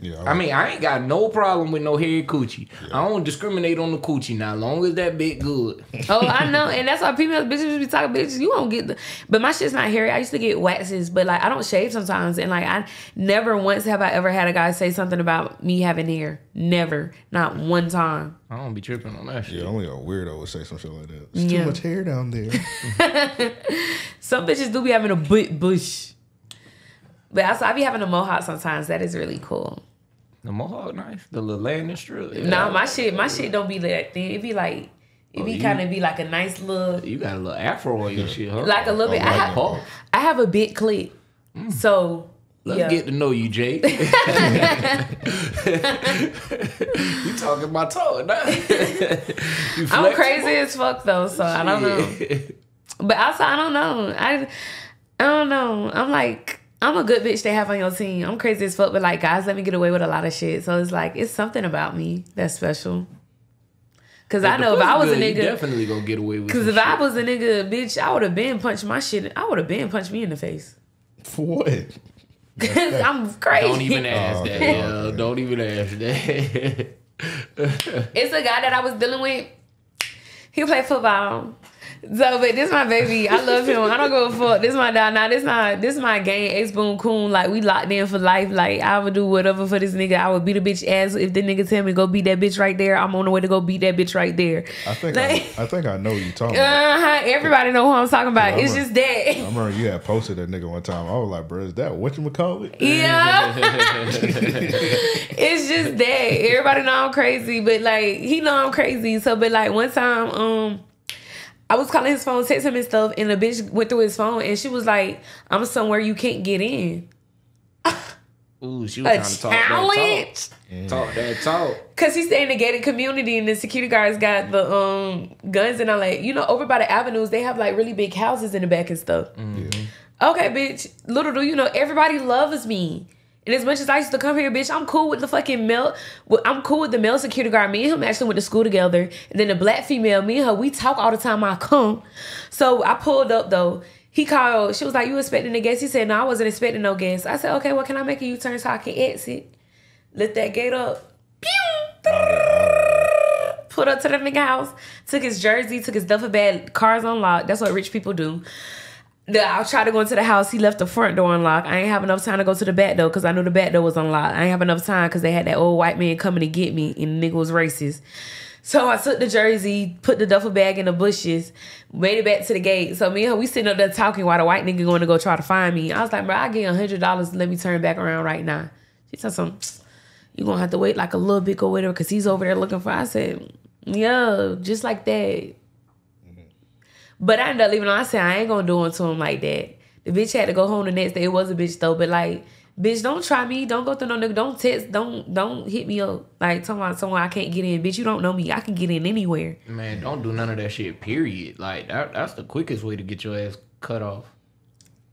[SPEAKER 2] Yeah,
[SPEAKER 3] I mean, I ain't got no problem with no hairy coochie. I don't discriminate on the coochie now, long as that bit good.
[SPEAKER 1] Oh, I know, and that's why people bitches be talking bitches. You won't get the, but my shit's not hairy. I used to get waxes, but like I don't shave sometimes, and like I never once have I ever had a guy say something about me having hair. Never, not one time.
[SPEAKER 3] I don't be tripping on that shit.
[SPEAKER 2] yeah, only a weirdo would say some shit like that. It's
[SPEAKER 1] Yeah.
[SPEAKER 2] too much hair down there.
[SPEAKER 1] Some bitches do be having a butt bush, but also I be having a mohawk sometimes. That is really cool.
[SPEAKER 3] The mohawk nice, the little landing strip. Yeah.
[SPEAKER 1] Nah, my shit, my shit don't be that thin. It be like, it oh, be
[SPEAKER 3] you-
[SPEAKER 1] kind of be like a nice little.
[SPEAKER 3] You got a little afro on your shit, huh?
[SPEAKER 1] like a little bit. Oh, I
[SPEAKER 2] like
[SPEAKER 1] have. I have a big clit, mm. so
[SPEAKER 3] Let's
[SPEAKER 1] yeah.
[SPEAKER 3] get to know you, Jake. you talking my talk now.
[SPEAKER 1] I'm crazy as fuck though, so I don't know. But also, I don't know. I, I don't know. I'm like, I'm a good bitch to have on your team. I'm crazy as fuck, but like, guys let me get away with a lot of shit. So it's like, it's something about me that's special. Cause I know if I was
[SPEAKER 3] pussy
[SPEAKER 1] a
[SPEAKER 3] good, you
[SPEAKER 1] nigga,
[SPEAKER 3] definitely gonna get away with.
[SPEAKER 1] cause
[SPEAKER 3] some
[SPEAKER 1] if I was a nigga, bitch, I would have been punched my shit. I would have been punched me in the face.
[SPEAKER 2] For what?
[SPEAKER 1] Cause I'm crazy.
[SPEAKER 3] don't even ask
[SPEAKER 2] Oh,
[SPEAKER 3] that.
[SPEAKER 2] okay,
[SPEAKER 3] Yeah, don't even ask that.
[SPEAKER 1] It's a guy that I was dealing with. He played football. So, but this my baby. I love him. I don't give a fuck. This my dad. Now, this not this my gang. Ace Boom Coon. Like we locked in for life. Like I would do whatever for this nigga. I would beat a bitch ass if the nigga tell me go beat that bitch right there. I'm on the way to go beat that bitch right there.
[SPEAKER 2] I think
[SPEAKER 1] Like-
[SPEAKER 2] I, I think I know you talking.
[SPEAKER 1] Uh-huh. Everybody know who I'm talking about.
[SPEAKER 2] Yeah,
[SPEAKER 1] it's
[SPEAKER 2] I'm
[SPEAKER 1] just that.
[SPEAKER 2] I remember you had posted that nigga one time. I was like, bro, is that what you would call it?
[SPEAKER 1] Yeah. it's just that. Everybody know I'm crazy, but like he know I'm crazy. So but like one time, um, I was calling his phone, text him and stuff, and the bitch went through his phone and she was like, I'm somewhere you can't get in.
[SPEAKER 3] Ooh, she was
[SPEAKER 1] A
[SPEAKER 3] trying to talk that talk. Talk that talk.
[SPEAKER 1] Cause he stay in the gated community and the security guards got the um guns and I'm like, you know, over by the avenues, they have like really big houses in the back and stuff. Okay, bitch. Little do you know, everybody loves me. And as much as I used to come here, bitch, I'm cool with the fucking male. I'm cool with the male security guard. Me and him actually went to school together. And then the black female, me and her, we talk all the time. I come. So I pulled up though. He called. She was like, "You expecting a guest?" He said, "No, I wasn't expecting no guest." I said, "Okay, well, can I make a U-turn so I can exit?" Lift that gate up. Pulled up to the nigga house. Took his jersey. Took his duffel bag. Cars unlocked. That's what rich people do. The, I tried to go into the house. He left the front door unlocked. I ain't have enough time to go to the back door because I knew the back door was unlocked. I ain't have enough time because they had that old white man coming to get me, and the nigga was racist. So I took the jersey, put the duffel bag in the bushes, made it back to the gate. So me and her, we sitting up there talking while the white nigga going to go try to find me. I was like, bro, I you a hundred dollars. Let me turn back around right now. She said something. You gonna have to wait like a little bit or whatever because he's over there looking for. I said, yeah, just like that. But I ended up leaving. I said I ain't gonna do it to him like that. The bitch had to go home the next day. It was a bitch though, but like, bitch, don't try me. Don't go through no nigga. Don't text. Don't don't hit me up. Like talking about someone I can't get in. Bitch, you don't know me. I can get in anywhere.
[SPEAKER 3] Man, don't do none of that shit. Period. Like that. That's the quickest way to get your ass cut off.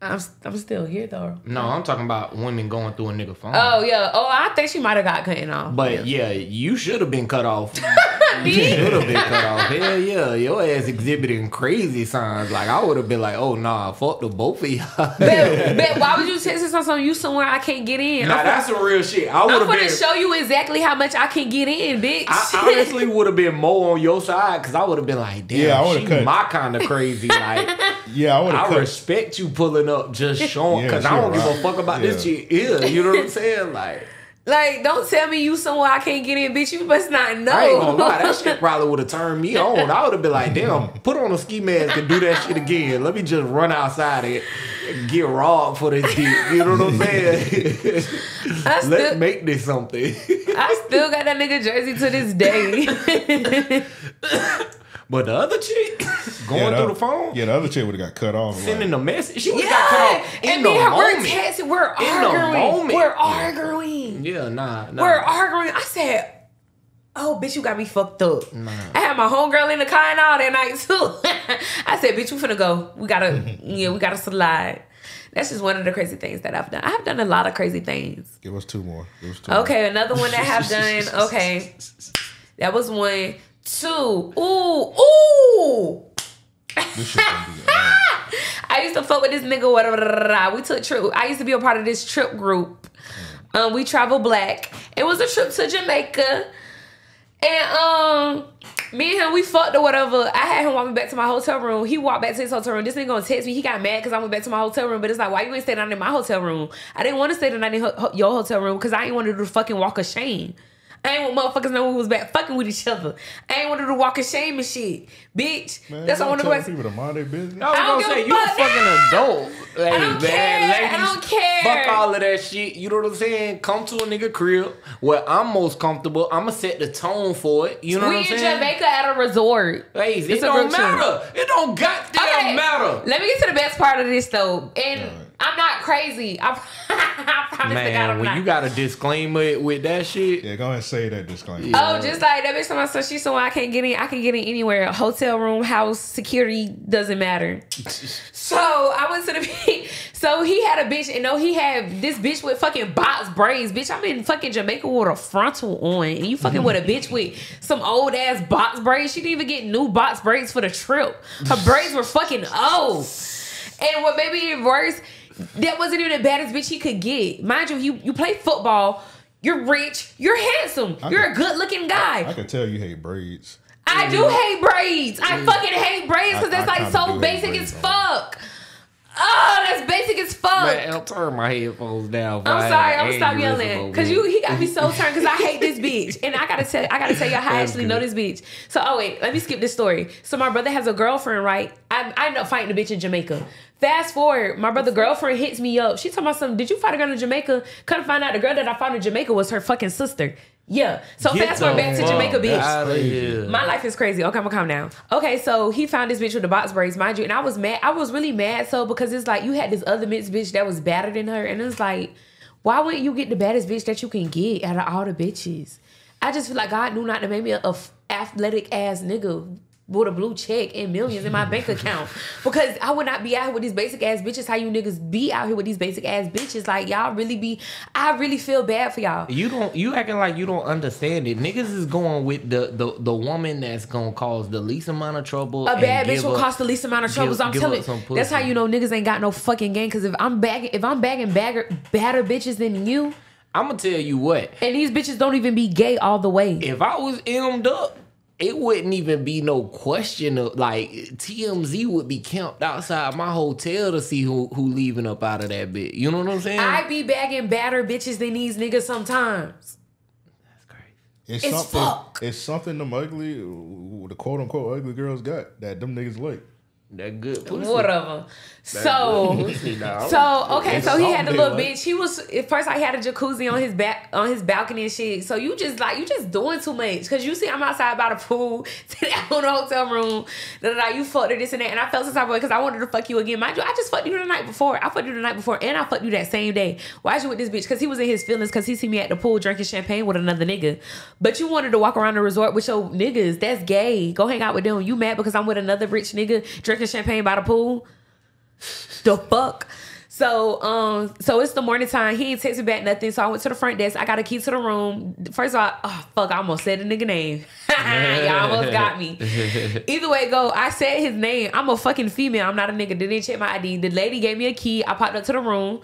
[SPEAKER 1] I'm I'm still here though.
[SPEAKER 3] No, I'm talking about women going through a nigga phone.
[SPEAKER 1] Oh yeah. Oh, I think she might have got cut off.
[SPEAKER 3] But yeah, you should have been cut off. you should have been cut off. Hell yeah, your ass exhibiting crazy signs. Like I would have been like, oh nah, fuck the both of y'all.
[SPEAKER 1] Bet, bet, why would you text us on something you somewhere I can't get in?
[SPEAKER 3] Nah,
[SPEAKER 1] I'm
[SPEAKER 3] that's some real shit. I would
[SPEAKER 1] I'm
[SPEAKER 3] have
[SPEAKER 1] gonna
[SPEAKER 3] been.
[SPEAKER 1] show you exactly how much I can get in, bitch.
[SPEAKER 3] I honestly would have been more on your side because I would have been like, damn,
[SPEAKER 2] Yeah, I
[SPEAKER 3] she
[SPEAKER 2] cut-
[SPEAKER 3] my kind of crazy. Like,
[SPEAKER 2] Yeah, I would have
[SPEAKER 3] I
[SPEAKER 2] cut.
[SPEAKER 3] respect you pulling up just showing
[SPEAKER 2] Yeah,
[SPEAKER 3] because I don't give a fuck about this
[SPEAKER 2] Yeah.
[SPEAKER 3] shit. Yeah, you know what I'm saying? Like,
[SPEAKER 1] like, don't tell me you somewhere I can't get in, bitch. You must not know.
[SPEAKER 3] I ain't gonna lie, that shit probably would have turned me on. I would have been like, damn, put on a ski mask and do that shit again. Let me just run outside and get robbed for this dick. You know what I'm saying? Let's
[SPEAKER 1] still,
[SPEAKER 3] make this something.
[SPEAKER 1] I still got that nigga jersey to this day.
[SPEAKER 3] But the other chick going
[SPEAKER 2] yeah,
[SPEAKER 3] through
[SPEAKER 2] the-
[SPEAKER 3] the phone,
[SPEAKER 2] Yeah, the other chick would have got cut off.
[SPEAKER 3] sending
[SPEAKER 2] like,
[SPEAKER 3] a message. She would have got cut
[SPEAKER 1] yeah,
[SPEAKER 3] off in
[SPEAKER 1] and
[SPEAKER 3] the
[SPEAKER 1] me and her, we're texting, we're
[SPEAKER 3] In the
[SPEAKER 1] arguing,
[SPEAKER 3] moment.
[SPEAKER 1] we're arguing.
[SPEAKER 3] Yeah, nah, nah.
[SPEAKER 1] We're arguing. I said, "Oh, bitch, you got me fucked up." I had my homegirl in the car and all that night too. I said, "Bitch, we finna go. We gotta, yeah, we gotta slide." That's just one of the crazy things that I've done. I've done a lot of crazy things.
[SPEAKER 2] Give us two more. Give us two
[SPEAKER 1] Okay, another one that I have done. Okay, that was one, two. Ooh, ooh.
[SPEAKER 2] more. This shit gonna be.
[SPEAKER 1] I used to fuck with this nigga. Whatever. We took trip. I used to be a part of this trip group. Um, we travel black. It was a trip to Jamaica, and um, me and him we fucked or whatever. I had him walk me back to my hotel room. He walked back to his hotel room. This nigga gonna text me. He got mad because I went back to my hotel room. But it's like, why you ain't stay down in my hotel room? I didn't want to stay the night in ho- your hotel room because I ain't want to do the fucking walk of shame. I ain't want motherfuckers know we was back fucking with each other. I ain't want to walk of shame and shit, bitch.
[SPEAKER 2] Man,
[SPEAKER 1] That's why I want to go
[SPEAKER 2] tell
[SPEAKER 1] back.
[SPEAKER 2] people to mind their business.
[SPEAKER 3] I was
[SPEAKER 1] I don't
[SPEAKER 3] gonna say
[SPEAKER 1] a
[SPEAKER 3] you a
[SPEAKER 1] fuck.
[SPEAKER 3] fucking adult. Hey,
[SPEAKER 1] don't
[SPEAKER 3] man,
[SPEAKER 1] care.
[SPEAKER 3] ladies,
[SPEAKER 1] I don't care.
[SPEAKER 3] Fuck all of that shit. You know what I'm saying? Come to a nigga crib where I'm most comfortable. I'ma set the tone for it. You know
[SPEAKER 1] we
[SPEAKER 3] what I'm saying? We in?
[SPEAKER 1] Jamaica at a resort.
[SPEAKER 3] Hey,
[SPEAKER 1] It's
[SPEAKER 3] it
[SPEAKER 1] a
[SPEAKER 3] don't
[SPEAKER 1] group trip.
[SPEAKER 3] matter. It don't goddamn
[SPEAKER 1] Okay,
[SPEAKER 3] matter.
[SPEAKER 1] Let me get to the best part of this though, and I'm not crazy. I, I promise to God
[SPEAKER 3] Man,
[SPEAKER 1] I'm
[SPEAKER 3] when
[SPEAKER 1] not.
[SPEAKER 3] you got a disclaimer with that shit,
[SPEAKER 2] Yeah, go ahead and say that disclaimer.
[SPEAKER 1] Oh, just like that bitch told my son, she's someone I can't get in. I can get in anywhere. Hotel room, house, security doesn't matter. so I went to the beach. So he had a bitch, and no, he had this bitch with fucking box braids. Bitch, I'm in fucking Jamaica with a frontal on, and you fucking with a bitch with some old ass box braids. She didn't even get new box braids for the trip. Her braids were fucking old. And what made me even worse, that wasn't even the baddest bitch he could get. Mind you, you you play football. You're rich. You're handsome.
[SPEAKER 2] I
[SPEAKER 1] You're a good looking guy.
[SPEAKER 2] I can tell you hate braids.
[SPEAKER 1] I do hate braids. I fucking hate braids because
[SPEAKER 2] I-
[SPEAKER 1] that's like so basic as fuck. Oh, that's basic as fuck.
[SPEAKER 3] Man, I'll turn my headphones down.
[SPEAKER 1] I'm sorry, I'm gonna stop yelling. Cause you he got me so turned because I hate this bitch. And I gotta tell I gotta tell you how I actually know this bitch. So oh wait, let me skip this story. So my brother has a girlfriend, right? I I end up fighting a bitch in Jamaica. Fast forward, my brother girlfriend hits me up. She talking about son, Did you fight a girl in Jamaica? Couldn't find out the girl that I fought in Jamaica was her fucking sister. Yeah. So
[SPEAKER 3] Get
[SPEAKER 1] fast forward back to Jamaica Beach. My life is crazy. Okay, I'm gonna calm down. Okay, so he found this bitch with the box braids, mind you, and I was mad. I was really mad so because it's like you had this other mixed bitch that was badder than her, and it's like, why wouldn't you get the baddest bitch that you can get out of all the bitches? I just feel like God knew not to make me a athletic ass nigga with a blue check and millions in my bank account because I would not be out here with these basic ass bitches. How you niggas be out here with these basic ass bitches? Like y'all really be. I really feel bad for y'all.
[SPEAKER 3] You don't. You acting like you don't understand it. Niggas is going with the the, the woman that's gonna cause the least amount of trouble.
[SPEAKER 1] A bad bitch will cost the least amount of
[SPEAKER 3] give-
[SPEAKER 1] troubles. I'm
[SPEAKER 3] give
[SPEAKER 1] telling you. That's how you know niggas ain't got no fucking game. Cause if I'm bagging, if I'm bagging bagger, badder bitches than you,
[SPEAKER 3] I'm gonna tell you what.
[SPEAKER 1] and these bitches don't even be gay all the way.
[SPEAKER 3] If I was emmed up, it wouldn't even be no question of like TMZ would be camped outside my hotel to see who who leaving up out of that bit. You know what I'm saying?
[SPEAKER 1] I be bagging badder bitches than these niggas sometimes. That's crazy.
[SPEAKER 2] It's,
[SPEAKER 1] It's
[SPEAKER 2] something.
[SPEAKER 1] fuck.
[SPEAKER 2] It's something them ugly, the quote unquote ugly girls got that them niggas like.
[SPEAKER 3] That good pussy.
[SPEAKER 1] Whatever. So.
[SPEAKER 3] Pussy.
[SPEAKER 1] So okay, so he had the little bitch. He was at first I had a jacuzzi on his back on his balcony and shit. So you just like you just doing too much because you see I'm outside by the pool, sitting out in the hotel room. Da, da, da, you fucked her this and that, and I felt some type of way because I wanted to fuck you again. Mind you, I just fucked you the night before. I fucked you the night before, and I fucked you that same day. Why'd you with this bitch? Because he was in his feelings because he see me at the pool drinking champagne with another nigga. But you wanted to walk around the resort with your niggas. That's gay. Go hang out with them. You mad because I'm with another rich nigga drinking champagne by the pool? the fuck? So um, so it's the morning time. He ain't text me back nothing. So I went to the front desk. I got a key to the room. First of all, oh fuck, I almost said the nigga name. Y'all almost got me. Either way go, I said his name. I'm a fucking female. I'm not a nigga. Didn't check my ID. The lady gave me a key. I popped up to the room.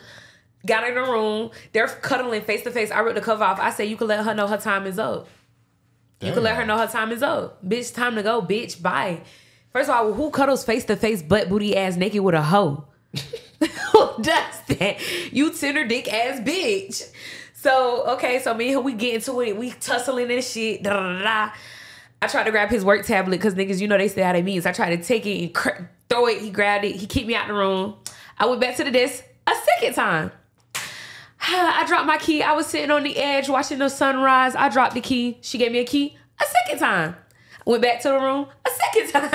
[SPEAKER 1] Got in the room. They're cuddling face to face. I ripped the cover off. I said, you can let her know her time is up. You can let her know her time is up. Bitch, time to go. Bitch, bye. First of all, who cuddles face to face, butt booty ass naked with a hoe? who does that? You tender dick ass bitch. So okay, so me and we get into it. We tussling and shit. Da, da, da. I tried to grab his work tablet because niggas, you know they say how they means. I tried to take it and cr- throw it. He grabbed it. He kicked me out the room. I went back to the desk a second time. I dropped my key. I was sitting on the edge watching the sunrise. I dropped the key. She gave me a key a second time. Went back to the room a second time.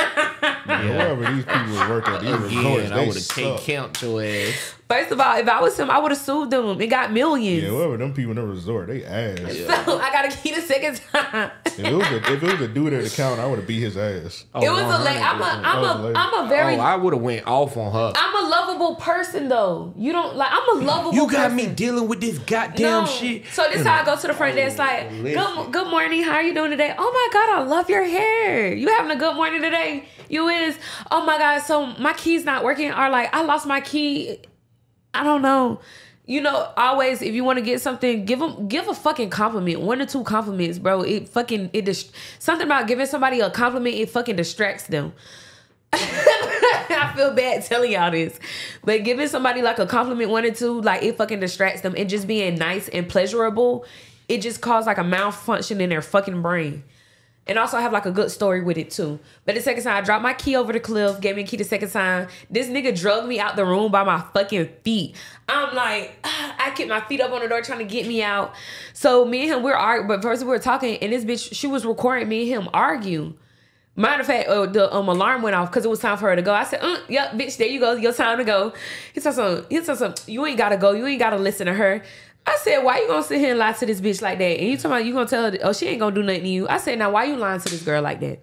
[SPEAKER 2] Yeah, Wherever these people work at, these resorts,
[SPEAKER 3] Again, I
[SPEAKER 2] they
[SPEAKER 3] would have take
[SPEAKER 2] suck.
[SPEAKER 3] count your ass.
[SPEAKER 1] First of all, if I was him, I would have sued them and got millions.
[SPEAKER 2] Yeah, whoever them people in the resort, they ass.
[SPEAKER 1] So I got a key the second time.
[SPEAKER 2] If it was a, if it was a dude at the counter, I would have beat his ass.
[SPEAKER 3] Oh,
[SPEAKER 1] it was a late. I'm a, I'm
[SPEAKER 2] Oh,
[SPEAKER 1] a,
[SPEAKER 2] lady.
[SPEAKER 1] I'm a very,
[SPEAKER 3] Oh, I would have went off on her.
[SPEAKER 1] I'm a lovable person though. You don't like. I'm a lovable.
[SPEAKER 3] You got
[SPEAKER 1] person.
[SPEAKER 3] me dealing with this goddamn
[SPEAKER 1] No.
[SPEAKER 3] shit.
[SPEAKER 1] So this how I go to the front desk like, good, good morning. How are you doing today? Oh my god, I love your hair. You having a good morning today? You is. Oh my god. So my key's not working. Or like I lost my key. I don't know. You know, always if you want to get something, give them give a fucking compliment. One or two compliments, bro. It fucking it just something about giving somebody a compliment. It fucking distracts them. I feel bad telling y'all this, but giving somebody like a compliment one or two, like it fucking distracts them, and just being nice and pleasurable, it just causes like a malfunction in their fucking brain. And also I have like a good story with it too. But the second time I dropped my key over the cliff, gave me a key the second time. This nigga drugged me out the room by my fucking feet. I'm like, I kept my feet up on the door trying to get me out. So me and him, we're arguing, but first we were talking, and this bitch, she was recording me and him argue. Matter of fact, uh, the um, alarm went off because it was time for her to go. I said, uh, "Yep, bitch, there you go. Your time to go." He said, "Some." He said, "Some." You ain't gotta go. You ain't gotta listen to her. I said, "Why you gonna sit here and lie to this bitch like that?" And you talking about you gonna tell her, "Oh, she ain't gonna do nothing to you." I said, "Now, why you lying to this girl like that?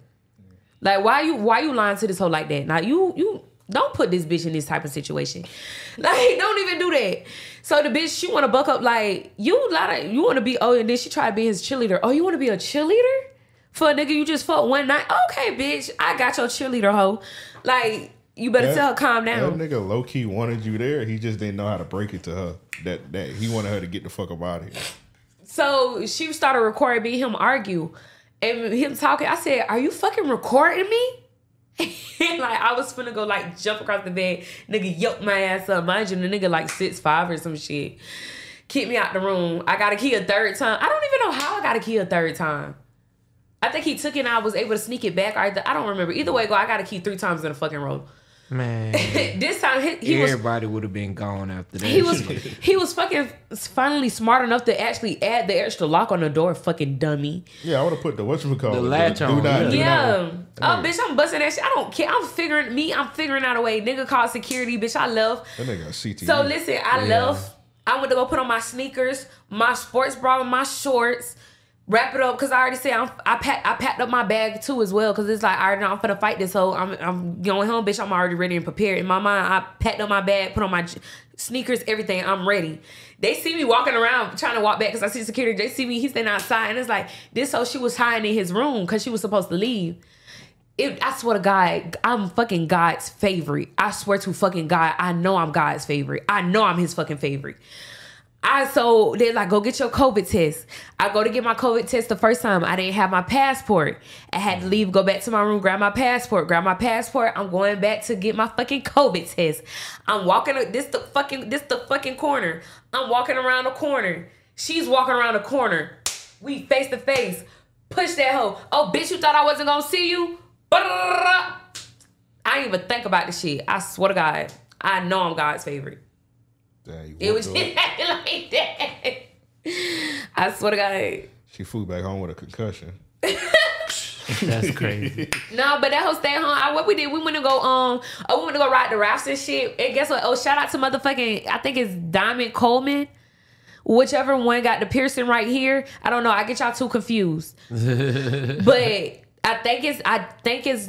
[SPEAKER 1] Like, why you why you lying to this hoe like that? Now, you you don't put this bitch in this type of situation. Like, don't even do that." So the bitch, she wanna buck up like you. Lot you wanna be oh, and then she try to be his cheerleader. Oh, you wanna be a cheerleader? for a nigga you just fucked one night. Okay, bitch, I got your cheerleader hoe. Like, you better
[SPEAKER 2] That-
[SPEAKER 1] tell her calm down.
[SPEAKER 2] That nigga low key wanted you there. He just didn't know how to break it to her. That that he wanted her to get the fuck up out of here.
[SPEAKER 1] So she started recording me, him argue, and him talking. I said, "Are you fucking recording me?" and like I was finna go like jump across the bed, nigga yoke my ass up. Mind you, the nigga like six five or some shit. Kick me out the room. I got a key a third time. I don't even know how I got a key a third time. I think he took it and I was able to sneak it back. I I don't remember. Either way, go. I got a key three times in a fucking row.
[SPEAKER 3] Man,
[SPEAKER 1] this time he, he
[SPEAKER 3] everybody would have been gone after that.
[SPEAKER 1] he was he was fucking finally smart enough to actually add the extra lock on the door. Fucking dummy.
[SPEAKER 2] Yeah, I would have put the whatchamacallit.
[SPEAKER 3] The latch
[SPEAKER 2] do
[SPEAKER 3] on,
[SPEAKER 2] not,
[SPEAKER 3] yeah.
[SPEAKER 2] do not-
[SPEAKER 1] Oh, bitch, I'm busting that shit. I don't care. I'm figuring me. I'm figuring out a way. Nigga called security. Bitch, I left.
[SPEAKER 2] That nigga CTE.
[SPEAKER 1] So listen, I
[SPEAKER 3] Yeah.
[SPEAKER 1] left. I went to go put on my sneakers, my sports bra, and my shorts. Wrap it up because I already said I'm, I packed. I packed up my bag too as well because it's like I already know I'm finna fight this whole I'm I'm going home, bitch. I'm already ready and prepared. In my mind, I packed up my bag, put on my sneakers, everything. I'm ready. They see me walking around trying to walk back because I see security. They see me. He's standing outside and it's like this hoe. She was hiding in his room because she was supposed to leave. It, I swear to God, I'm fucking God's favorite. I swear to fucking God, I know I'm God's favorite. I know I'm his fucking favorite. I so they're like, go get your COVID test. I go to get my COVID test the first time. I didn't have my passport. I had to leave, go back to my room, grab my passport, grab my passport. I'm going back to get my fucking COVID test. I'm walking this the fucking this the fucking corner. I'm walking around the corner. She's walking around the corner. We face to face. Push that hoe. Oh, bitch, you thought I wasn't gonna see you? I didn't even think about this shit. I swear to God. I know I'm God's favorite.
[SPEAKER 2] Damn, you
[SPEAKER 1] It was
[SPEAKER 2] walked
[SPEAKER 1] like that. I swear to God.
[SPEAKER 2] She flew back home with a concussion.
[SPEAKER 3] That's crazy.
[SPEAKER 1] No, but that whole stay home. I, what we did, we went to go um, oh, we went to go ride the rafts and shit. And guess what? Oh, shout out to motherfucking, I think it's Diamond Coleman. Whichever one got the piercing right here. I don't know. I get y'all too confused. but I think it's, I think it's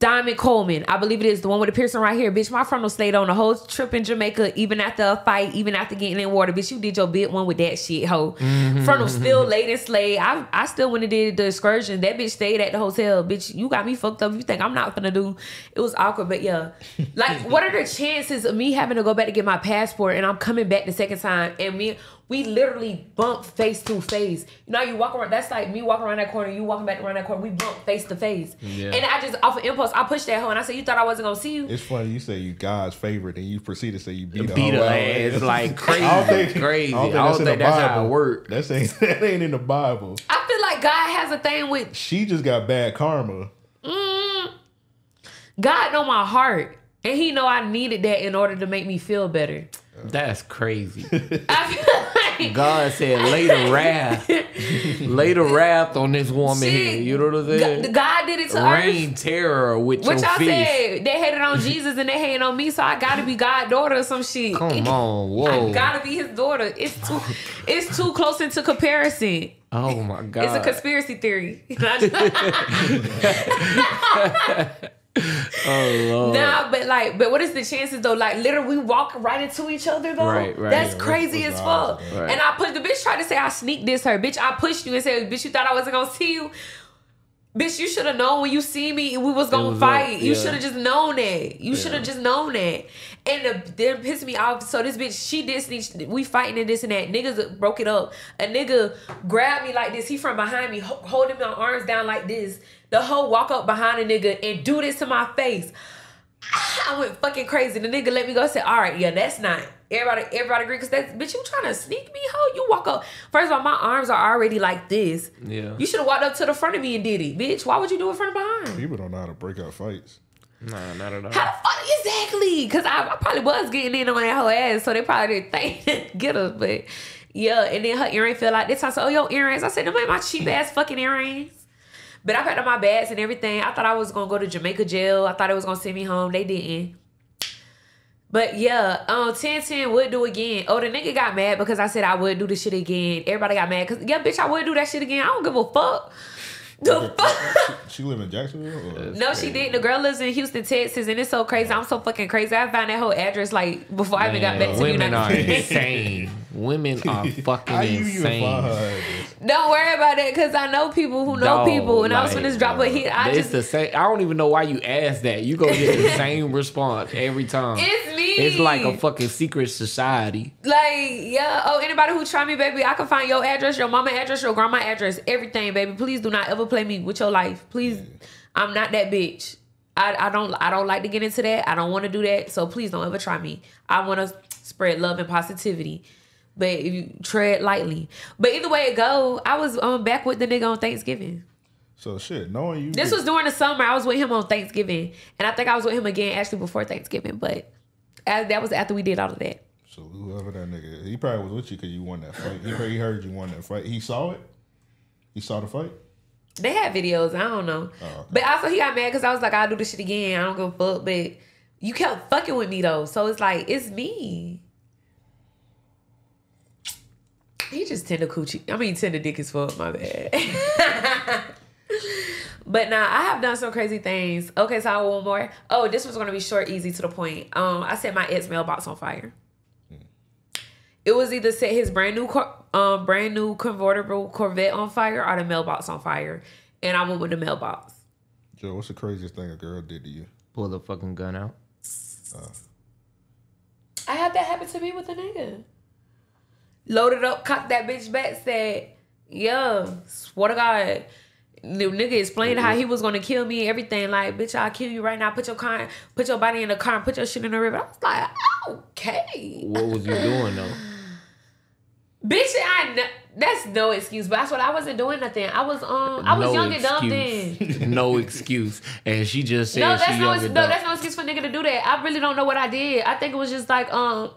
[SPEAKER 1] Diamond Coleman, I believe it is the one with the piercing right here. Bitch, my frontal stayed on the whole trip in Jamaica, even after a fight, even after getting in water. Bitch, you did your bit one with that shit, ho. Mm-hmm. Frontal still laid and slayed. I, I still went and did the excursion. That bitch stayed at the hotel. Bitch, you got me fucked up. You think I'm not gonna do? It was awkward, but yeah. Like, what are the chances of me having to go back to get my passport and I'm coming back the second time and me we literally bump face to face. You know, you walk around. That's like me walking around that corner. You walking back around that corner. We bump face to face.
[SPEAKER 3] Yeah.
[SPEAKER 1] And I just off of impulse, I pushed that hoe and I said, "You thought I wasn't gonna see you?"
[SPEAKER 2] It's funny you say you God's favorite, and you proceed to say you beat her
[SPEAKER 3] Beat her
[SPEAKER 2] hoe
[SPEAKER 3] ass
[SPEAKER 2] out.
[SPEAKER 3] like crazy,
[SPEAKER 2] I don't think,
[SPEAKER 3] crazy.
[SPEAKER 2] I don't think
[SPEAKER 3] I
[SPEAKER 2] that's,
[SPEAKER 3] don't
[SPEAKER 2] in
[SPEAKER 3] think
[SPEAKER 2] the
[SPEAKER 3] that's how it work.
[SPEAKER 2] That's ain't that ain't in the Bible.
[SPEAKER 1] I feel like God has a thing with
[SPEAKER 2] She just got bad karma.
[SPEAKER 1] mm, God know my heart, and He know I needed that in order to make me feel better.
[SPEAKER 3] That's crazy.
[SPEAKER 1] I feel like
[SPEAKER 3] God said, lay the wrath, lay the wrath on this woman here. You know what I'm saying?
[SPEAKER 1] God, did it to
[SPEAKER 3] Rain
[SPEAKER 1] Earth.
[SPEAKER 3] terror with
[SPEAKER 1] What y'all
[SPEAKER 3] fist.
[SPEAKER 1] said? They hated on Jesus and they hated on me, so I gotta be God daughter or some shit.
[SPEAKER 3] Come on, whoa.
[SPEAKER 1] I gotta be his daughter. It's too, it's too close into comparison.
[SPEAKER 3] oh my God.
[SPEAKER 1] It's a conspiracy theory.
[SPEAKER 3] oh Lord.
[SPEAKER 1] nah, but like, but what is the chances though? Like, literally, we walk right into each other though.
[SPEAKER 3] Right, right.
[SPEAKER 1] That's crazy as fuck.
[SPEAKER 3] that?
[SPEAKER 1] And I pushed the bitch tried to say I sneak this her. Bitch, I pushed you and said, bitch, you thought I wasn't gonna see you. Bitch, you should have known when you see me we was gonna
[SPEAKER 3] was
[SPEAKER 1] fight.
[SPEAKER 3] up,
[SPEAKER 1] You should have just known that. You should have just known that. And the, they pissed me off. So this bitch, she did sneak. We fighting and this and that. Niggas broke it up. A nigga grabbed me like this. He from behind me, ho- holding my arms down like this. The hoe walk up behind a nigga and do this to my face. I went fucking crazy. The nigga let me go. I said, all right, yeah, that's not. Everybody, everybody agree because that's bitch. You trying to sneak me, hoe? You walk up. First of all, my arms are already like this.
[SPEAKER 3] Yeah.
[SPEAKER 1] You should have walked up to the front of me and did it, bitch. Why would you do it front and behind?
[SPEAKER 2] People don't know how to break out fights.
[SPEAKER 3] Nah, not at all.
[SPEAKER 1] How the fuck exactly? Because I, I probably was getting in on that whole ass, so they probably didn't think get us. But yeah, and then her earring fell out. This time, I said, "Oh, your earrings." I said, "Them ain't my cheap ass fucking earrings." But I packed up my bags and everything. I thought I was gonna go to Jamaica jail. I thought it was gonna send me home. They didn't. But yeah, um, 1010 would do again. Oh, the nigga got mad because I said I would do the shit again. Everybody got mad because yeah, bitch, I would do that shit again. I don't give a fuck. The fuck.
[SPEAKER 2] She live in Jacksonville. Or?
[SPEAKER 1] No, she didn't. The girl lives in Houston, Texas, and it's so crazy. I'm so fucking crazy. I found that whole address like before I even got back to the
[SPEAKER 3] women
[SPEAKER 1] United
[SPEAKER 3] are
[SPEAKER 1] States.
[SPEAKER 3] insane. Women are fucking
[SPEAKER 2] How you even find
[SPEAKER 3] insane.
[SPEAKER 1] Don't worry about that because I know people who know
[SPEAKER 3] Dog,
[SPEAKER 1] people, and I was
[SPEAKER 3] like,
[SPEAKER 1] gonna just drop a hit. I
[SPEAKER 3] it's
[SPEAKER 1] just
[SPEAKER 3] the same. I don't even know why you asked that. You gonna get the same response every time.
[SPEAKER 1] it's me.
[SPEAKER 3] It's like a fucking secret society.
[SPEAKER 1] Like, yeah. Oh, anybody who try me, baby, I can find your address, your mama address, your grandma address, everything, baby. Please do not ever play me with your life. Please, I'm not that bitch. I, I don't I don't like to get into that. I don't want to do that. So please don't ever try me. I want to spread love and positivity. But you tread lightly. But either way it go, I was um back with the nigga on Thanksgiving.
[SPEAKER 2] So shit, knowing you.
[SPEAKER 1] This was during the summer. I was with him on Thanksgiving, and I think I was with him again actually before Thanksgiving. But as, that was after we did all of that.
[SPEAKER 2] So whoever that nigga, he probably was with you because you won that fight. He heard, he heard you won that fight. He saw it. He saw the fight.
[SPEAKER 1] They had videos. I don't know.
[SPEAKER 2] Oh, okay.
[SPEAKER 1] But also he got mad because I was like, I'll do this shit again. I don't give a fuck. But you kept fucking with me though. So it's like, it's me. He just tender coochie. I mean tender dick as fuck, my bad. but now I have done some crazy things. Okay, so I have one more. Oh, this was gonna be short, easy to the point. Um, I set my ex mailbox on fire. It was either set his brand new cor- um brand new convertible Corvette on fire or the mailbox on fire. And I went with the mailbox.
[SPEAKER 2] Joe, what's the craziest thing a girl did to you?
[SPEAKER 3] Pull the fucking gun out.
[SPEAKER 1] I had that happen to me with a nigga. Loaded up, cocked that bitch back, said, Yeah, swear to God. The nigga explained how he was gonna kill me and everything. Like, bitch, I'll kill you right now. Put your car, put your body in the car and put your shit in the river. I was like, okay.
[SPEAKER 3] What was you doing though?
[SPEAKER 1] Bitch, I that's no excuse. But that's what I wasn't doing nothing. I was um I was
[SPEAKER 3] No
[SPEAKER 1] young and dumb then.
[SPEAKER 3] no excuse. And she just said
[SPEAKER 1] No, that's
[SPEAKER 3] she
[SPEAKER 1] no,
[SPEAKER 3] young
[SPEAKER 1] ex-
[SPEAKER 3] and
[SPEAKER 1] no, that's no excuse for nigga to do that. I really don't know what I did. I think it was just like um,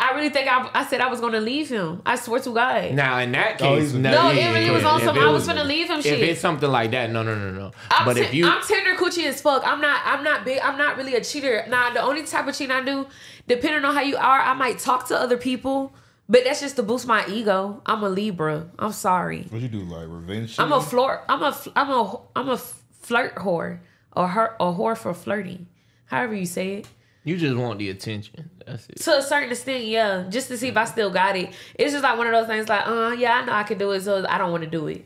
[SPEAKER 1] I really think I, I said I was gonna leave him. I swear to God.
[SPEAKER 3] Now in that
[SPEAKER 2] Oh,
[SPEAKER 3] case,
[SPEAKER 2] he's a-
[SPEAKER 3] no,
[SPEAKER 1] No,
[SPEAKER 3] yeah,
[SPEAKER 1] it really
[SPEAKER 3] yeah,
[SPEAKER 1] was on
[SPEAKER 3] if
[SPEAKER 1] some.
[SPEAKER 3] it
[SPEAKER 1] I was gonna leave him
[SPEAKER 3] If
[SPEAKER 1] shit.
[SPEAKER 3] it's something like that, no, no, no, no.
[SPEAKER 1] I'm,
[SPEAKER 3] but
[SPEAKER 1] ten-
[SPEAKER 3] if you,
[SPEAKER 1] I'm tender coochie as fuck. I'm not. I'm not big. I'm not really a cheater. Nah, the only type of cheating I do, depending on how you are, I might talk to other people, but that's just to boost my ego. I'm a Libra. I'm sorry.
[SPEAKER 2] What you do, like revenge?
[SPEAKER 1] I'm a flirt. I'm a. I'm a. I'm a flirt whore. or her a whore for flirting. However you say it.
[SPEAKER 3] You just want the attention. That's it.
[SPEAKER 1] To a certain extent, yeah. Just to see if I still got it. It's just like one of those things like, uh, yeah, I know I can do it, so I don't want to do it.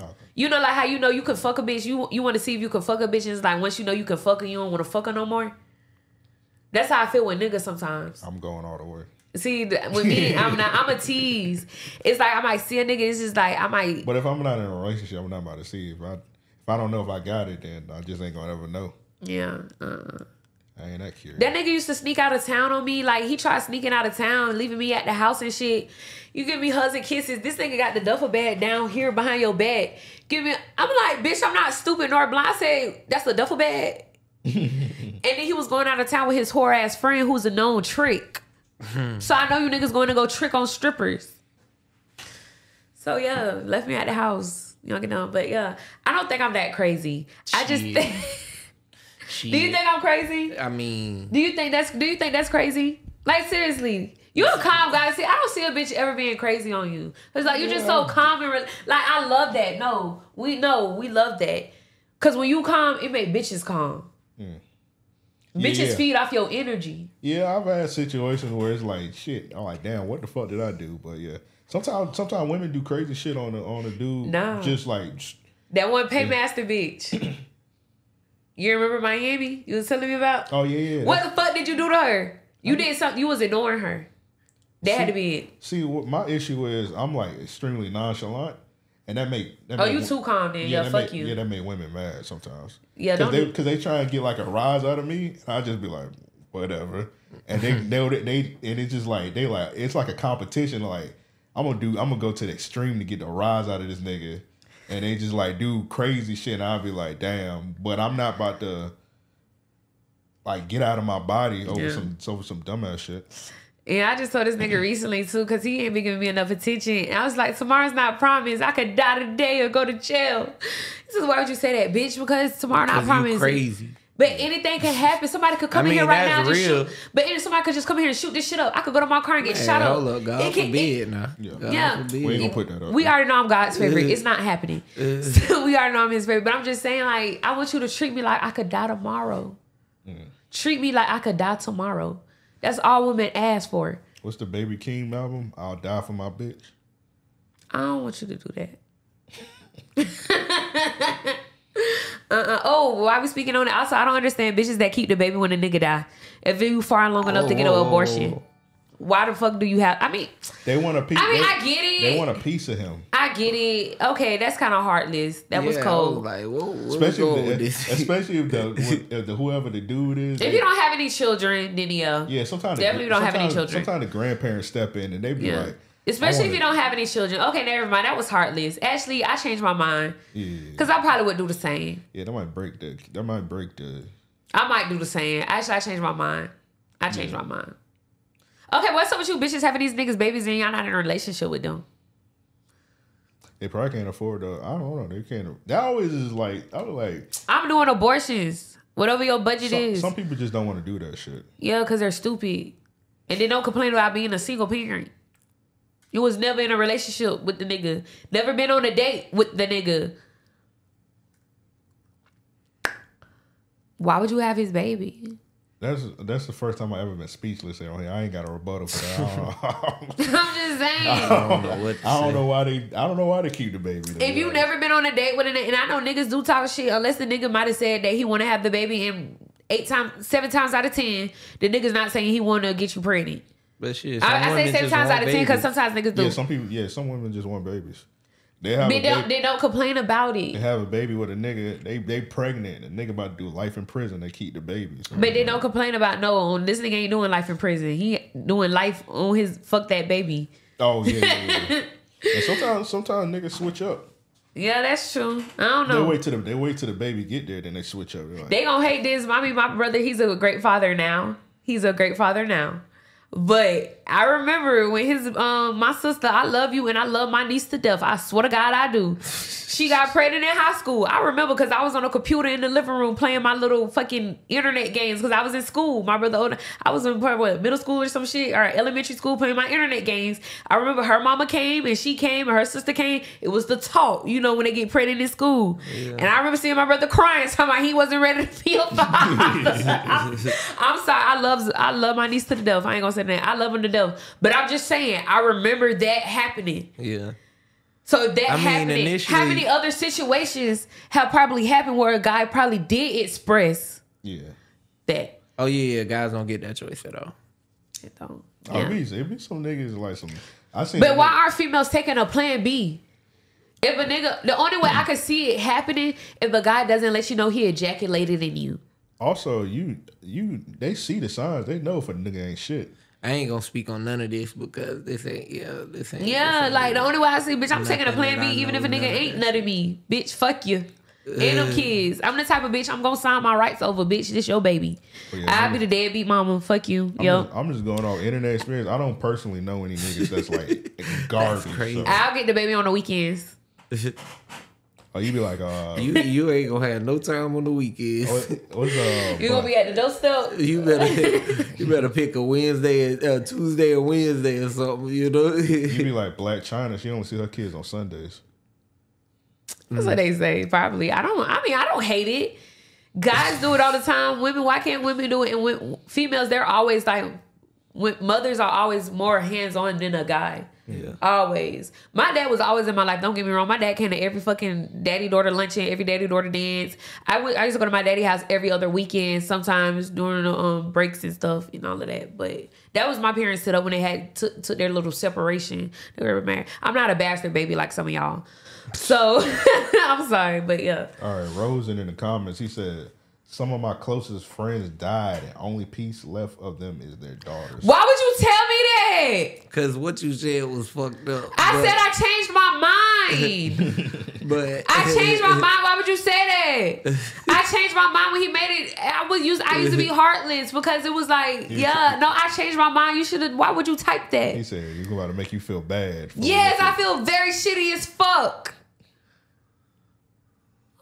[SPEAKER 2] Okay.
[SPEAKER 1] You know, like how you know you can fuck a bitch. You you want to see if you can fuck a bitch. And it's like once you know you can fuck her, you don't want to fuck her no more. That's how I feel with niggas sometimes.
[SPEAKER 2] I'm going all the way.
[SPEAKER 1] See, with me, I'm not. I'm a tease. It's like I might see a nigga. It's just like I might.
[SPEAKER 2] But if I'm not in a relationship, I'm not about to see if I if I don't know if I got it, then I just ain't gonna ever know.
[SPEAKER 1] Yeah. Uh.
[SPEAKER 2] I ain't that curious.
[SPEAKER 1] That nigga used to sneak out of town on me. Like he tried sneaking out of town, leaving me at the house and shit. You give me hugs and kisses. This nigga got the duffel bag down here behind your back. Give me. I'm like, bitch, I'm not stupid nor blind. I say that's a duffel bag. and then he was going out of town with his whore ass friend who's a known trick. Hmm. so I know you niggas going to go trick on strippers. So yeah, left me at the house. You know, know, but yeah, I don't think I'm that crazy. I just think.
[SPEAKER 3] Shit.
[SPEAKER 1] Do you think I'm crazy?
[SPEAKER 3] I mean,
[SPEAKER 1] Do you think that's do you think that's crazy? Like seriously. You a calm guy. See, I don't see a bitch ever being crazy on you. It's like you're just so calm and re- like I love that. No, we know we love that. Cause when you calm, it make bitches calm. Mm. Bitches
[SPEAKER 2] Yeah.
[SPEAKER 1] feed off your energy.
[SPEAKER 2] Yeah, I've had situations where it's like shit. I'm like, damn, what the fuck did I do? But yeah, sometimes sometimes women do crazy shit on the on a dude.
[SPEAKER 1] No.
[SPEAKER 2] just like
[SPEAKER 1] That one paymaster bitch. You remember Miami? You was telling me about?
[SPEAKER 2] oh yeah, yeah.
[SPEAKER 1] What the fuck did you do to her? You did something. You was ignoring her. That had to be it.
[SPEAKER 2] See, what my issue is, I'm like extremely nonchalant, and that make that
[SPEAKER 1] Oh,
[SPEAKER 2] make
[SPEAKER 1] you too calm then. Yeah,
[SPEAKER 2] that
[SPEAKER 1] fuck
[SPEAKER 2] make,
[SPEAKER 1] you.
[SPEAKER 2] Yeah, that make women mad sometimes.
[SPEAKER 1] Yeah,
[SPEAKER 2] because they because they try and get like a rise out of me, and I just be like, whatever, and they they they and it's just like they like it's like a competition. Like I'm gonna do, I'm gonna go to the extreme to get the rise out of this nigga, and they just like do crazy shit, and I'll be like, damn, but I'm not about to. Like get out of my body over
[SPEAKER 1] Yeah.
[SPEAKER 2] some over some dumbass shit.
[SPEAKER 1] Yeah, I just told this nigga recently too, cause he ain't been giving me enough attention. And I was like, tomorrow's not promised. I could die today or go to jail. He says, why would you say that, bitch? Because tomorrow not
[SPEAKER 3] cause you
[SPEAKER 1] promised.
[SPEAKER 3] crazy.
[SPEAKER 1] But anything can happen. Somebody could come
[SPEAKER 3] I
[SPEAKER 1] in here
[SPEAKER 3] mean,
[SPEAKER 1] right now and just
[SPEAKER 3] real.
[SPEAKER 1] shoot. But somebody could just come in here and shoot this shit up. I could go to my car and get
[SPEAKER 3] Man,
[SPEAKER 1] shot up.
[SPEAKER 3] hold up, God
[SPEAKER 1] It can-
[SPEAKER 3] forbid
[SPEAKER 1] it-
[SPEAKER 3] now.
[SPEAKER 2] Yeah.
[SPEAKER 3] God
[SPEAKER 1] Yeah.
[SPEAKER 3] forbid.
[SPEAKER 2] We ain't gonna put that up.
[SPEAKER 1] we already know I'm God's favorite.
[SPEAKER 3] Uh.
[SPEAKER 1] It's not happening. So we already know I'm his favorite. But I'm just saying, like, I want you to treat me like I could die tomorrow.
[SPEAKER 2] Mm.
[SPEAKER 1] Treat me like I could die tomorrow. That's all women ask for.
[SPEAKER 2] What's the Baby King album? I'll die for my bitch.
[SPEAKER 1] I don't want you to do that. uh-uh. Oh, why we speaking on it? Also, I don't understand bitches that keep the baby when a nigga die. If you far long enough to get an
[SPEAKER 3] Oh.
[SPEAKER 1] abortion, why the fuck do you have? I mean,
[SPEAKER 2] They want a piece.
[SPEAKER 1] I mean,
[SPEAKER 2] they,
[SPEAKER 1] I get it.
[SPEAKER 2] They want a piece of him,
[SPEAKER 1] I get it. Okay, that's kind of heartless. That was
[SPEAKER 3] Yeah, I
[SPEAKER 1] cold.
[SPEAKER 3] like, whoa, what's
[SPEAKER 2] especially if the,
[SPEAKER 3] this?
[SPEAKER 2] especially if the, if the whoever the dude is.
[SPEAKER 1] if
[SPEAKER 2] they-
[SPEAKER 1] you don't have any children, then yeah.
[SPEAKER 2] yeah, sometimes
[SPEAKER 1] Definitely
[SPEAKER 2] the,
[SPEAKER 1] don't have any children.
[SPEAKER 2] Sometimes the grandparents step in and they be
[SPEAKER 1] Yeah.
[SPEAKER 2] like,
[SPEAKER 1] Especially if you don't have any children. Okay, never mind. That was heartless. Actually, I changed my mind
[SPEAKER 2] yeah,
[SPEAKER 1] because I probably would do the same.
[SPEAKER 2] yeah, that might break the that might break the.
[SPEAKER 1] I might do the same. Actually, I changed my mind. I changed my mind. Okay, what's up with you bitches having these niggas babies and y'all not in a relationship with them?
[SPEAKER 2] They probably can't afford the. I don't know. They can't. That always is like I was like
[SPEAKER 1] I'm doing abortions. Whatever your budget
[SPEAKER 2] some,
[SPEAKER 1] is.
[SPEAKER 2] some people just don't want to do that shit.
[SPEAKER 1] Yeah, because they're stupid. And they don't complain about being a single parent. You was never in a relationship with the nigga. Never been on a date with the nigga. Why would you have his baby?
[SPEAKER 2] That's that's the first time I ever been speechless on here. I ain't got a rebuttal for that. I don't,
[SPEAKER 1] I'm just saying.
[SPEAKER 3] I don't know what to
[SPEAKER 2] I don't
[SPEAKER 3] say.
[SPEAKER 2] know why they. I don't know why they keep the baby.
[SPEAKER 1] If you never been on a date with a nigga, and I know niggas do talk shit, unless the nigga might have said that he want to have the baby, and eight times, seven times out of ten, the nigga's not saying he want to get you pregnant.
[SPEAKER 3] But shit, some
[SPEAKER 1] I, I say
[SPEAKER 3] women
[SPEAKER 1] seven
[SPEAKER 3] just
[SPEAKER 1] times
[SPEAKER 3] want
[SPEAKER 1] out of ten because sometimes niggas do.
[SPEAKER 2] yeah, some people. Yeah, some women just want babies. They have
[SPEAKER 1] they
[SPEAKER 2] a
[SPEAKER 1] don't.
[SPEAKER 2] baby,
[SPEAKER 1] They don't complain about it.
[SPEAKER 2] they have a baby with a nigga. They they pregnant. The nigga about to do life in prison. They keep the babies. So,
[SPEAKER 1] but they don't complain about no. This nigga ain't doing life in prison. He doing life on his fuck that baby.
[SPEAKER 2] Oh yeah. yeah, yeah. and sometimes sometimes niggas switch up.
[SPEAKER 1] Yeah, that's true. I don't know.
[SPEAKER 2] They
[SPEAKER 1] know.
[SPEAKER 2] wait till the they wait till the baby get there, then they switch up. They're like,
[SPEAKER 1] They gonna hate this. I mean, my brother, he's a great father now. He's a great father now. But I remember when his um my sister, I love you and I love my niece to death. I swear to God, I do. She got pregnant in high school. I remember because I was on a computer in the living room playing my little fucking internet games because I was in school. My brother, older- I was in what, middle school or some shit or elementary school playing my internet games. I remember her mama came and she came and her sister came. It was the talk, you know, when they get pregnant in school. And I remember seeing my brother crying, talking about he wasn't ready to be a father. I'm, I'm sorry. I love I love my niece to the death. I ain't gonna say that. I love him to death. But I'm just saying, I remember that happening.
[SPEAKER 3] Yeah.
[SPEAKER 1] So that
[SPEAKER 3] I mean,
[SPEAKER 1] happening,
[SPEAKER 3] initially-
[SPEAKER 1] how many other situations have probably happened where a guy probably did express
[SPEAKER 2] Yeah.
[SPEAKER 1] that?
[SPEAKER 3] Oh yeah, yeah. Guys don't get that choice at all.
[SPEAKER 1] It don't.
[SPEAKER 2] Oh,
[SPEAKER 1] Yeah.
[SPEAKER 2] it be, it be some niggas like some. I seen.
[SPEAKER 1] But why
[SPEAKER 2] niggas-
[SPEAKER 1] are females taking a plan B? If a nigga, the only way I could see it happening if a guy doesn't let you know he ejaculated in you.
[SPEAKER 2] Also, you you they see the signs. They know if a nigga ain't shit.
[SPEAKER 3] I ain't gonna speak on none of this because this ain't yeah this ain't
[SPEAKER 1] Yeah,
[SPEAKER 3] this ain't-
[SPEAKER 1] like the only way I see, bitch, I'm taking a plan B even if a nigga
[SPEAKER 3] none of
[SPEAKER 1] ain't
[SPEAKER 3] that
[SPEAKER 1] nutted me. Bitch, fuck you. And them kids. I'm the type of bitch I'm gonna sign my rights over, bitch. This your baby.
[SPEAKER 2] Oh, yeah,
[SPEAKER 1] I'll be the deadbeat mama. Fuck you.
[SPEAKER 2] I'm,
[SPEAKER 1] Yo.
[SPEAKER 2] just, I'm just going off internet experience. I don't personally know any niggas that's like garbage.
[SPEAKER 3] crazy.
[SPEAKER 2] so-
[SPEAKER 1] I'll get the baby on the weekends.
[SPEAKER 2] oh, you be like, uh,
[SPEAKER 3] you you ain't gonna have no time on the weekends.
[SPEAKER 2] what, what's uh,
[SPEAKER 1] You gonna be at the doorstep?
[SPEAKER 3] You better you better pick a Wednesday, uh, Tuesday or Wednesday or something. You know.
[SPEAKER 2] you be like Blac Chyna. She don't see her kids on Sundays.
[SPEAKER 1] That's what they say. Probably. I don't. I mean, I don't hate it. Guys do it all the time. Women, why can't women do it? And when, females, they're always like, when, mothers are always more hands on than a guy.
[SPEAKER 3] Yeah.
[SPEAKER 1] Always. My dad was always in my life. Don't get me wrong. My dad came to every fucking daddy daughter luncheon, every daddy daughter dance. I would. I used to go to my daddy house every other weekend. Sometimes during the um, breaks and stuff and all of that. But that was my parents set up when they had took took their little separation. They were married. I'm not a bastard baby like some of y'all. So I'm sorry, but yeah.
[SPEAKER 2] All right, Rosen in the comments, he said, "Some of my closest friends died, and only piece left of them is their daughters."
[SPEAKER 1] Why would you tell me that?
[SPEAKER 3] Cause what you said was fucked up.
[SPEAKER 1] I
[SPEAKER 3] but,
[SPEAKER 1] said I changed my mind.
[SPEAKER 3] but
[SPEAKER 1] I changed my mind. Why would you say that? I changed my mind when he made it. I would use. I used to be heartless because it was like, yeah, no, I changed my mind. You should have. Why would you type that?
[SPEAKER 2] He
[SPEAKER 1] that?
[SPEAKER 2] said, "He's about to make you feel bad." for
[SPEAKER 1] Yes, I feel very shitty as fuck.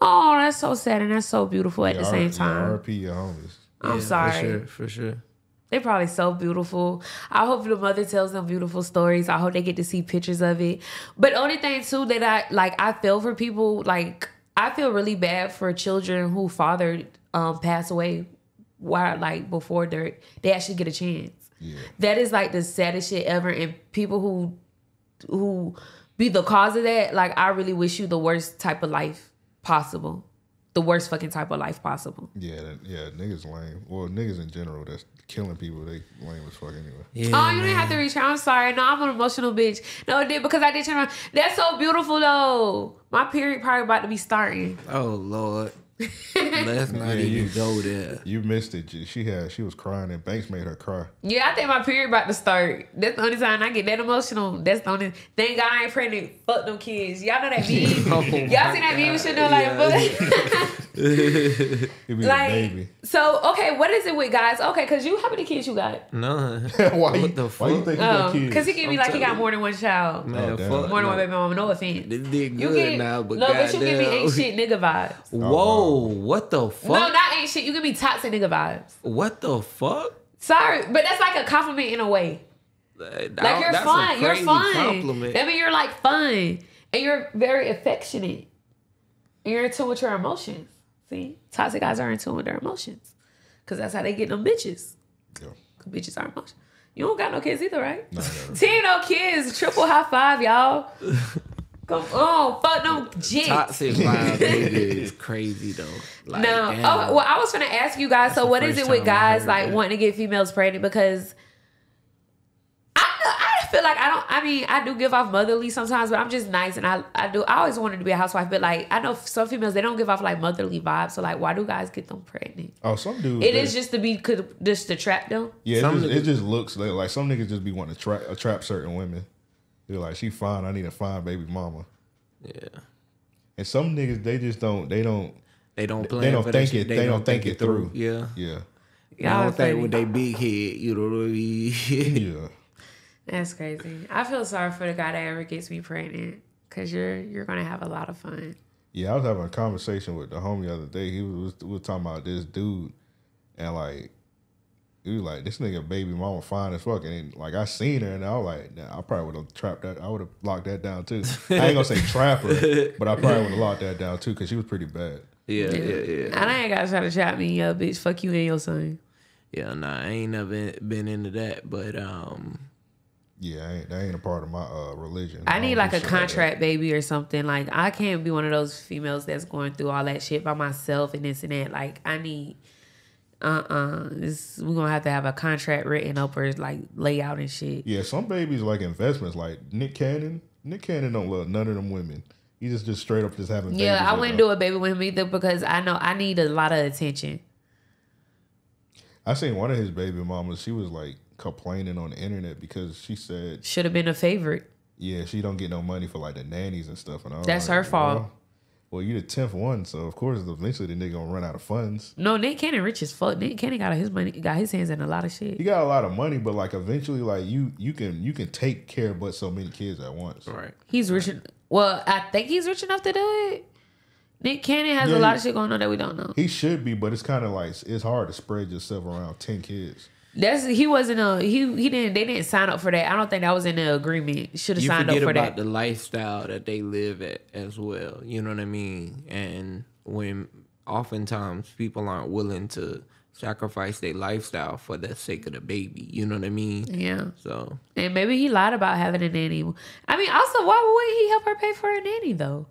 [SPEAKER 1] Oh, that's so sad and that's so beautiful at the same time.
[SPEAKER 2] yeah, RP your homies.
[SPEAKER 1] I'm
[SPEAKER 3] Yeah,
[SPEAKER 1] sorry.
[SPEAKER 3] For sure, for sure.
[SPEAKER 1] They're probably so beautiful. I hope the mother tells them beautiful stories. I hope they get to see pictures of it. But only thing too that I like, I feel for people like I feel really bad for children who father um pass away while like before they they actually get a chance. Yeah. That is like the saddest shit ever. And people who who be the cause of that, like I really wish you the worst type of life possible. The worst fucking type of life possible.
[SPEAKER 2] Yeah, that, yeah, niggas lame. Well, niggas in general that's killing people, they lame as fuck anyway.
[SPEAKER 3] Yeah,
[SPEAKER 1] Oh, you didn't have to reach out. I'm sorry. No, I'm an emotional bitch. No, it did because I did turn around. That's so beautiful though. My period probably about to be starting.
[SPEAKER 3] Oh Lord. Let's not even go there.
[SPEAKER 2] You missed it. She had, she was crying, and Banks made her cry.
[SPEAKER 1] Yeah, I think my period about to start. That's the only time I get that emotional. That's the only. Thank God I ain't pregnant. Fuck them kids. Y'all know that meme.
[SPEAKER 3] Oh
[SPEAKER 1] Y'all seen that meme? Shit, know like, but
[SPEAKER 2] It be
[SPEAKER 1] like.
[SPEAKER 2] a baby.
[SPEAKER 1] So okay, what is it with guys? Okay, cause you how many kids you got?
[SPEAKER 3] None.
[SPEAKER 2] why you,
[SPEAKER 3] What the
[SPEAKER 2] Why you think you got
[SPEAKER 1] Oh,
[SPEAKER 2] kids?
[SPEAKER 1] cause he give me
[SPEAKER 3] I'm
[SPEAKER 1] like he got more than one child,
[SPEAKER 3] Man,
[SPEAKER 2] Oh,
[SPEAKER 3] fuck.
[SPEAKER 1] more than
[SPEAKER 3] no.
[SPEAKER 1] one baby mama. No offense.
[SPEAKER 3] This did
[SPEAKER 1] You
[SPEAKER 3] good
[SPEAKER 1] get
[SPEAKER 3] now, but
[SPEAKER 1] no, but you give me ain't shit nigga vibes.
[SPEAKER 3] Whoa, what the fuck?
[SPEAKER 1] No, not ain't shit. You give me toxic nigga vibes.
[SPEAKER 3] what the fuck?
[SPEAKER 1] Sorry, but that's like a compliment in a way.
[SPEAKER 3] Like
[SPEAKER 1] Like you're fun. You're fun.
[SPEAKER 3] Compliment.
[SPEAKER 1] I mean, you're like fun, and you're very affectionate. And you're in tune with your emotions. See, toxic guys are in tune with their emotions, cause that's how they get them bitches.
[SPEAKER 2] Yeah.
[SPEAKER 1] 'Cause bitches are emotions. You don't got no kids either, right?
[SPEAKER 2] No, no.
[SPEAKER 1] Team no kids. Triple high five, y'all. Come on, fuck them jits.
[SPEAKER 3] Toxic vibe nigga is crazy though. Like,
[SPEAKER 1] No.
[SPEAKER 3] damn.
[SPEAKER 1] Oh, well, I was gonna ask you guys. so, what is it with guys like
[SPEAKER 3] that.
[SPEAKER 1] wanting to get females pregnant? Because I, I feel like I don't. I mean, I do give off motherly sometimes, but I'm just nice, and I, I do. I always wanted to be a housewife, but like I know some females they don't give off like motherly vibes. So like, why do guys get them pregnant?
[SPEAKER 2] Oh, some dudes.
[SPEAKER 1] It
[SPEAKER 2] they-
[SPEAKER 1] is just to be could just to trap them.
[SPEAKER 2] Yeah, it just, it just looks like, like some niggas just be wanting to trap, trap certain women. They're like, she fine. I need a fine baby mama.
[SPEAKER 3] yeah.
[SPEAKER 2] And some niggas, they just don't. They don't.
[SPEAKER 3] They don't plan
[SPEAKER 2] They don't
[SPEAKER 3] for
[SPEAKER 2] think it.
[SPEAKER 3] shit.
[SPEAKER 2] They, don't think it through.
[SPEAKER 3] Yeah.
[SPEAKER 2] Yeah.
[SPEAKER 3] I
[SPEAKER 1] Y'all
[SPEAKER 3] don't think
[SPEAKER 1] funny.
[SPEAKER 3] with they big head, you know what I mean?
[SPEAKER 2] Yeah.
[SPEAKER 1] That's crazy. I feel sorry for the guy that ever gets me pregnant because you're you're gonna have a lot of fun.
[SPEAKER 2] Yeah, I was having a conversation with the homie the other day. He was, we was talking about this dude, and like, he was like, "This nigga baby mama fine as fuck." And like, I seen her, and I was like, nah, "I probably would have trapped that. I would have locked that down too." I ain't gonna say trap her, but I probably would have locked that down too because she was pretty bad.
[SPEAKER 3] yeah, yeah, yeah.
[SPEAKER 1] And I ain't gotta try to trap me, yo, bitch. Fuck you and your son.
[SPEAKER 3] Yeah, nah, I ain't never been into that, but um,
[SPEAKER 2] Yeah, I ain't, that ain't a part of my uh, religion.
[SPEAKER 1] I need like a
[SPEAKER 2] shit that.
[SPEAKER 1] contract baby or something. Like I can't be one of those females that's going through all that shit by myself and this and that. Like I need uh uh this we're gonna have to have a contract written up or like layout and shit.
[SPEAKER 2] Yeah, some babies like investments. Like Nick Cannon. Nick Cannon don't love none of them women. He just just straight up just having.
[SPEAKER 1] Yeah, I wouldn't do a baby with him either because I know I need a lot of attention.
[SPEAKER 2] I seen one of his baby mamas. She was like complaining on the internet because she said,
[SPEAKER 1] Should have been a favorite.
[SPEAKER 2] "Yeah, she don't get no money for like the nannies and stuff." And I was
[SPEAKER 1] That's
[SPEAKER 2] like,
[SPEAKER 1] her fault.
[SPEAKER 2] Well, well, you the tenth one, so of course eventually the nigga gonna run out of funds.
[SPEAKER 1] No, Nick Cannon rich as fuck. Nick Cannon got his money, got his hands in a lot of shit.
[SPEAKER 2] He got a lot of money, but like eventually, like you you can you can take care of but so many kids at once.
[SPEAKER 3] right.
[SPEAKER 1] He's rich. en- Well, I think he's rich enough to do it. Nick Cannon has
[SPEAKER 2] Yeah,
[SPEAKER 1] a lot of shit going on that we don't know.
[SPEAKER 2] He should be, but it's kind of like it's hard to spread yourself around ten kids.
[SPEAKER 1] That's he wasn't a he he didn't they didn't sign up for that. I don't think that was in the agreement. Should have signed up
[SPEAKER 3] forget
[SPEAKER 1] for
[SPEAKER 3] about
[SPEAKER 1] that.
[SPEAKER 3] the lifestyle that they live at as well. You know what I mean? And when oftentimes people aren't willing to sacrifice their lifestyle for the sake of the baby. You know what I mean?
[SPEAKER 1] yeah,
[SPEAKER 3] So
[SPEAKER 1] and maybe he lied about having a nanny. I mean, also, why would he help her pay for a nanny though?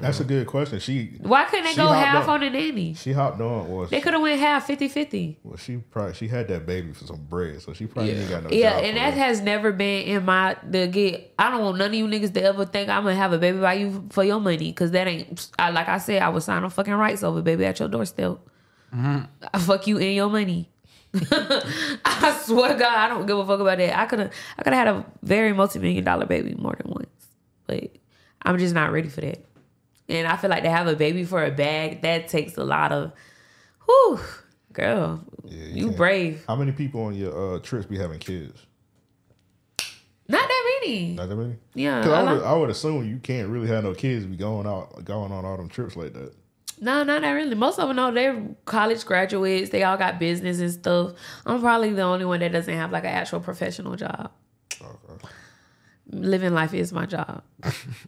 [SPEAKER 2] That's a good question. She
[SPEAKER 1] Why couldn't they go half
[SPEAKER 2] on-
[SPEAKER 1] on a nanny?
[SPEAKER 2] she hopped on was
[SPEAKER 1] They could have went half 50-50.
[SPEAKER 2] well she probably she had that baby for some bread, so she probably
[SPEAKER 3] Yeah.
[SPEAKER 2] ain't got no
[SPEAKER 1] Yeah,
[SPEAKER 2] job
[SPEAKER 1] and
[SPEAKER 2] for
[SPEAKER 1] that
[SPEAKER 2] real.
[SPEAKER 1] has never been in my the get. I don't want none of you niggas to ever think I'm gonna have a baby by you for your money, cause that ain't. I like I said, I was signing fucking rights over baby at your doorstep. Mm-hmm. I fuck you in your money. I swear to God, I don't give a fuck about that. I could have, I could have had a very multi million dollar baby more than once, but I'm just not ready for that. And I feel like to have a baby for a bag that takes a lot of, whew, girl,
[SPEAKER 2] Yeah,
[SPEAKER 1] you
[SPEAKER 2] can't-
[SPEAKER 1] brave.
[SPEAKER 2] How many people on your uh, trips be having kids?
[SPEAKER 1] Not that many.
[SPEAKER 2] Not that many.
[SPEAKER 1] Yeah,
[SPEAKER 2] 'Cause
[SPEAKER 1] I
[SPEAKER 2] would, I would assume you can't really have no kids be going out going on all them trips like that.
[SPEAKER 1] No, not that really. Most of them know they're college graduates. They all got business and stuff. I'm probably the only one that doesn't have like an actual professional job.
[SPEAKER 2] Okay.
[SPEAKER 1] Living life is my job.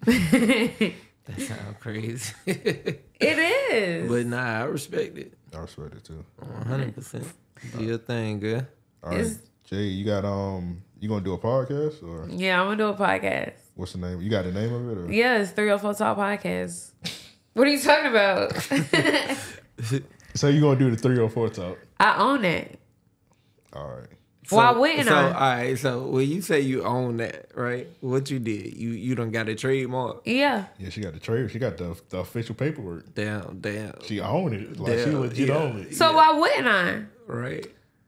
[SPEAKER 3] that sounds crazy.
[SPEAKER 1] It is.
[SPEAKER 3] but nah, I respect it.
[SPEAKER 2] I respect it too.
[SPEAKER 3] One hundred percent. Do your thing, girl.
[SPEAKER 2] All right,
[SPEAKER 1] It's-
[SPEAKER 2] Jay, you got um, you gonna do a podcast or
[SPEAKER 1] yeah, I'm gonna do a podcast.
[SPEAKER 2] what's the name? You got the name of it or?
[SPEAKER 1] Yeah, it's three or four talk podcast. What are you talking about?
[SPEAKER 2] So you gonna do the three or four talk?
[SPEAKER 1] I own it.
[SPEAKER 2] All right.
[SPEAKER 1] Why wouldn't
[SPEAKER 3] so,
[SPEAKER 1] I?
[SPEAKER 3] all right. So when you say you own that, right? What you did? You you don't got a trademark?
[SPEAKER 1] Yeah.
[SPEAKER 2] Yeah, she got the trade. She got the the official paperwork.
[SPEAKER 3] Damn, damn.
[SPEAKER 2] She own it. Like she
[SPEAKER 3] Damn,
[SPEAKER 2] legit
[SPEAKER 3] yeah.
[SPEAKER 2] own it.
[SPEAKER 1] So why wouldn't I?
[SPEAKER 3] Right.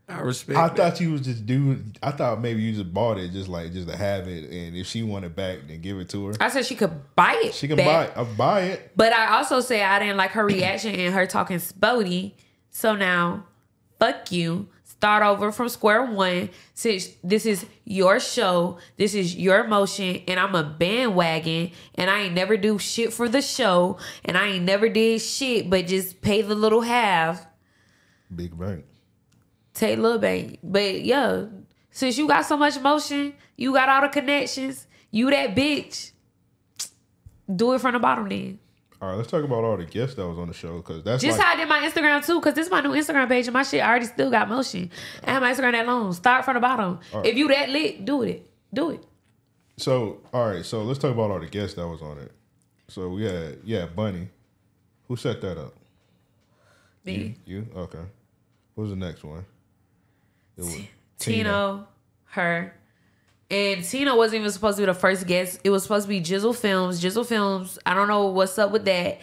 [SPEAKER 3] I respect.
[SPEAKER 2] I
[SPEAKER 3] that.
[SPEAKER 2] thought you was just doing. I thought maybe you just bought it just like just to have it, and if she want it back, then give it to her.
[SPEAKER 1] I said she could buy it.
[SPEAKER 2] She can
[SPEAKER 1] back.
[SPEAKER 2] buy it. I buy it.
[SPEAKER 1] But I also say I didn't like her reaction and her talking spotty. So now, fuck you. Start over from square one. Since this is your show, this is your motion, and I'm a bandwagon, and I ain't never do shit for the show, and I ain't never did shit but just pay the little half,
[SPEAKER 2] Big bank.
[SPEAKER 1] take little bank. But yeah, since you got so much motion, you got all the connections, you that bitch. Do it from the bottom then.
[SPEAKER 2] All right, let's talk about all the guests that was on the show because that's
[SPEAKER 1] Just
[SPEAKER 2] like
[SPEAKER 1] how I did my Instagram too, because this is my new Instagram page and my shit I already still got motion. I have my Instagram that long. Start from the bottom.
[SPEAKER 2] right.
[SPEAKER 1] If you that lit, do it. Do it.
[SPEAKER 2] so. All right, so let's talk about all the guests that was on it. So we had yeah, Bunny. Who set that up?
[SPEAKER 1] Me.
[SPEAKER 2] You okay? Who's the next one? It was
[SPEAKER 1] Tino, her. And Tina wasn't even supposed to be the first guest. It was supposed to be Jizzle Films. Jizzle Films, I don't know what's up with that.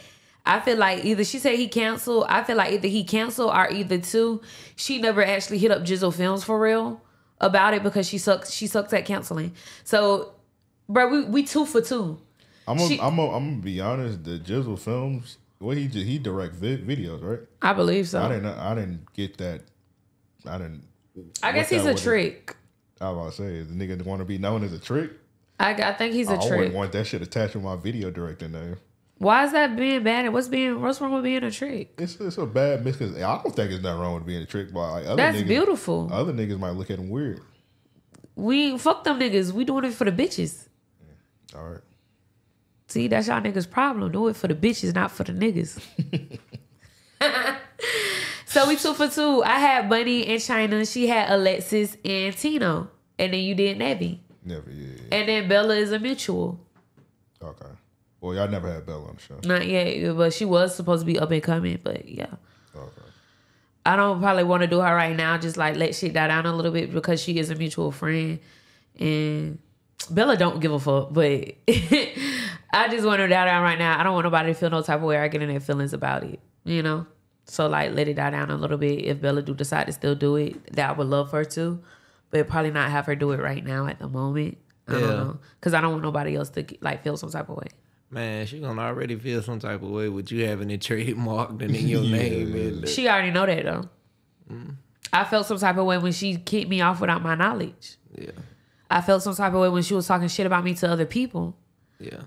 [SPEAKER 1] I feel like either she said he canceled. I feel like either he canceled or either two. She never actually hit up Jizzle Films for real about it because she sucks. She sucks at canceling. So, bro, we, we two for two.
[SPEAKER 2] I'm gonna,
[SPEAKER 1] She-
[SPEAKER 2] I'm gonna, I'm gonna be honest. The Jizzle films, Well, he he direct vi- videos, right?
[SPEAKER 1] I believe so.
[SPEAKER 2] I
[SPEAKER 1] I,
[SPEAKER 2] didn't I didn't get that. I didn't.
[SPEAKER 1] I
[SPEAKER 2] guess
[SPEAKER 1] he's a
[SPEAKER 2] trick. it? I was about to say, the nigga want to be known as a trick.
[SPEAKER 1] I, I think he's a
[SPEAKER 2] I
[SPEAKER 1] trick.
[SPEAKER 2] wouldn't want that shit attached to my video directing name.
[SPEAKER 1] Why is that being bad? What's being what's wrong with being a trick?
[SPEAKER 2] It's it's a bad misconception. I don't think there's nothing wrong with being a trick, but like other
[SPEAKER 1] That's
[SPEAKER 2] niggas,
[SPEAKER 1] beautiful.
[SPEAKER 2] Other niggas might look at him weird.
[SPEAKER 1] We fuck them niggas. We doing it for the bitches.
[SPEAKER 2] All right.
[SPEAKER 1] See, that's y'all niggas' problem. Do it for the bitches, not for the niggas. so we two for two. I had Bunny and China. She had Alexis and Tino. And then you did Nebby.
[SPEAKER 2] Never. Yeah. yeah.
[SPEAKER 1] And then Bella is a mutual.
[SPEAKER 2] Okay. Well, y'all never had Bella on the show.
[SPEAKER 1] Not yet, but she was supposed to be up and coming. But yeah.
[SPEAKER 2] Okay.
[SPEAKER 1] I don't probably want to do her right now. Just like let shit die down a little bit because she is a mutual friend, and Bella don't give a fuck. But I just want her to die down right now. I don't want nobody to feel no type of way or get in their feelings about it. You know. So like let it die down a little bit. If Bella do decide to still do it, that I would love her to, but probably not have her do it right now at the moment. I don't
[SPEAKER 3] Yeah.
[SPEAKER 1] know because I don't want nobody else to like feel some type of way.
[SPEAKER 3] Man, she gonna already feel some type of way with you having it trademarked and in your name. And
[SPEAKER 1] She already know that though. Mm. I felt some type of way when she kicked me off without my knowledge.
[SPEAKER 3] yeah,
[SPEAKER 1] I felt some type of way when she was talking shit about me to other people.
[SPEAKER 3] yeah.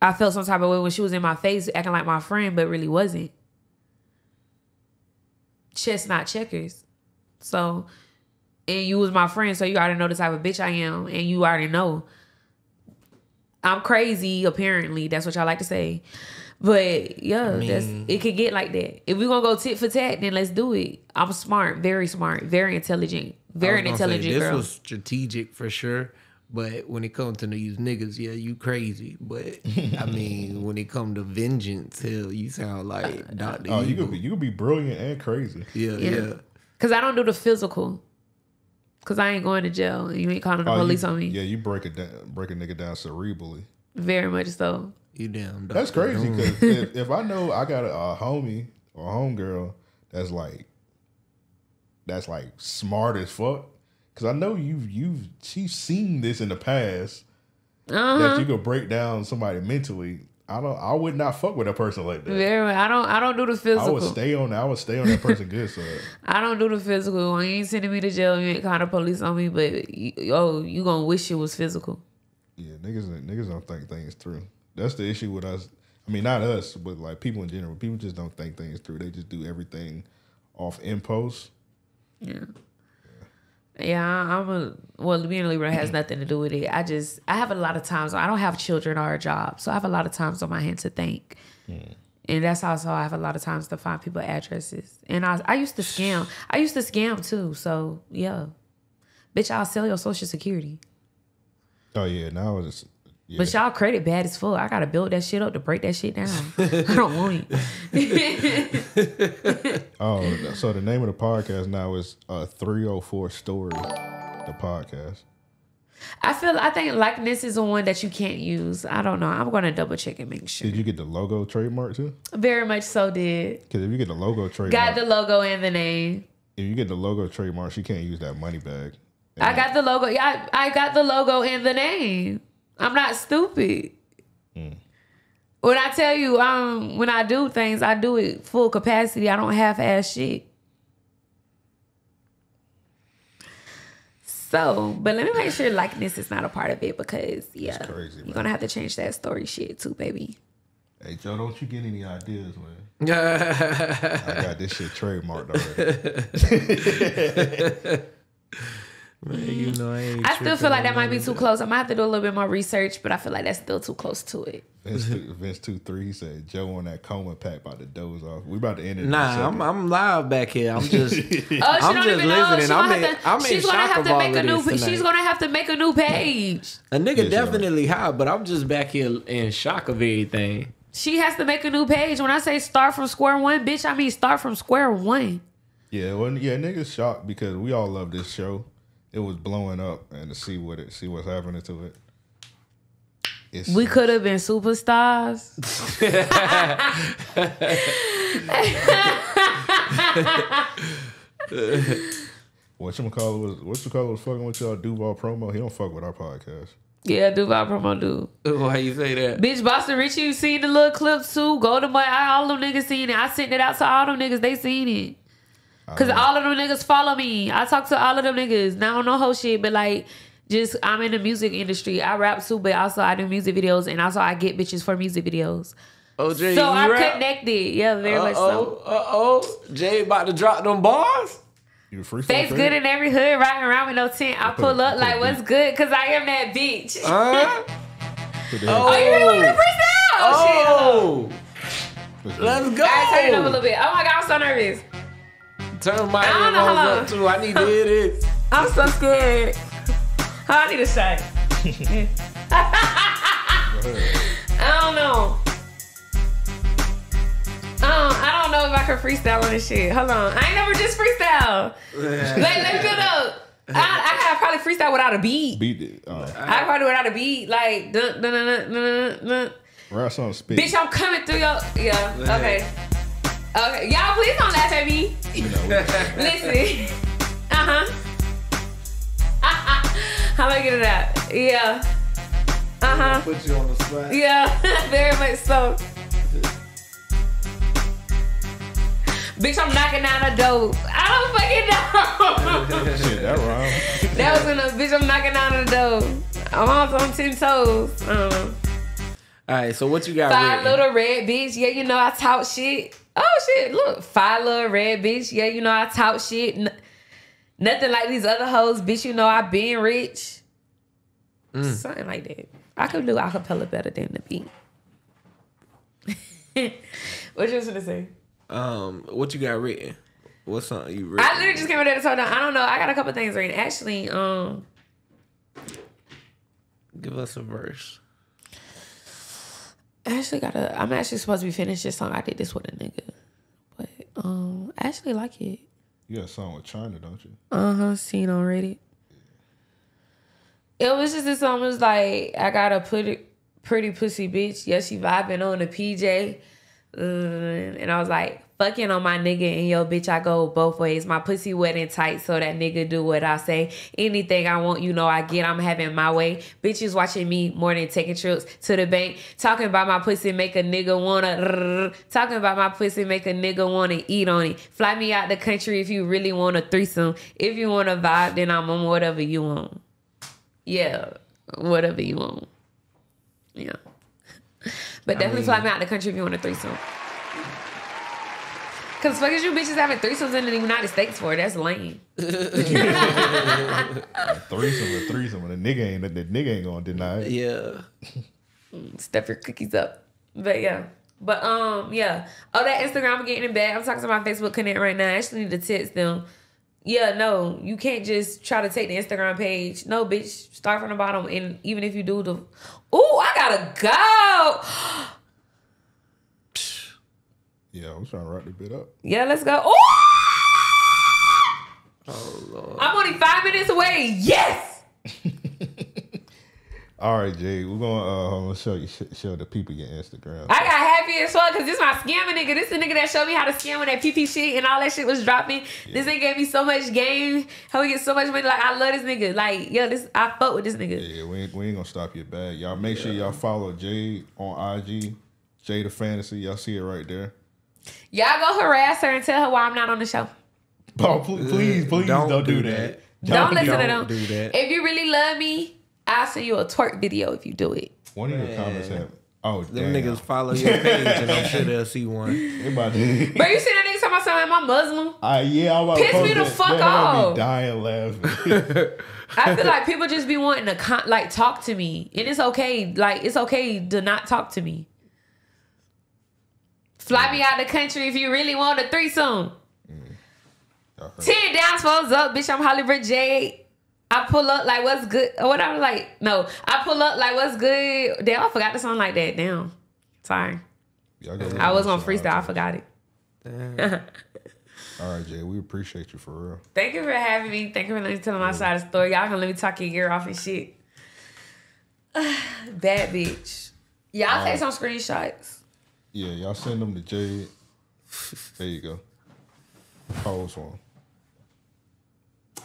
[SPEAKER 1] I felt some type of way when she was in my face acting like my friend, but really wasn't. Chess not checkers. So, and you was my friend, so you already know the type of bitch I am, and you already know. I'm crazy, apparently. That's what y'all like to say. But yeah, that's it could get like that. If we're gonna go tit for tat, then let's do it. I'm smart, very smart, very intelligent, very
[SPEAKER 3] I say,
[SPEAKER 1] intelligent
[SPEAKER 3] this
[SPEAKER 1] girl.
[SPEAKER 3] was strategic for sure. But when it comes to these niggas, yeah, you crazy. But I mean, when it come to vengeance, hell, you sound like uh, Doctor
[SPEAKER 2] Oh, you
[SPEAKER 3] Evil.
[SPEAKER 2] could be you could be brilliant and crazy.
[SPEAKER 3] yeah,
[SPEAKER 1] Yeah.
[SPEAKER 3] yeah,
[SPEAKER 1] Cause I don't do the physical. Cause I ain't going to jail you ain't calling the
[SPEAKER 2] Oh, you-
[SPEAKER 1] police on me.
[SPEAKER 2] Yeah, you break it down, break a nigga down cerebrally.
[SPEAKER 1] Very much so.
[SPEAKER 3] You damn.
[SPEAKER 2] That's crazy because if, if I know I got a, a homie or a homegirl that's like that's like smart as fuck, because I know you've you've she's seen this in the past
[SPEAKER 1] Uh-huh.
[SPEAKER 2] that you could break down somebody mentally. I don't. I would not fuck with a person like that.
[SPEAKER 1] Very. I don't I don't do the physical.
[SPEAKER 2] I would stay on. I would stay on that person good side.
[SPEAKER 1] I don't do the physical. When you ain't sending me to jail, you ain't calling the police on me, but you, oh, you gonna wish it was physical.
[SPEAKER 2] Yeah, niggas niggas don't think things through. That's the issue with us. I mean, not us, but like people in general. People just don't think things through. They just do everything off impulse.
[SPEAKER 1] Yeah. Yeah, I'm a well. Being a Libra has nothing to do with it. I just I have a lot of times. I don't have children or a job, so I have a lot of times on my hands to think, mm. and that's also I have a lot of times to find people addresses. And I I used to scam. I used to scam too. So yeah, bitch, I'll sell your social security.
[SPEAKER 2] Oh yeah, now it's yeah.
[SPEAKER 1] But y'all credit bad as fuck. I gotta build that shit up to break that shit down. I don't want it.
[SPEAKER 2] Oh, so the name of the podcast now is uh 304 Story, the podcast.
[SPEAKER 1] I feel I think likeness is the one that you can't use. I don't know. I'm gonna double check and make sure.
[SPEAKER 2] Did you get the logo trademark too?
[SPEAKER 1] Very much so did.
[SPEAKER 2] Because if you get the logo trademark,
[SPEAKER 1] Got the logo and the name.
[SPEAKER 2] if you get the logo trademark, she can't use that money bag.
[SPEAKER 1] I got the logo. Yeah, I, I got the logo and the name. I'm not stupid. When I tell you, um, when I do things, I do it full capacity. I don't half ass shit. So, but let me make sure likeness is not a part of it because yeah,
[SPEAKER 2] crazy,
[SPEAKER 1] you're gonna have to change that story shit too, baby.
[SPEAKER 2] Hey Joe, don't you get any ideas, man? I got this shit trademarked already.
[SPEAKER 3] Man, you know, I ain't.
[SPEAKER 1] I still feel like that might be too close. I might have to do a little bit more research, but I feel like that's still too close to it.
[SPEAKER 2] Vince, two, Vince two three he said Joe on that coma pack about to doze off. We about to end it. in
[SPEAKER 3] Nah. I'm I'm live back here. I'm just.
[SPEAKER 1] Oh, she
[SPEAKER 3] I'm
[SPEAKER 1] don't
[SPEAKER 3] just
[SPEAKER 1] even know.
[SPEAKER 3] listening.
[SPEAKER 1] She
[SPEAKER 3] I'm in-
[SPEAKER 1] to,
[SPEAKER 3] I'm in
[SPEAKER 1] she's gonna
[SPEAKER 3] shock
[SPEAKER 1] have to make a new.
[SPEAKER 3] this
[SPEAKER 1] She's gonna have to make a new page.
[SPEAKER 3] A nigga
[SPEAKER 2] Yes, sir.
[SPEAKER 3] definitely high, but I'm just back here in shock of everything.
[SPEAKER 1] She has to make a new page. When I say start from square one, bitch, I mean start from square one.
[SPEAKER 2] Yeah, well, yeah, niggas shocked because we all love this show. It was blowing up, and to see what it, see what's happening to it. It's,
[SPEAKER 1] We could have been superstars.
[SPEAKER 2] what you call was what you call was fucking with y'all Duval promo. He don't fuck with our podcast.
[SPEAKER 1] Yeah, Duval promo dude.
[SPEAKER 3] Why you say that?
[SPEAKER 1] Bitch, Boston Richey, you seen the little clips too. Golden Boy, I, all them niggas seen it. I sent it out to all them niggas. They seen it. Cause all of them niggas follow me. I talk to all of them niggas. Now I don't know whole shit, but like, just I'm in the music industry. I rap too, but also I do music videos, and also I get bitches for music videos.
[SPEAKER 3] Oh, Jay,
[SPEAKER 1] so
[SPEAKER 3] you
[SPEAKER 1] I'm
[SPEAKER 3] rap?
[SPEAKER 1] connected. Yeah, very much so.
[SPEAKER 3] Uh-oh, uh-oh. Jay about to drop them bars?
[SPEAKER 2] You freestyle?
[SPEAKER 1] Face good in every hood, riding around with no tent. I pull up like, what's good? Cause I am that bitch.
[SPEAKER 3] Huh?
[SPEAKER 1] Oh, you really want to freestyle? Oh, shit. hold on.
[SPEAKER 3] Oh, let's go.
[SPEAKER 1] All right, turn it up a little bit. Oh my god, I'm so nervous.
[SPEAKER 3] Turn my
[SPEAKER 1] I don't know,
[SPEAKER 3] earphones
[SPEAKER 1] hold
[SPEAKER 3] up too. I need to hear this.
[SPEAKER 1] I'm so scared. I need a shot. I don't know. Um, I don't know if I can freestyle on this shit. Hold on. I ain't never just freestyle. Like, let's do the. I, I have probably freestyle without a beat.
[SPEAKER 2] Beat it. Uh,
[SPEAKER 1] I probably without a beat. Like, dun, dun, dun, dun, dun, dun.
[SPEAKER 2] rap song spit.
[SPEAKER 1] bitch, I'm coming through your. Yeah. Okay. Okay. Y'all, please don't laugh at me. Listen. Uh huh. How do I get it out? Yeah. Uh huh.
[SPEAKER 3] Put you on the spot.
[SPEAKER 1] Yeah, very much so. Bitch, I'm knocking down a door. I don't fucking know.
[SPEAKER 2] shit, that rhyme.
[SPEAKER 1] that was in a bitch. I'm knocking down a door. I'm on ten toes. Um,
[SPEAKER 3] All right, so what you got
[SPEAKER 1] five
[SPEAKER 3] written?
[SPEAKER 1] little red bitch. Yeah, you know I talk shit. Oh shit, look, five little red bitch. Yeah, you know I talk shit. N- nothing like these other hoes, bitch. You know I been rich. Something like that. I could do acapella better than the beat. what you was gonna say?
[SPEAKER 3] Um, what you got written? What song you written?
[SPEAKER 1] I literally just came over there to tell them. I don't know. I got a couple things written. Actually, um,
[SPEAKER 3] Give us a verse.
[SPEAKER 1] I actually got a. I'm actually supposed to be finished this song. I did this with a nigga, but um, I actually like it.
[SPEAKER 2] You got a song with China, don't you?
[SPEAKER 1] Uh huh. Seen on Reddit. It was just this song was like I got a pretty pretty pussy bitch. Yeah, she vibing on the PJ, uh, and I was like fucking on my nigga and yo bitch. I go both ways. My pussy wet and tight, so that nigga do what I say. Anything I want, you know I get. I'm having my way. Bitches watching me more than taking trips to the bank. Talking about my pussy make a nigga wanna. Talking about my pussy make a nigga wanna eat on it. Fly me out the country if you really want a threesome. If you want to vibe, then I'm on whatever you want. Yeah, whatever you want. Yeah. But definitely fly me out the country if you want a threesome. Cause fuck is you bitches having threesomes in the United States for? That's lame.
[SPEAKER 2] Threesome or threesome, and the nigga ain't the nigga ain't gonna deny it.
[SPEAKER 3] Yeah.
[SPEAKER 1] Step your cookies up. But yeah. But um, yeah. Oh, that Instagram getting in bed. I'm talking to my Facebook connect right now. I actually need to text them. Yeah, no, you can't just try to take the Instagram page. No, bitch, start from the bottom. And even if you do the, ooh, I gotta go.
[SPEAKER 2] Yeah, I'm trying to wrap this bit up.
[SPEAKER 1] Yeah, let's go. Ooh!
[SPEAKER 3] Oh lord.
[SPEAKER 1] I'm only five minutes away. Yes.
[SPEAKER 2] All right, Jay, we're gonna uh, hold on, show you sh- show the people your Instagram.
[SPEAKER 1] I got happy as fuck because this my scamming nigga. This is the nigga that showed me how to scam when that PP shit and all that shit was dropping. This nigga gave me so much game. How we get so much money. Like I love this nigga. Like yo, this I fuck with this nigga.
[SPEAKER 2] Yeah, we ain't, we ain't gonna stop your bag. Y'all make sure y'all follow Jay on IG, Jay the Fantasy. Y'all see it right there.
[SPEAKER 1] Y'all go harass her and tell her why I'm not on the show.
[SPEAKER 2] Oh, pl- please, please don't,
[SPEAKER 3] Don't
[SPEAKER 2] do
[SPEAKER 3] do
[SPEAKER 2] that.
[SPEAKER 1] Don't, listen to
[SPEAKER 3] don't
[SPEAKER 1] them.
[SPEAKER 3] do that.
[SPEAKER 1] If you really love me, I'll send you a twerk video if you do it.
[SPEAKER 2] One of your comments have. Oh,
[SPEAKER 3] Them
[SPEAKER 2] damn.
[SPEAKER 3] niggas follow your page and I'm sure they'll see one.
[SPEAKER 2] They
[SPEAKER 1] But you see that nigga talking about something, am I Muslim?
[SPEAKER 2] Ah, yeah, I'm about
[SPEAKER 1] Piss
[SPEAKER 2] post
[SPEAKER 1] me the
[SPEAKER 2] that.
[SPEAKER 1] fuck
[SPEAKER 2] They about to
[SPEAKER 1] off.
[SPEAKER 2] Be dying laughing.
[SPEAKER 1] I feel like people just be wanting to con- like talk to me, and it's okay. Like it's okay to not talk to me. Fly me out the country if you really want a threesome.
[SPEAKER 2] Mm. Y'all.
[SPEAKER 1] Ten down, foes up, bitch. I'm Hollywood Jade. I pull up like what's good or whatever. Like no, I pull up like what's good. Damn, I forgot the song like that. Damn, sorry. I was on freestyle. I forgot it.
[SPEAKER 2] All right, Jay, we appreciate you for real.
[SPEAKER 1] Thank you for having me. Thank you for letting me tell my side of the story. Y'all gonna let me talk your ear off and shit. Bad bitch. Y'all uh, take some screenshots.
[SPEAKER 2] Yeah, y'all send them to Jade. There you go. Pause on.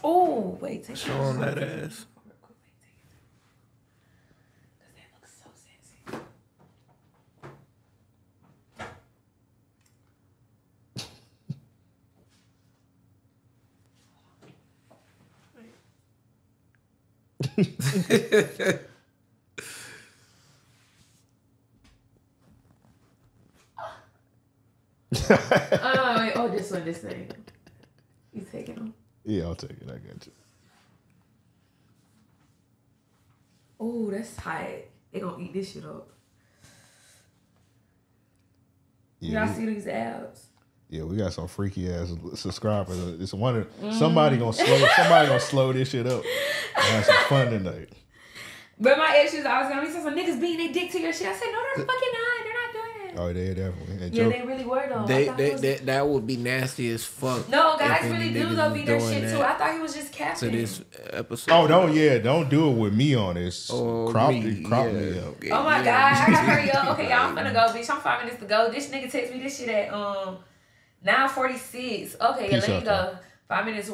[SPEAKER 1] Oh, wait. Take
[SPEAKER 3] Show them that ass.
[SPEAKER 1] oh, wait, oh, this one, this thing. You taking them?
[SPEAKER 2] Yeah, I'll take it. I got you.
[SPEAKER 1] Oh, that's tight. They gonna eat this shit up.
[SPEAKER 2] Yeah,
[SPEAKER 1] Y'all
[SPEAKER 2] we,
[SPEAKER 1] see these abs?
[SPEAKER 2] yeah, we got some freaky ass subscribers. It's one of mm. somebody gonna slow somebody gonna slow this shit up. and Have some fun tonight.
[SPEAKER 1] But my ex was gonna be some niggas beating their dick to your shit. I said, no, they're fucking not. They're not doing that.
[SPEAKER 2] Oh, they definitely. And
[SPEAKER 1] Yeah, they really were though. I
[SPEAKER 3] They,
[SPEAKER 1] thought
[SPEAKER 3] they,
[SPEAKER 1] he was-
[SPEAKER 3] that that would be nasty as fuck.
[SPEAKER 1] no, guys
[SPEAKER 3] any
[SPEAKER 1] really do
[SPEAKER 3] niggas
[SPEAKER 1] go
[SPEAKER 3] was
[SPEAKER 1] beat their shit
[SPEAKER 3] that
[SPEAKER 1] too. I thought he was just capping.
[SPEAKER 3] To
[SPEAKER 1] capping.
[SPEAKER 3] this episode.
[SPEAKER 2] oh no, yeah, don't do it with me on this.
[SPEAKER 3] Oh,
[SPEAKER 2] crop
[SPEAKER 3] me,
[SPEAKER 2] crop
[SPEAKER 3] yeah.
[SPEAKER 2] me up.
[SPEAKER 1] Oh my
[SPEAKER 3] Yeah.
[SPEAKER 1] god, I gotta hurry up. Okay, y'all, I'm gonna go, bitch. I'm five minutes to go. This nigga text me this shit at um nine forty six. Okay, yeah,
[SPEAKER 2] Peace
[SPEAKER 1] let me
[SPEAKER 2] out,
[SPEAKER 1] go. Five minutes away.